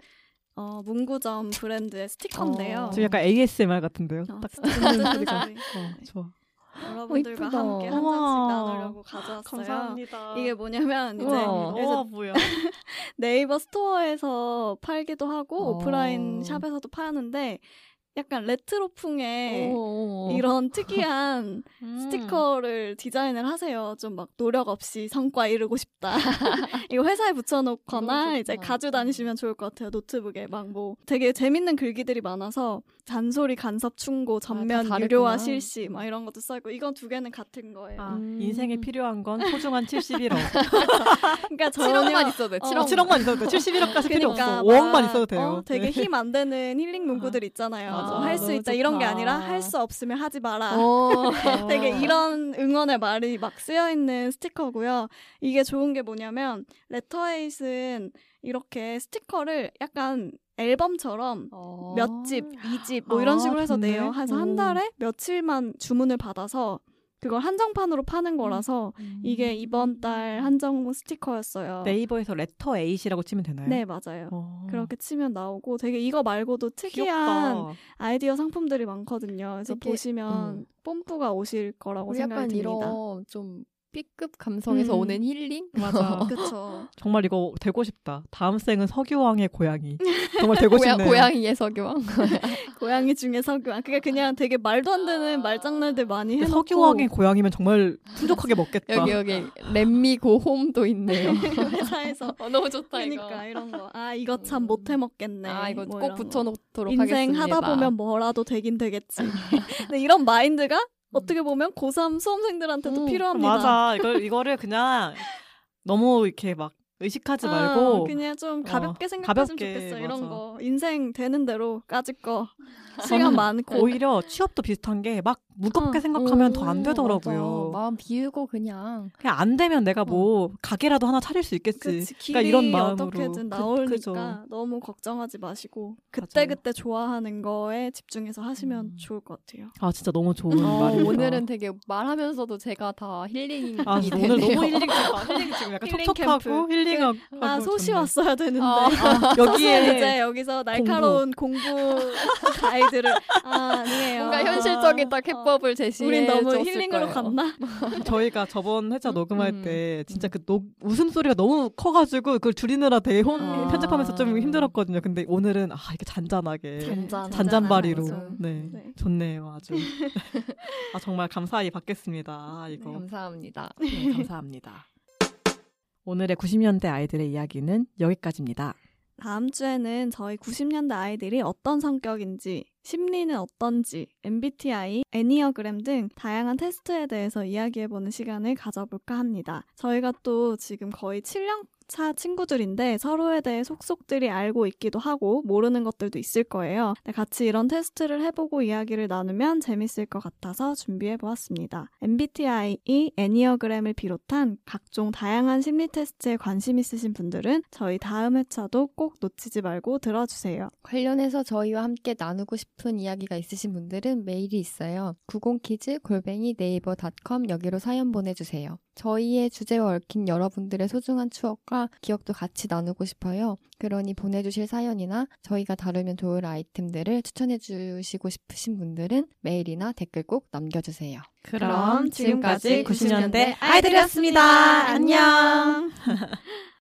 [SPEAKER 2] 어, 문구점 브랜드의 스티커인데요.
[SPEAKER 1] 어.
[SPEAKER 3] 지금 약간 ASMR 같은데요.
[SPEAKER 2] 어,
[SPEAKER 3] 딱 소리가.
[SPEAKER 2] 소리. <laughs>
[SPEAKER 3] 어, 좋아.
[SPEAKER 2] 여러분들과
[SPEAKER 1] 이쁘다.
[SPEAKER 2] 함께 한 장씩. 나누려고 가져왔어요. 이게 뭐냐면 이제
[SPEAKER 1] 우와.
[SPEAKER 3] 뭐야? <laughs>
[SPEAKER 2] 네이버 스토어에서 팔기도 하고
[SPEAKER 1] 어.
[SPEAKER 2] 오프라인 샵에서도 파는데 약간 레트로풍의
[SPEAKER 1] 오.
[SPEAKER 2] 이런 특이한 <laughs>
[SPEAKER 3] 음.
[SPEAKER 2] 스티커를 디자인을 하세요. 좀 막 노력 없이 성과 이루고 싶다. <laughs> 이거 회사에 붙여놓거나 이제. 가지고 다니시면 좋을 것 같아요. 노트북에 막 뭐 되게 재밌는 글귀들이 많아서 잔소리 간섭 충고 전면
[SPEAKER 1] 다
[SPEAKER 2] 유료화. 실시 막 이런 것도 써있고 이건 두 개는 같은 거예요.
[SPEAKER 3] 아,
[SPEAKER 1] 음.
[SPEAKER 3] 인생에 필요한 건 소중한 71억. <laughs>
[SPEAKER 2] 그러니까
[SPEAKER 1] 7억만
[SPEAKER 2] 전혀
[SPEAKER 1] 있어도 돼.
[SPEAKER 2] 어,
[SPEAKER 1] 7억.
[SPEAKER 3] 7억만 있어도 돼. 71억까지 필요
[SPEAKER 2] 그러니까
[SPEAKER 3] 없어.
[SPEAKER 2] 막,
[SPEAKER 3] 5억만 있어도 돼요.
[SPEAKER 2] 어, 되게
[SPEAKER 3] 네.
[SPEAKER 2] 힘안 되는 힐링 문구들 있잖아요.
[SPEAKER 3] 맞아.
[SPEAKER 2] 할 수 있다 이런 게
[SPEAKER 1] 좋다.
[SPEAKER 2] 아니라 할 수 없으면 하지 마라.
[SPEAKER 1] 어. <laughs>
[SPEAKER 2] 되게 이런 응원의 말이 막 쓰여 있는 스티커고요. 이게 좋은 게 뭐냐면 레터에잇은 이렇게 스티커를 약간 앨범처럼
[SPEAKER 1] 어.
[SPEAKER 2] 몇 집, 이집뭐 이런
[SPEAKER 3] 아,
[SPEAKER 2] 식으로 해서
[SPEAKER 3] 좋네.
[SPEAKER 2] 내요. 해서 한
[SPEAKER 3] 오.
[SPEAKER 2] 달에 며칠만 주문을 받아서 그걸 한정판으로 파는 거라서 이게 이번 달 한정 스티커였어요.
[SPEAKER 3] 네이버에서 Letter Eight이라고 치면 되나요?
[SPEAKER 2] 네, 맞아요.
[SPEAKER 3] 어.
[SPEAKER 2] 그렇게 치면 나오고 되게 이거 말고도 특이한
[SPEAKER 3] 귀엽다.
[SPEAKER 2] 아이디어 상품들이 많거든요. 그래서 보시면
[SPEAKER 1] 음.
[SPEAKER 2] 뽐뿌가 오실 거라고 생각이 듭니다.
[SPEAKER 1] 이런 좀 B급 감성에서
[SPEAKER 2] 음.
[SPEAKER 1] 오는 힐링?
[SPEAKER 3] 맞아. <laughs>
[SPEAKER 2] 그쵸.
[SPEAKER 3] 정말 이거 되고 싶다. 다음 생은 석유왕의 고양이. <laughs> 정말 되고
[SPEAKER 1] 고야,
[SPEAKER 3] 싶네요.
[SPEAKER 1] 고양이의 석유왕. <laughs>
[SPEAKER 2] 고양이 중에 석유왕. 그게 그냥 되게 말도 안 되는 말장난들 많이 해놓고
[SPEAKER 3] 석유왕의 고양이면 정말 풍족하게 먹겠다.
[SPEAKER 1] 여기 여기 렛미고 홈도 있네요.
[SPEAKER 2] 회사에서
[SPEAKER 1] 어, 너무 좋다
[SPEAKER 2] 그러니까 이런 거. 아 이거 참
[SPEAKER 1] 음.
[SPEAKER 2] 못해 먹겠네.
[SPEAKER 1] 아 이거
[SPEAKER 2] 뭐
[SPEAKER 1] 꼭. 붙여놓도록
[SPEAKER 2] 인생
[SPEAKER 1] 하겠습니다.
[SPEAKER 2] 하다 보면 뭐라도 되긴 되겠지. 근데 이런 마인드가 어떻게 보면 고3 수험생들한테도
[SPEAKER 1] 음,
[SPEAKER 2] 필요합니다.
[SPEAKER 3] 맞아. 이걸 이거를 그냥 <laughs> 너무 이렇게 막 의식하지
[SPEAKER 2] 아,
[SPEAKER 3] 말고
[SPEAKER 2] 그냥 좀 가볍게
[SPEAKER 3] 어,
[SPEAKER 2] 생각했으면
[SPEAKER 3] 가볍게,
[SPEAKER 2] 좋겠어. 이런
[SPEAKER 3] 맞아.
[SPEAKER 2] 거 인생 되는 대로 까짓 거 시간 많고
[SPEAKER 3] 오히려 취업도 비슷한 게 막 무겁게
[SPEAKER 2] 어.
[SPEAKER 3] 생각하면 더안
[SPEAKER 1] 오,
[SPEAKER 3] 되더라고요.
[SPEAKER 1] 맞아. 마음 비우고 그냥
[SPEAKER 3] 그냥 안 되면 내가 뭐 가게라도 하나 차릴 수 있겠지.
[SPEAKER 2] 그치, 길이
[SPEAKER 3] 그러니까 이런 마음으로
[SPEAKER 2] 어떻게든
[SPEAKER 3] 그-
[SPEAKER 2] 나오니까
[SPEAKER 3] 그죠.
[SPEAKER 2] 너무 걱정하지 마시고. 그때 그때 좋아하는 거에 집중해서 하시면
[SPEAKER 3] 음.
[SPEAKER 2] 좋을 것 같아요.
[SPEAKER 3] 아 진짜 너무 좋은
[SPEAKER 1] 어,
[SPEAKER 3] 말입니다.
[SPEAKER 1] 오늘은 되게 말하면서도 제가 다 힐링이
[SPEAKER 3] 아
[SPEAKER 1] 되네요.
[SPEAKER 3] 오늘 너무 <laughs> 힐링 지금 힐링 지금 약간
[SPEAKER 2] 힐링
[SPEAKER 3] 촉촉하고
[SPEAKER 2] 캠프.
[SPEAKER 3] 힐링하고
[SPEAKER 2] 아 소시. 왔어야 되는데
[SPEAKER 1] 아, <laughs>
[SPEAKER 2] 여기에
[SPEAKER 3] 여기에
[SPEAKER 2] 이제 여기서 날카로운 공부, <laughs> 가이드를 아, 아니에요.
[SPEAKER 1] 뭔가 현실적인 딱 해 법을 제시해
[SPEAKER 2] 우린 너무
[SPEAKER 1] 줬을
[SPEAKER 2] 힐링으로
[SPEAKER 1] 거예요.
[SPEAKER 2] 갔나? <laughs>
[SPEAKER 3] 저희가 저번 회차 녹음할
[SPEAKER 1] 음.
[SPEAKER 3] 때 진짜 그 녹, 웃음 소리가 너무 커가지고 그걸 줄이느라 되게 혼,
[SPEAKER 1] 아.
[SPEAKER 3] 편집하면서 좀 힘들었거든요. 근데 오늘은 아 이게 잔잔하게
[SPEAKER 1] 잔잔
[SPEAKER 3] 잔잔바리로. 네,
[SPEAKER 2] 네.
[SPEAKER 3] 좋네요 아주 <laughs> 아 정말 감사히 받겠습니다 아, 이거
[SPEAKER 1] 네, 감사합니다.
[SPEAKER 3] 네, 감사합니다 오늘의 90년대 아이들의 이야기는 여기까지입니다
[SPEAKER 2] 다음 주에는 저희 90년대 아이들이 어떤 성격인지, 심리는 어떤지, MBTI, 애니어그램 등 다양한 테스트에 대해서 이야기해보는 시간을 가져볼까 합니다. 저희가 또 지금 거의 7년 차 친구들인데 서로에 대해 속속들이 알고 있기도 하고 모르는 것들도 있을 거예요. 네, 같이 이런 테스트를 해보고 이야기를 나누면 재밌을 것 같아서 준비해 보았습니다. MBTI, 애니어그램을 비롯한 각종 다양한 심리 테스트에 관심 있으신 분들은 저희 다음 회차도 꼭 놓치지 말고 들어주세요.
[SPEAKER 1] 관련해서 저희와 함께 나누고 싶은 이야기가 있으신 분들은 메일이 있어요. 90키즈 골뱅이 네이버 닷컴 여기로 사연 보내주세요. 저희의 주제와 얽힌 여러분들의 소중한 추억과 기억도 같이 나누고 싶어요. 그러니 보내주실 사연이나 저희가 다루면 좋을 아이템들을 추천해 주시고 싶으신 분들은 메일이나 댓글 꼭 남겨주세요.
[SPEAKER 2] 그럼 지금까지
[SPEAKER 1] 90년대
[SPEAKER 2] 아이들이었습니다. 안녕. <laughs> <laughs>